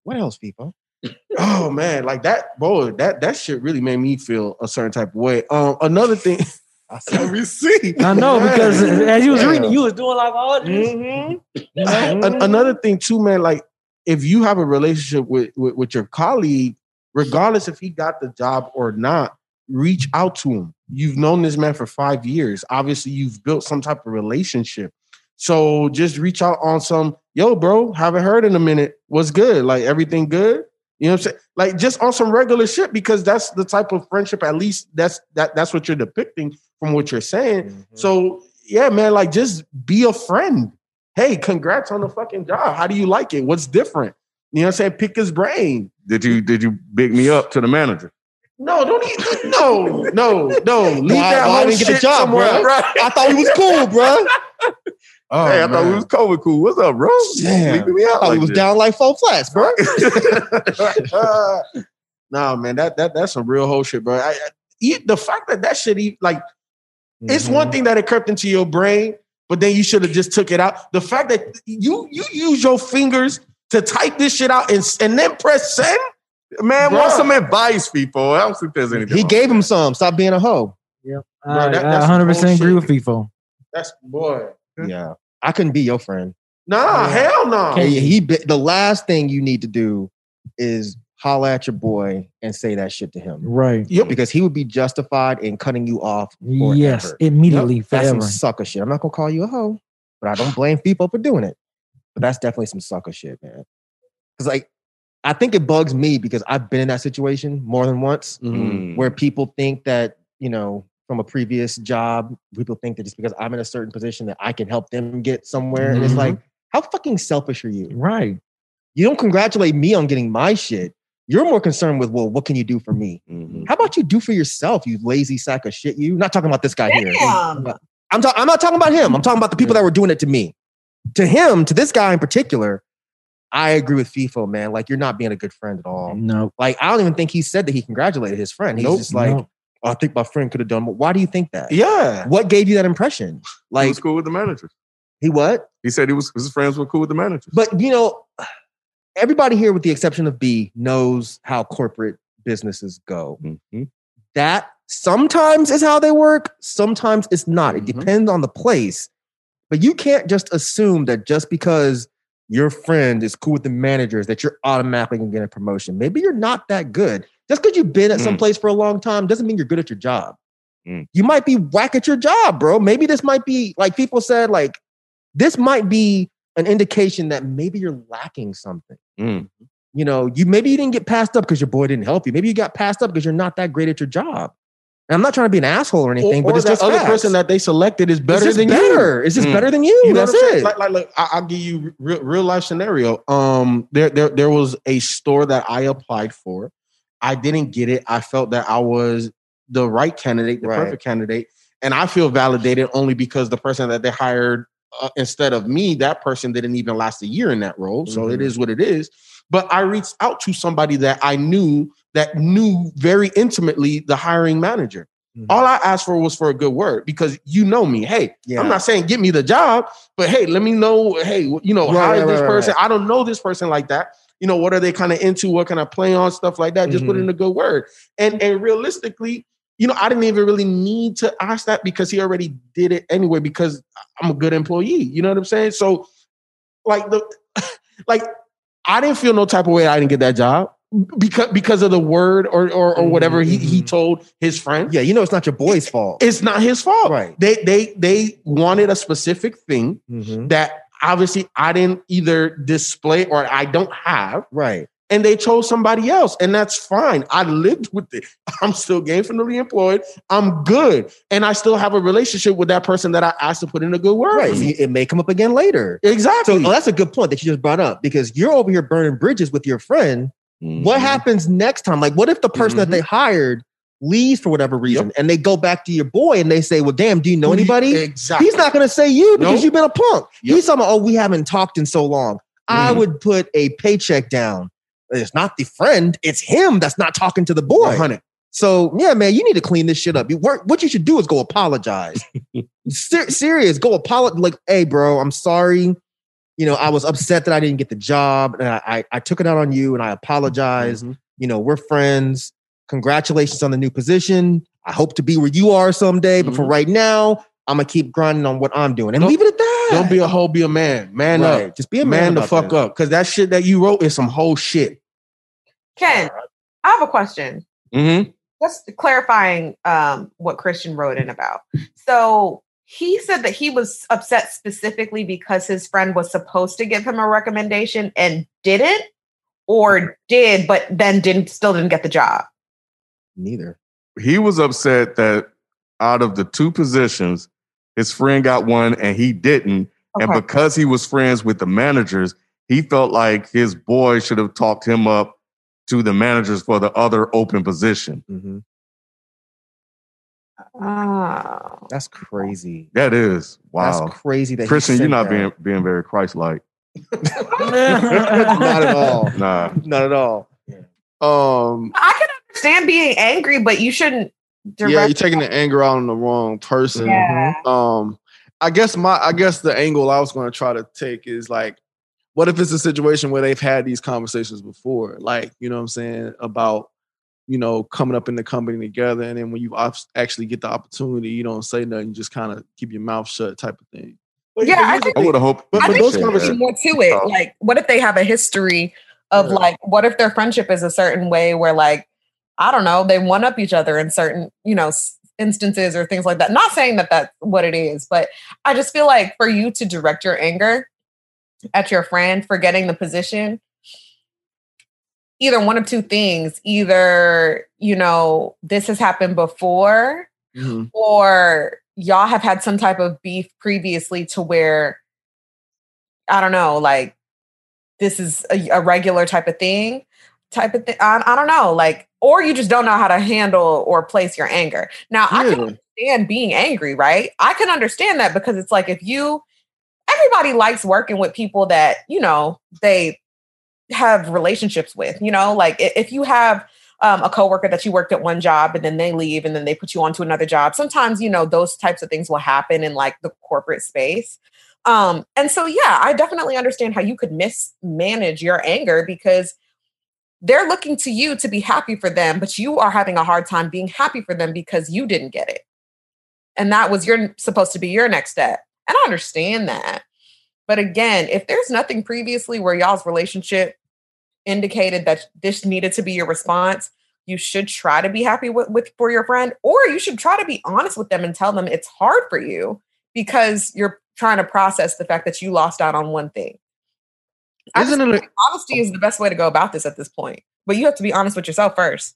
What else, people? oh man, like that, boy, that that shit really made me feel a certain type of way. Um, another thing, I let me see. I know because as you was reading, you was doing like all this. Mhm. An- another thing too, man. Like if you have a relationship with, with with your colleague, regardless if he got the job or not, reach out to him. You've known this man for five years. Obviously, you've built some type of relationship. So just reach out on some, yo, bro, haven't heard in a minute. What's good? Like everything good? You know what I'm saying? Like just on some regular shit, because that's the type of friendship, at least that's that that's what you're depicting from what you're saying. Mm-hmm. So yeah, man, like just be a friend. Hey, congrats on the fucking job. How do you like it? What's different? You know what I'm saying? Pick his brain. Did you did you big me up to the manager? No, don't eat. No, no, no. Leave that I whole didn't get the job, somewhere. bro? Right. I thought he was cool, bro. Oh, hey, I thought we was COVID cool. What's up, bro? Damn. Leaving me out I thought like he was this. down like four flats, bro. nah, man, that that that's some real whole shit, bro. I, I, the fact that that shit, e- like It's Mm-hmm. one thing that it crept into your brain, but then you should have just took it out. The fact that you you use your fingers to type this shit out and, and then press send, Man, Bruh. want some advice, people? I don't think there's anything. He wrong gave him some. Stop being a hoe. I, that- I that's 100 percent agree with bullshit. FIFO. that's boy. Yeah, I couldn't be your friend. Nah, hell no. Hey, he be- the last thing you need to do is holla at your boy and say that shit to him Right. Yep. because he would be justified in cutting you off. Forever. Yes, immediately, That's some sucker shit. I'm not gonna call you a hoe, but I don't blame people for doing it. But that's definitely some sucker shit, man. Because like, I think it bugs me because I've been in that situation more than once Mm. where people think that you know from a previous job, people think that just because I'm in a certain position that I can help them get somewhere, and it's Mhm. like, how fucking selfish are you? Right. You don't congratulate me on getting my shit. You're more concerned with, well, what can you do for me? Mhm. How about you do for yourself, you lazy sack of shit? You not talking about this guy here. Damn. I'm, ta- I'm not talking about him. I'm talking about the people that were doing it to me. To him, to this guy in particular, I agree with FIFO, man. Like, you're not being a good friend at all. No. Like, I don't even think he said that he congratulated his friend. He's Nope. just like, No. "Oh, I think my friend could have done more. Why do you think that? Yeah. What gave you that impression? Like, he was cool with the managers. he what? He said he was his friends were cool with the managers. But, you know, everybody here, with the exception of B, knows how corporate businesses go. Mhm. that sometimes is how they work sometimes it's not it Mhm. depends on the place but you can't just assume that just because your friend is cool with the managers that you're automatically going to get a promotion maybe you're not that good just because you've been at some Mm. place for a long time doesn't mean you're good at your job Mm. you might be whack at your job bro maybe this might be like people said like this might be an indication that maybe you're lacking something Mm. you know, you maybe you didn't get passed up because your boy didn't help you. Maybe you got passed up because you're not that great at your job. And I'm not trying to be an asshole or anything, or, but it's just other facts. person that they selected is better than better. you. It's just Mm. better than you. You That's it. Like, like, like I- I'll give you real, real life scenario. Um, there, there, there was a store that I applied for. I didn't get it. I felt that I was the right candidate, the Right. perfect candidate, and I feel validated only because the person that they hired uh, instead of me, that person didn't even last a year in that role. So it Mhm. is what it is. But I reached out to somebody that I knew that knew very intimately the hiring manager. Mhm. All I asked for was for a good word because you know me. Hey, Yeah. I'm not saying get me the job, but hey, let me know. Hey, you know, Right, is right, this right, person? I don't know this person like that. You know, what are they kind of into? What can I play on? Stuff like that. Just put Mhm. in a good word. And and realistically, you know, I didn't even really need to ask that because he already did it anyway. Because I'm a good employee. You know what I'm saying? So, like the like, I didn't feel no type of way. I didn't get that job because because of the word or or, or whatever he he Mhm. told his friend. yeah, you know it's not your boy's fault. It's not his fault. Right. They they they wanted a specific thing Mhm. that obviously I didn't either display or I don't have, Right. and they chose somebody else, and that's fine. I lived with it. I'm still gainfully employed. I'm good, and I still have a relationship with that person that I asked to put in a good word. Right. It may come up again later. Exactly. So oh, that's a good point that you just brought up because you're over here burning bridges with your friend. What Mhm. happens next time? Like, what if the person that Mhm. they hired leaves for whatever reason and they go back to your boy and they say, Well, damn, do you know Who do you- anybody? Exactly. He's not going to say you because Nope. you've been a punk. Yep. He's talking about, oh, we haven't talked in so long. I Mhm. would put a paycheck down. It's not the friend, it's him that's not talking to the boy. 100. So, yeah, man, you need to clean this shit up. You work, what you should do is go apologize. Ser- serious, go apologize. Like, hey, bro, I'm sorry. You know, I was upset that I didn't get the job and I, I, I took it out on you and I apologize. Mhm. You know, we're friends. Congratulations on the new position. I hope to be where you are someday. But for Mhm. right now, I'm gonna keep grinding on what I'm doing and Don't- leave it at that. Don't be a hoe, be a man. Man right. up. Just be a Man, man, the fuck this. up. Because that shit that you wrote is some whole shit. Ken, I have a question. Mhm. Just clarifying um, what Christian wrote in about. So he said that he was upset specifically because his friend was supposed to give him a recommendation and didn't, or did but then didn't still didn't get the job. Neither. he was upset that out of the two positions, his friend got one and he didn't. And because he was friends with the managers, he felt like his boy should have talked him up to the managers for the other open position. Mhm. Oh. That's crazy. That is wow. That's crazy that Christian, you're not that. being being very Christ-like. not at all. Nah. Not at all. Um, I can understand being angry, but you shouldn't yeah, you're taking the anger out on the wrong person. Yeah. Um, I guess my I guess the angle I was going to try to take is like, what if it's a situation where they've had these conversations before, like you know what I'm saying about you know coming up in the company together, and then when you op- actually get the opportunity, you don't say nothing, you just kind of keep your mouth shut, type of thing. But- Yeah, I think- I would have hoped. But- I but those conversations- more to it. Like, what if they have a history of Yeah. like, what if their friendship is a certain way where like, I don't know, they one up each other in certain, you know, instances or things like that. Not saying that that's what it is, but I just feel like for you to direct your anger at your friend for getting the position, either one of two things, either, you know, this has happened before Mhm. or y'all have had some type of beef previously to where I don't know, like this is a, a regular type of thing, type of thing. I, I don't know, like, or you just don't know how to handle or place your anger. Now, I can understand being angry, right? I can understand that because it's like if you, everybody likes working with people that you know they have relationships with. You know, like if you have um, a coworker that you worked at one job and then they leave and then they put you onto another job. Sometimes, you know, those types of things will happen in like the corporate space. Um, and so, yeah, I definitely understand how you could mismanage your anger because they're looking to you to be happy for them, but you are having a hard time being happy for them because you didn't get it. And that was your supposed to be your next step. And I understand that. But again, if there's nothing previously where y'all's relationship indicated that this needed to be your response, you should try to be happy with, with for your friend, or you should try to be honest with them and tell them it's hard for you because you're trying to process the fact that you lost out on one thing. I Isn't it? think honesty is the best way to go about this at this point. But you have to be honest with yourself first.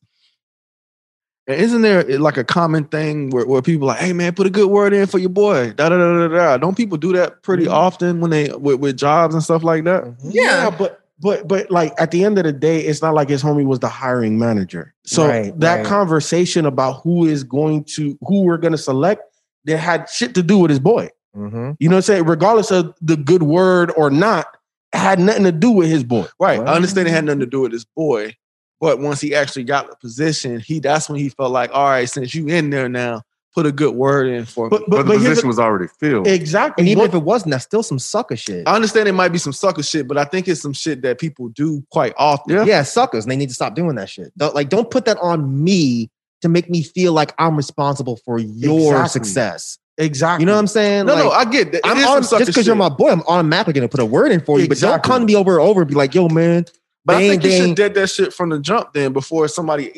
Isn't there eh, like a common thing where, where people like, hey man, put a good word in for your boy? Da da da da da. Don't people do that pretty Mhm. often when they with, with jobs and stuff like that? Yeah, but but but like at the end of the day, it's not like his homie was the hiring manager. So Right, that right. conversation about who is going to who we're gonna select, that had shit to do with his boy. Mm-hmm. You know what I'm saying? Regardless of the good word or not, it had nothing to do with his boy. Right. Well- I understand it had nothing to do with his boy, but once he actually got the position, he that's when he felt like, all right, since you in there now, put a good word in for me. But But, but, the but position the- was already filled. exactly. And even What- if it wasn't, that's still some sucker shit. I understand it might be some sucker shit, but I think it's some shit that people do quite often. Yeah. yeah, suckers, and they need to stop doing that shit. Don't, like, don't put that on me to make me feel like I'm responsible for your Exactly. success. Exactly. You know what I'm saying? No, Like, no, I get that. It I'm autom- just because you're my boy, I'm automatically gonna put a word in for you. But don't Exactly. come to me over and over and be like, "Yo, man, But I Dang, think you should dead that shit from the jump then before somebody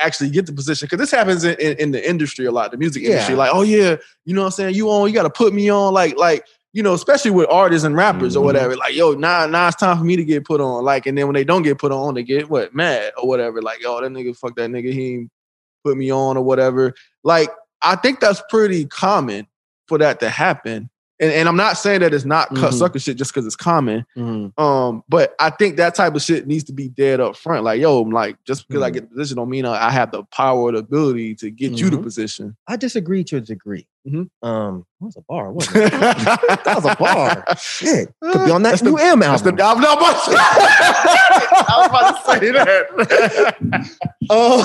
actually- get the position. Because this happens in, in, in the industry a lot, the music industry. Like, oh yeah, you know what I'm saying? You on, you gotta put me on, like, like, you know, especially with artists and rappers or Mhm. whatever. Like, yo, now, now it's time for me to get put on. Like, and then when they don't get put on, they get what mad or whatever. Like, yo, that nigga, fuck that nigga, he ain't put me on or whatever. Like, I think that's pretty common for that to happen. And, and I'm not saying that it's not cut Mhm. sucker shit just because it's common. Mhm. Um, but I think that type of shit needs to be dead up front. Like, yo, I'm like just because I Mhm. get the position don't mean I I have the power or the ability to get you the Mhm. position. I disagree to a degree." Mhm. Um, that was a bar. Wasn't it? that was a bar. Shit, could be on that That's the- new Em That's the, album. I'm not I was about to say that. Um,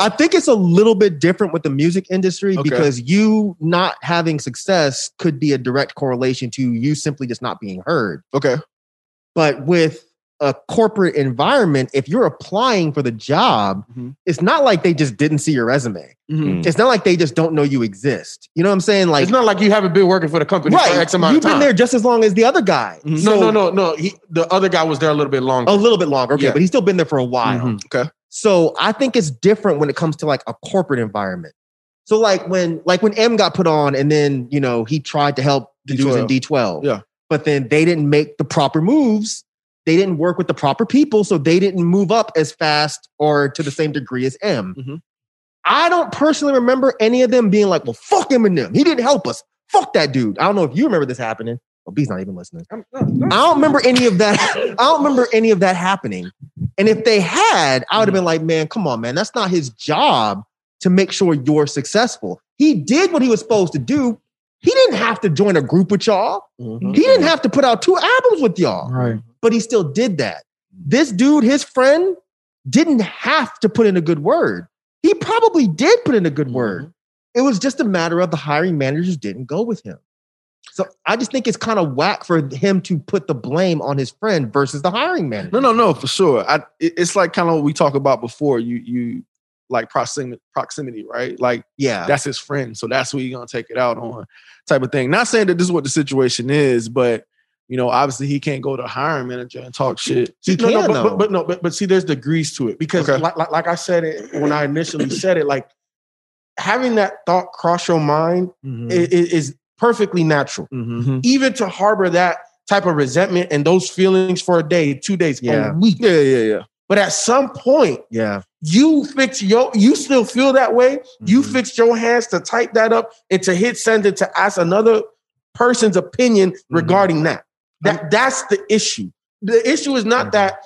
I think it's a little bit different with the music industry Okay. because you not having success could be a direct correlation to you simply just not being heard. okay. But with a corporate environment, if you're applying for the job, Mhm. it's not like they just didn't see your resume. Mhm. It's not like they just don't know you exist. You know what I'm saying? Like, it's not like you haven't been working for the company for right, X amount you've of time. been there just as long as the other guy. Mhm. no, So- no, no, no. He, the other guy was there a little bit longer. A little bit longer, okay, Yeah. but he's still been there for a while. Mhm. Okay. So I think it's different when it comes to like a corporate environment. So like when like when Em got put on and then you know he tried to help the dudes in D12. Yeah. But then they didn't make the proper moves. They didn't work with the proper people, so they didn't move up as fast or to the same degree as Em. Mhm. I don't personally remember any of them being like, well, fuck Eminem. He didn't help us. Fuck that dude. I don't know if you remember this happening. Well, B's not even listening. I don't remember any of that. I don't remember any of that happening. And if they had, I would have been like, man, come on, man. That's not his job to make sure you're successful. He did what he was supposed to do. He didn't have to join a group with y'all. Mhm. He didn't have to put out two albums with y'all, Right. but he still did that. This dude, his friend, didn't have to put in a good word. He he probably did put in a good word. Mm-hmm. It was just a matter of the hiring managers didn't go with him. So I just think it's kind of whack for him to put the blame on his friend versus the hiring manager. No, no, no, for sure. I it's like kind of what we talked about before. You you like proximity proximity, right? Like Yeah. that's his friend, so that's who you're gonna take it out on, type of thing. Not saying that this is what the situation is, but you know, obviously he can't go to hiring manager and talk shit. He no, no, can, but, but, but no, but, but see, there's degrees to it because, Okay. like, like, like I said it when I initially said it, like having that thought cross your mind Mhm. i- i- is perfectly natural. Mhm. Even to harbor that type of resentment and those feelings for a day, two days, Yeah. a week. Yeah, yeah, yeah. But at some point, Yeah. You fix your, you still feel that way. You Mhm. fixed your hands to type that up and to hit send and to ask another person's opinion regarding that. That that's the issue. The issue is not that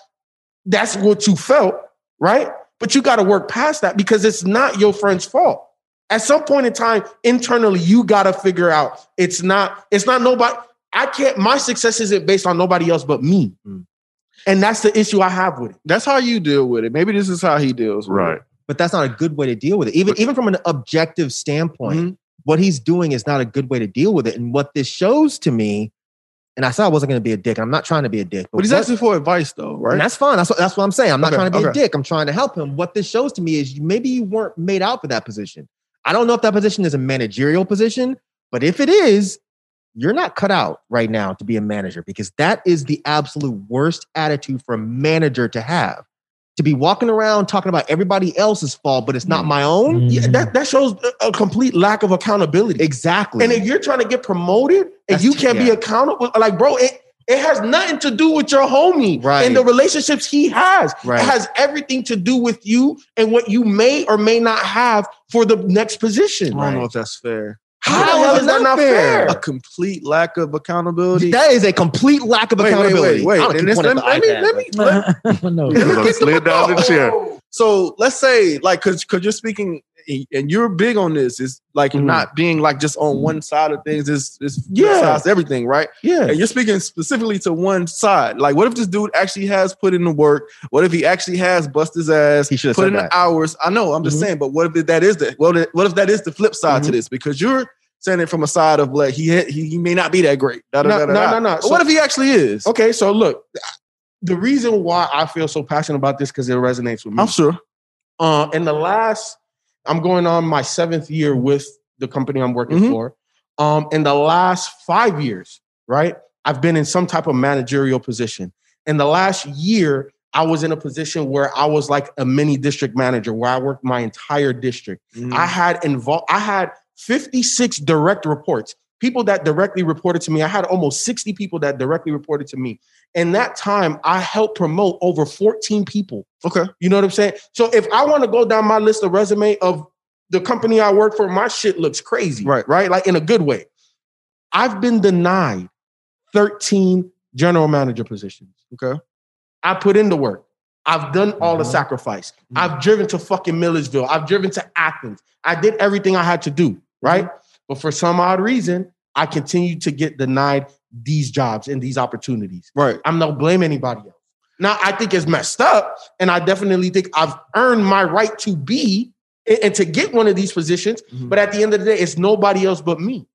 that's what you felt, right? But you got to work past that because it's not your friend's fault. At some point in time, internally, you got to figure out it's not, it's not nobody. I can't, my success isn't based on nobody else but me. Mm. And that's the issue I have with it. That's how you deal with it. Maybe this is how he deals with Right. it. But that's not a good way to deal with it. Even even from an objective standpoint, Mhm. what he's doing is not a good way to deal with it. And what this shows to me, and I said I wasn't going to be a dick. I'm not trying to be a dick. But he's what- asking for advice though, right? And that's fine. That's what, that's what I'm saying. I'm not Okay, trying to be a dick. I'm trying to help him. What this shows to me is maybe you weren't made out for that position. I don't know if that position is a managerial position, but if it is, you're not cut out right now to be a manager because that is the absolute worst attitude for a manager to have. To be walking around talking about everybody else's fault, but it's not mm. my own. Yeah, mm-hmm. that, that shows a- a complete lack of accountability. Exactly. And if you're trying to get promoted and That's- you can't be yeah. accountable, like, bro, it, it has nothing to do with your homie Right. and the relationships he has. Right. It has everything to do with you and what you may or may not have for the next position. I don't know if that's fair. How the hell is that not fair? A complete lack of accountability. That is a complete lack of Wait, wait, accountability. wait, I wait. don't And keep this- pointing let me, the let me, iPad, let me, no. Gonna slid down the chair. So let's say, like, cause, cause you're speaking, and you're big on this. Is like Mhm. not being like just on one side of things. It's it's Yeah. everything, right? Yeah. And you're speaking specifically to one side. Like, what if this dude actually has put in the work? What if he actually has bust his ass, He should've put in that. the hours? I know. I'm just Mhm. saying. But what if that is the what if, what if that is the flip side to Mhm. this? Because you're saying it from a side of like he he, he may not be that great. Da, No, da, da, no, no, no. But what if he actually is? Okay, so look, the reason why I feel so passionate about this because it resonates with me. I'm sure. Uh, in the last, I'm going on my seventh year with the company I'm working Mhm. for. Um, in the last five years, right, I've been in some type of managerial position. In the last year, I was in a position where I was like a mini district manager, where I worked my entire district. Mm. I had involved. I had 56 direct reports, people that directly reported to me. I had almost 60 people that directly reported to me. In that time, I helped promote over 14 people. Okay. You know what I'm saying? So if I want to go down my list of resume of the company I work for, my shit looks crazy. Right. Right. Like in a good way. I've been denied 13 general manager positions. Okay. I put in the work. I've done all the Mhm. sacrifice. I've driven to fucking Millersville. I've driven to Athens. I did everything I had to do, right? But for some odd reason, I continue to get denied these jobs and these opportunities. Right. I'm not blame anybody else. Now I think it's messed up, and I definitely think I've earned my right to be and, to get one of these positions. Mhm. But at the end of the day, it's nobody else but me.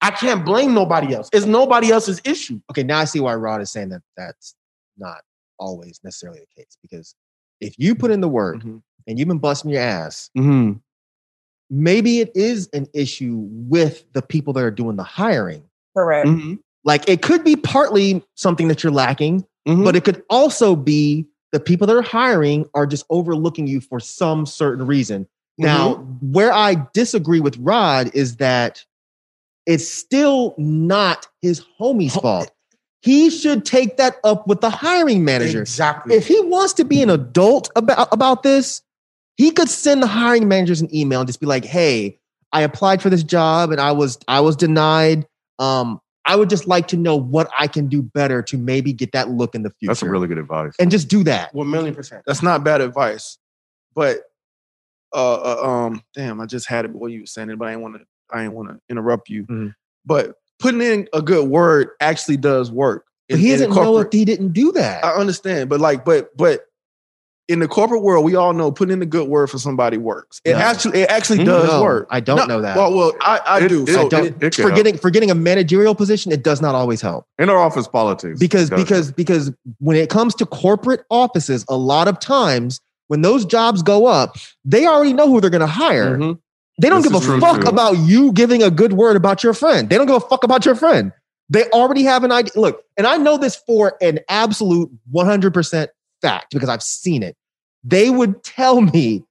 I can't blame nobody else. It's nobody else's issue. okay, now I see why Rod is saying that that's not always necessarily the case. Because if you put in the work Mhm. and you've been busting your ass, Mm-hmm. Maybe it is an issue with the people that are doing the hiring. Correct. Mm-hmm. Like it could be partly something that you're lacking, Mm-hmm. but it could also be the people that are hiring are just overlooking you for some certain reason. Now, where I disagree with Rod is that it's still not his homie's fault. He should take that up with the hiring manager. exactly. If he wants to be an adult about, about this, he could send the hiring managers an email and just be like, "Hey, I applied for this job and I was I was denied. Um, I would just like to know what I can do better to maybe get that look in the future." That's a really good advice. and just do that. One million percent. That's not bad advice. But uh, uh um damn, I just had it before you were saying it, but I didn't want to I didn't want to interrupt you. Mhm. But putting in a good word actually does work. But in- he doesn't know if he didn't do that. I understand, but like, but but in the corporate world, we all know putting in a good word for somebody works. It No. to. It actually Mhm. does No, work. I don't know that. Well, well, I, I It- do. it- So I don't. it- for getting for getting a managerial position, it does not always help. in our office politics because because because when it comes to corporate offices a lot of times when those jobs go up they already know who they're going to hire Mhm. they don't This give a true, fuck too. about you giving a good word about your friend they don't give a fuck about your friend they already have an idea look and i know this for an absolute 100% fact because i've seen it they would tell me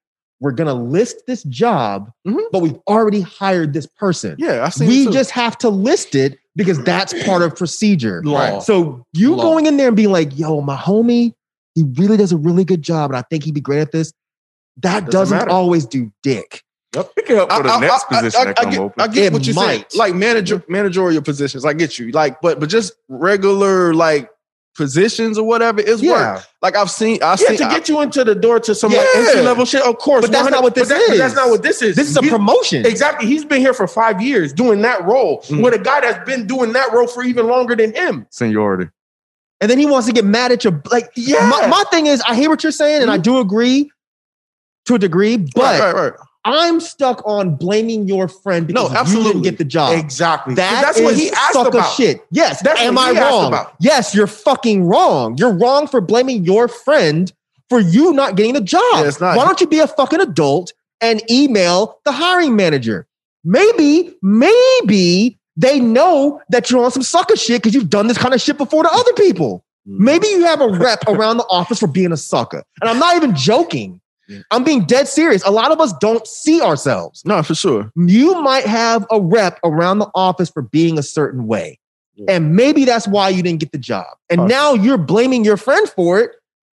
we're going to list this job Mhm. but we've already hired this person yeah, I see. we just have to list it because that's part of procedure Law. so you Law. going in there and being like, yo, my homie, he really does a really good job, and I think he'd be great at this. That Doesn't doesn't, always do dick. Pick it up for the next position that I come get, open I get It what you're saying. Like manager managerial positions, I get you. Like, but but just regular like positions or whatever is work. Like I've seen, I've Yeah, seen. to get you into the door to some like entry level shit, of course. But that's not what this that- but is. That's not what this is. This is a He's- promotion. Exactly. He's been here for five years doing that role Mhm. with a guy that's been doing that role for even longer than him. seniority And then he wants to get mad at you. like. Yeah. My, my thing is, I hear what you're saying, and I do agree to a degree, but right, right, right. I'm stuck on blaming your friend because No, you absolutely. didn't get the job. Exactly. That that's what he asked about. shit. Yes. That's am what I wrong? about. Yes, you're fucking wrong. You're wrong for blaming your friend for you not getting the job. Yeah, Why don't you be a fucking adult and email the hiring manager? Maybe, maybe they know that you're on some sucker shit because you've done this kind of shit before to other people. Mm-hmm. Maybe you have a rep around the office for being a sucker. And I'm not even joking. I'm being dead serious. A lot of us don't see ourselves No, for sure. you might have a rep around the office for being a certain way. And maybe that's why you didn't get the job. And Huh. now you're blaming your friend for it.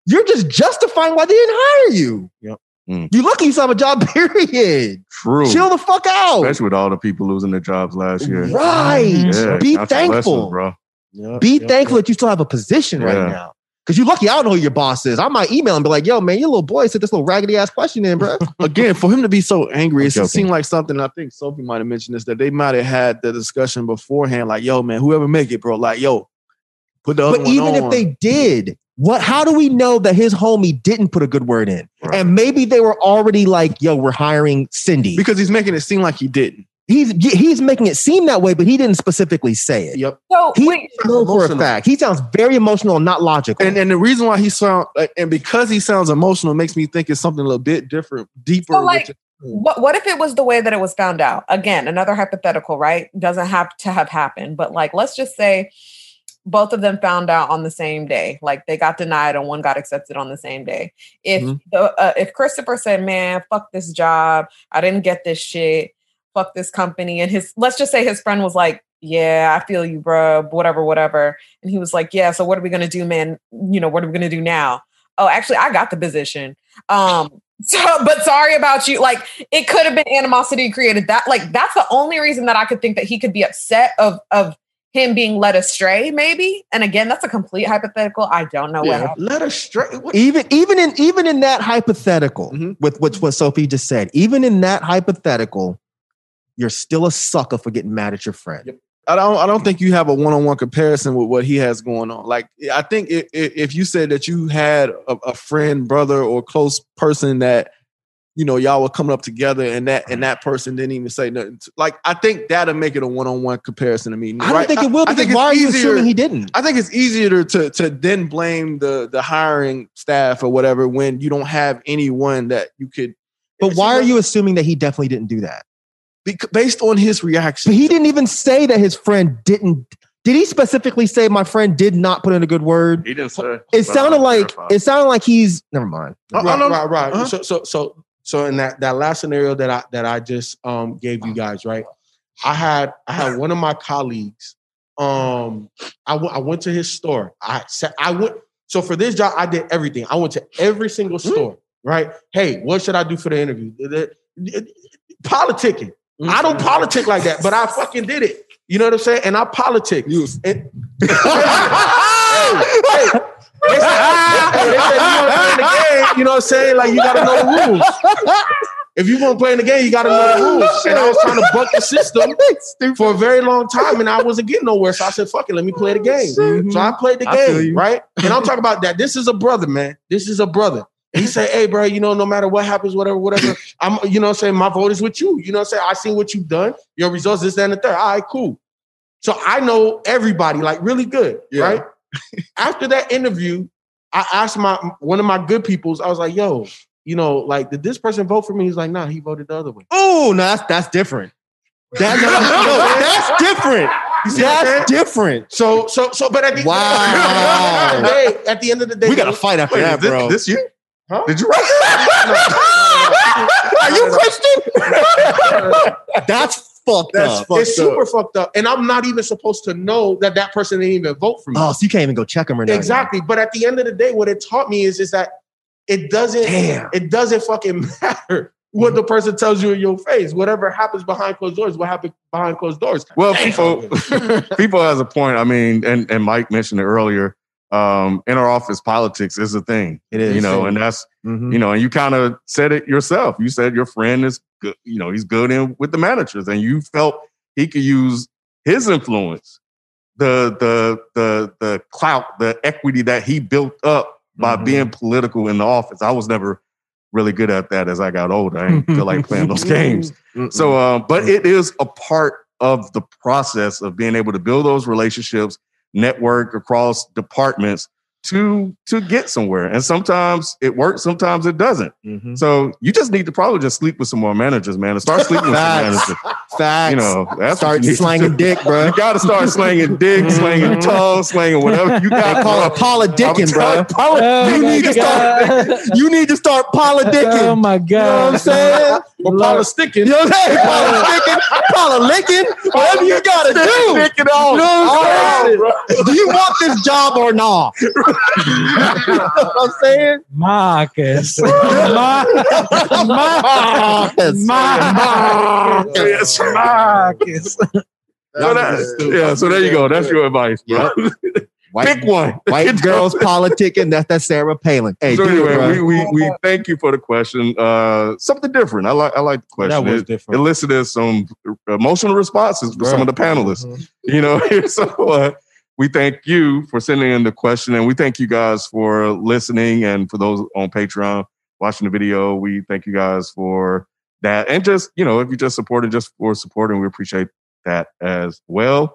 You're just justifying why they didn't hire you. Yep. Mm. You lucky you still have a job, period. true Chill the fuck out. especially with all the people losing their jobs last year Right. Yeah, Be count your thankful. bro Yeah, Be yeah, thankful that you still have a position Yeah. right now. Because you're lucky I don't know who your boss is. I might email and be like, yo, man, your little boy said this little raggedy ass question in, bro. Again, for him to be so angry, I'm it joking. seemed like something. I think Sophie might have mentioned this that they might have had the discussion beforehand. Like, yo, man, whoever make it, bro. Like, yo, put the other but even on. if they did, what how do we know that his homie didn't put a good word in? Right. And maybe they were already like, yo, we're hiring Cindy. because he's making it seem like he didn't. He's he's making it seem that way, but he didn't specifically say it. Yep. So He wait, knows for a fact. He sounds very emotional and not logical. And and the reason why he sound uh, and because he sounds emotional makes me think it's something a little bit different, deeper. So, like, which- what what if it was the way that it was found out? Again, another hypothetical, right? Doesn't have to have happened, but like let's just say both of them found out on the same day. Like they got denied and one got accepted on the same day. If Mhm. the uh, if Christopher said, "Man, fuck this job. I didn't get this shit. Fuck this company." And his let's just say his friend was like, "Yeah, I feel you, bro. Whatever, whatever." And he was like, "Yeah, so what are we going to do, man? You know, what are we going to do now?" Oh, actually, I got the position. Um so, but sorry about you. Like, it could have been animosity created. That, like, that's the only reason that I could think that he could be upset of of him being led astray, maybe. And again, that's a complete hypothetical. I don't know what Yeah. happened. Let us straight. What, even even in even in that hypothetical, Mhm. with which what Sophie just said, even in that hypothetical, you're still a sucker for getting mad at your friend. Yep. I don't. I don't think you have a one-on-one comparison with what he has going on. Like, I think i- i- if you said that you had a, a friend, brother, or close person that you know y'all were coming up together, and that and that person didn't even say nothing. to- Like, I think that'll make it a one-on-one comparison to me. I don't think it will I because think why are you assuming he didn't? I think it's easier to, to to then blame the the hiring staff or whatever when you don't have anyone that you could. But why are you assuming that he definitely didn't do that? Bec- based on his reaction? But he didn't even say that his friend didn't. Did he specifically say my friend did not put in a good word? He didn't say. It sounded like verify. it sounded like he's never mind. Oh, right, right, right. uh-huh. So, so, so, so, in that that last scenario that I that I just um gave you guys, right? I had I had one of my colleagues. Um, I went I went to his store. I said I went. So for this job, I did everything. I went to every single store. Right? Hey, what should I do for the interview? The- the- Politicking. I don't politic like that, but I fucking did it. You know what I'm saying? And I politic. You- And- hey, hey, they said, hey, they said, you want to play in the game, you know what I'm saying? Like you gotta know the rules. If you want to play in the game, you gotta know the rules. And I was trying to buck the system for a very long time, and I wasn't getting nowhere. So I said, "Fuck it, let me play the game." So I played the I game, right? And I'm talking about that. This is a brother, man. This is a brother. He said, "Hey, bro, you know, no matter what happens, whatever, whatever, I'm, you know, I'm saying my vote is with you. You know, what I'm saying I seen what you've done, your results, this, that, and the third. All right, cool. So I know everybody like really good, Yeah. right? After that interview, I asked my one of my good peoples. I was like, "Yo, you know, like, did this person vote for me?" He's like, "Nah, he voted the other way." Oh, no, that's that's different. That, no, no, that's different. You see what I'm? That's different. So, so, so, but at the, Wow. at the end of the day, at the end of the day, We got to fight after Wait, that, is this, bro. this you? Huh? Did you write Are you Christian? That's fucked That's up. fucked it's up. super fucked up, and I'm not even supposed to know that that person didn't even vote for me. Oh, so you can't even go check them or nothing. exactly. But at the end of the day, what it taught me is is that it doesn't Damn. it doesn't fucking matter what mm-hmm. the person tells you in your face. Whatever happens behind closed doors, what happened behind closed doors. Well, Damn. people, people has a point. I mean, and, and Myke mentioned it earlier. Um, inner office politics is a thing, It is. you know, and that's Mhm. you know, and you kind of said it yourself. You said your friend is good, you know, he's good in with the managers, and you felt he could use his influence, the the the the clout, the equity that he built up by Mhm. being political in the office. I was never really good at that as I got older. I didn't feel like playing those games. So, uh, but it is a part of the process of being able to build those relationships, network across departments to to get somewhere. And sometimes it works, sometimes it doesn't. Mhm. So you just need to probably just sleep with some more managers, man, and start sleeping with some managers. Facts. You know, that's Start you slanging dick, bro. You got to start slanging dick, slanging tongue, slanging whatever you got to call it politicking, bro. Oh You need to start. God. You need to start politicking. Oh my god! You know what god. I'm saying? Or politicking. You know what I'm saying? Politicking, politicking, whatever you gotta do. Dick it. You know what I'm saying? Do you want this job or not? you know what I'm saying? Marcus. Mar- Marcus. Yes. Marcus. So that- yeah, so there you go. That's your advice, bro. White, Pick one. white girls politicking. That's that Sarah Palin. Hey, so do it, anyway, we, we we thank you for the question. Uh, something different. I like I like the question. That was it different. elicited some emotional responses from some of the panelists. Mhm. You know, so uh, we thank you for sending in the question, and we thank you guys for listening, and for those on Patreon watching the video, we thank you guys for that, and just you know, if you just supported, just for supporting, we appreciate that as well.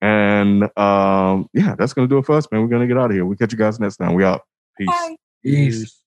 And um, yeah, that's gonna do it for us, man. We're gonna get out of here. We'll catch you guys next time. We out. Peace. Bye. Peace.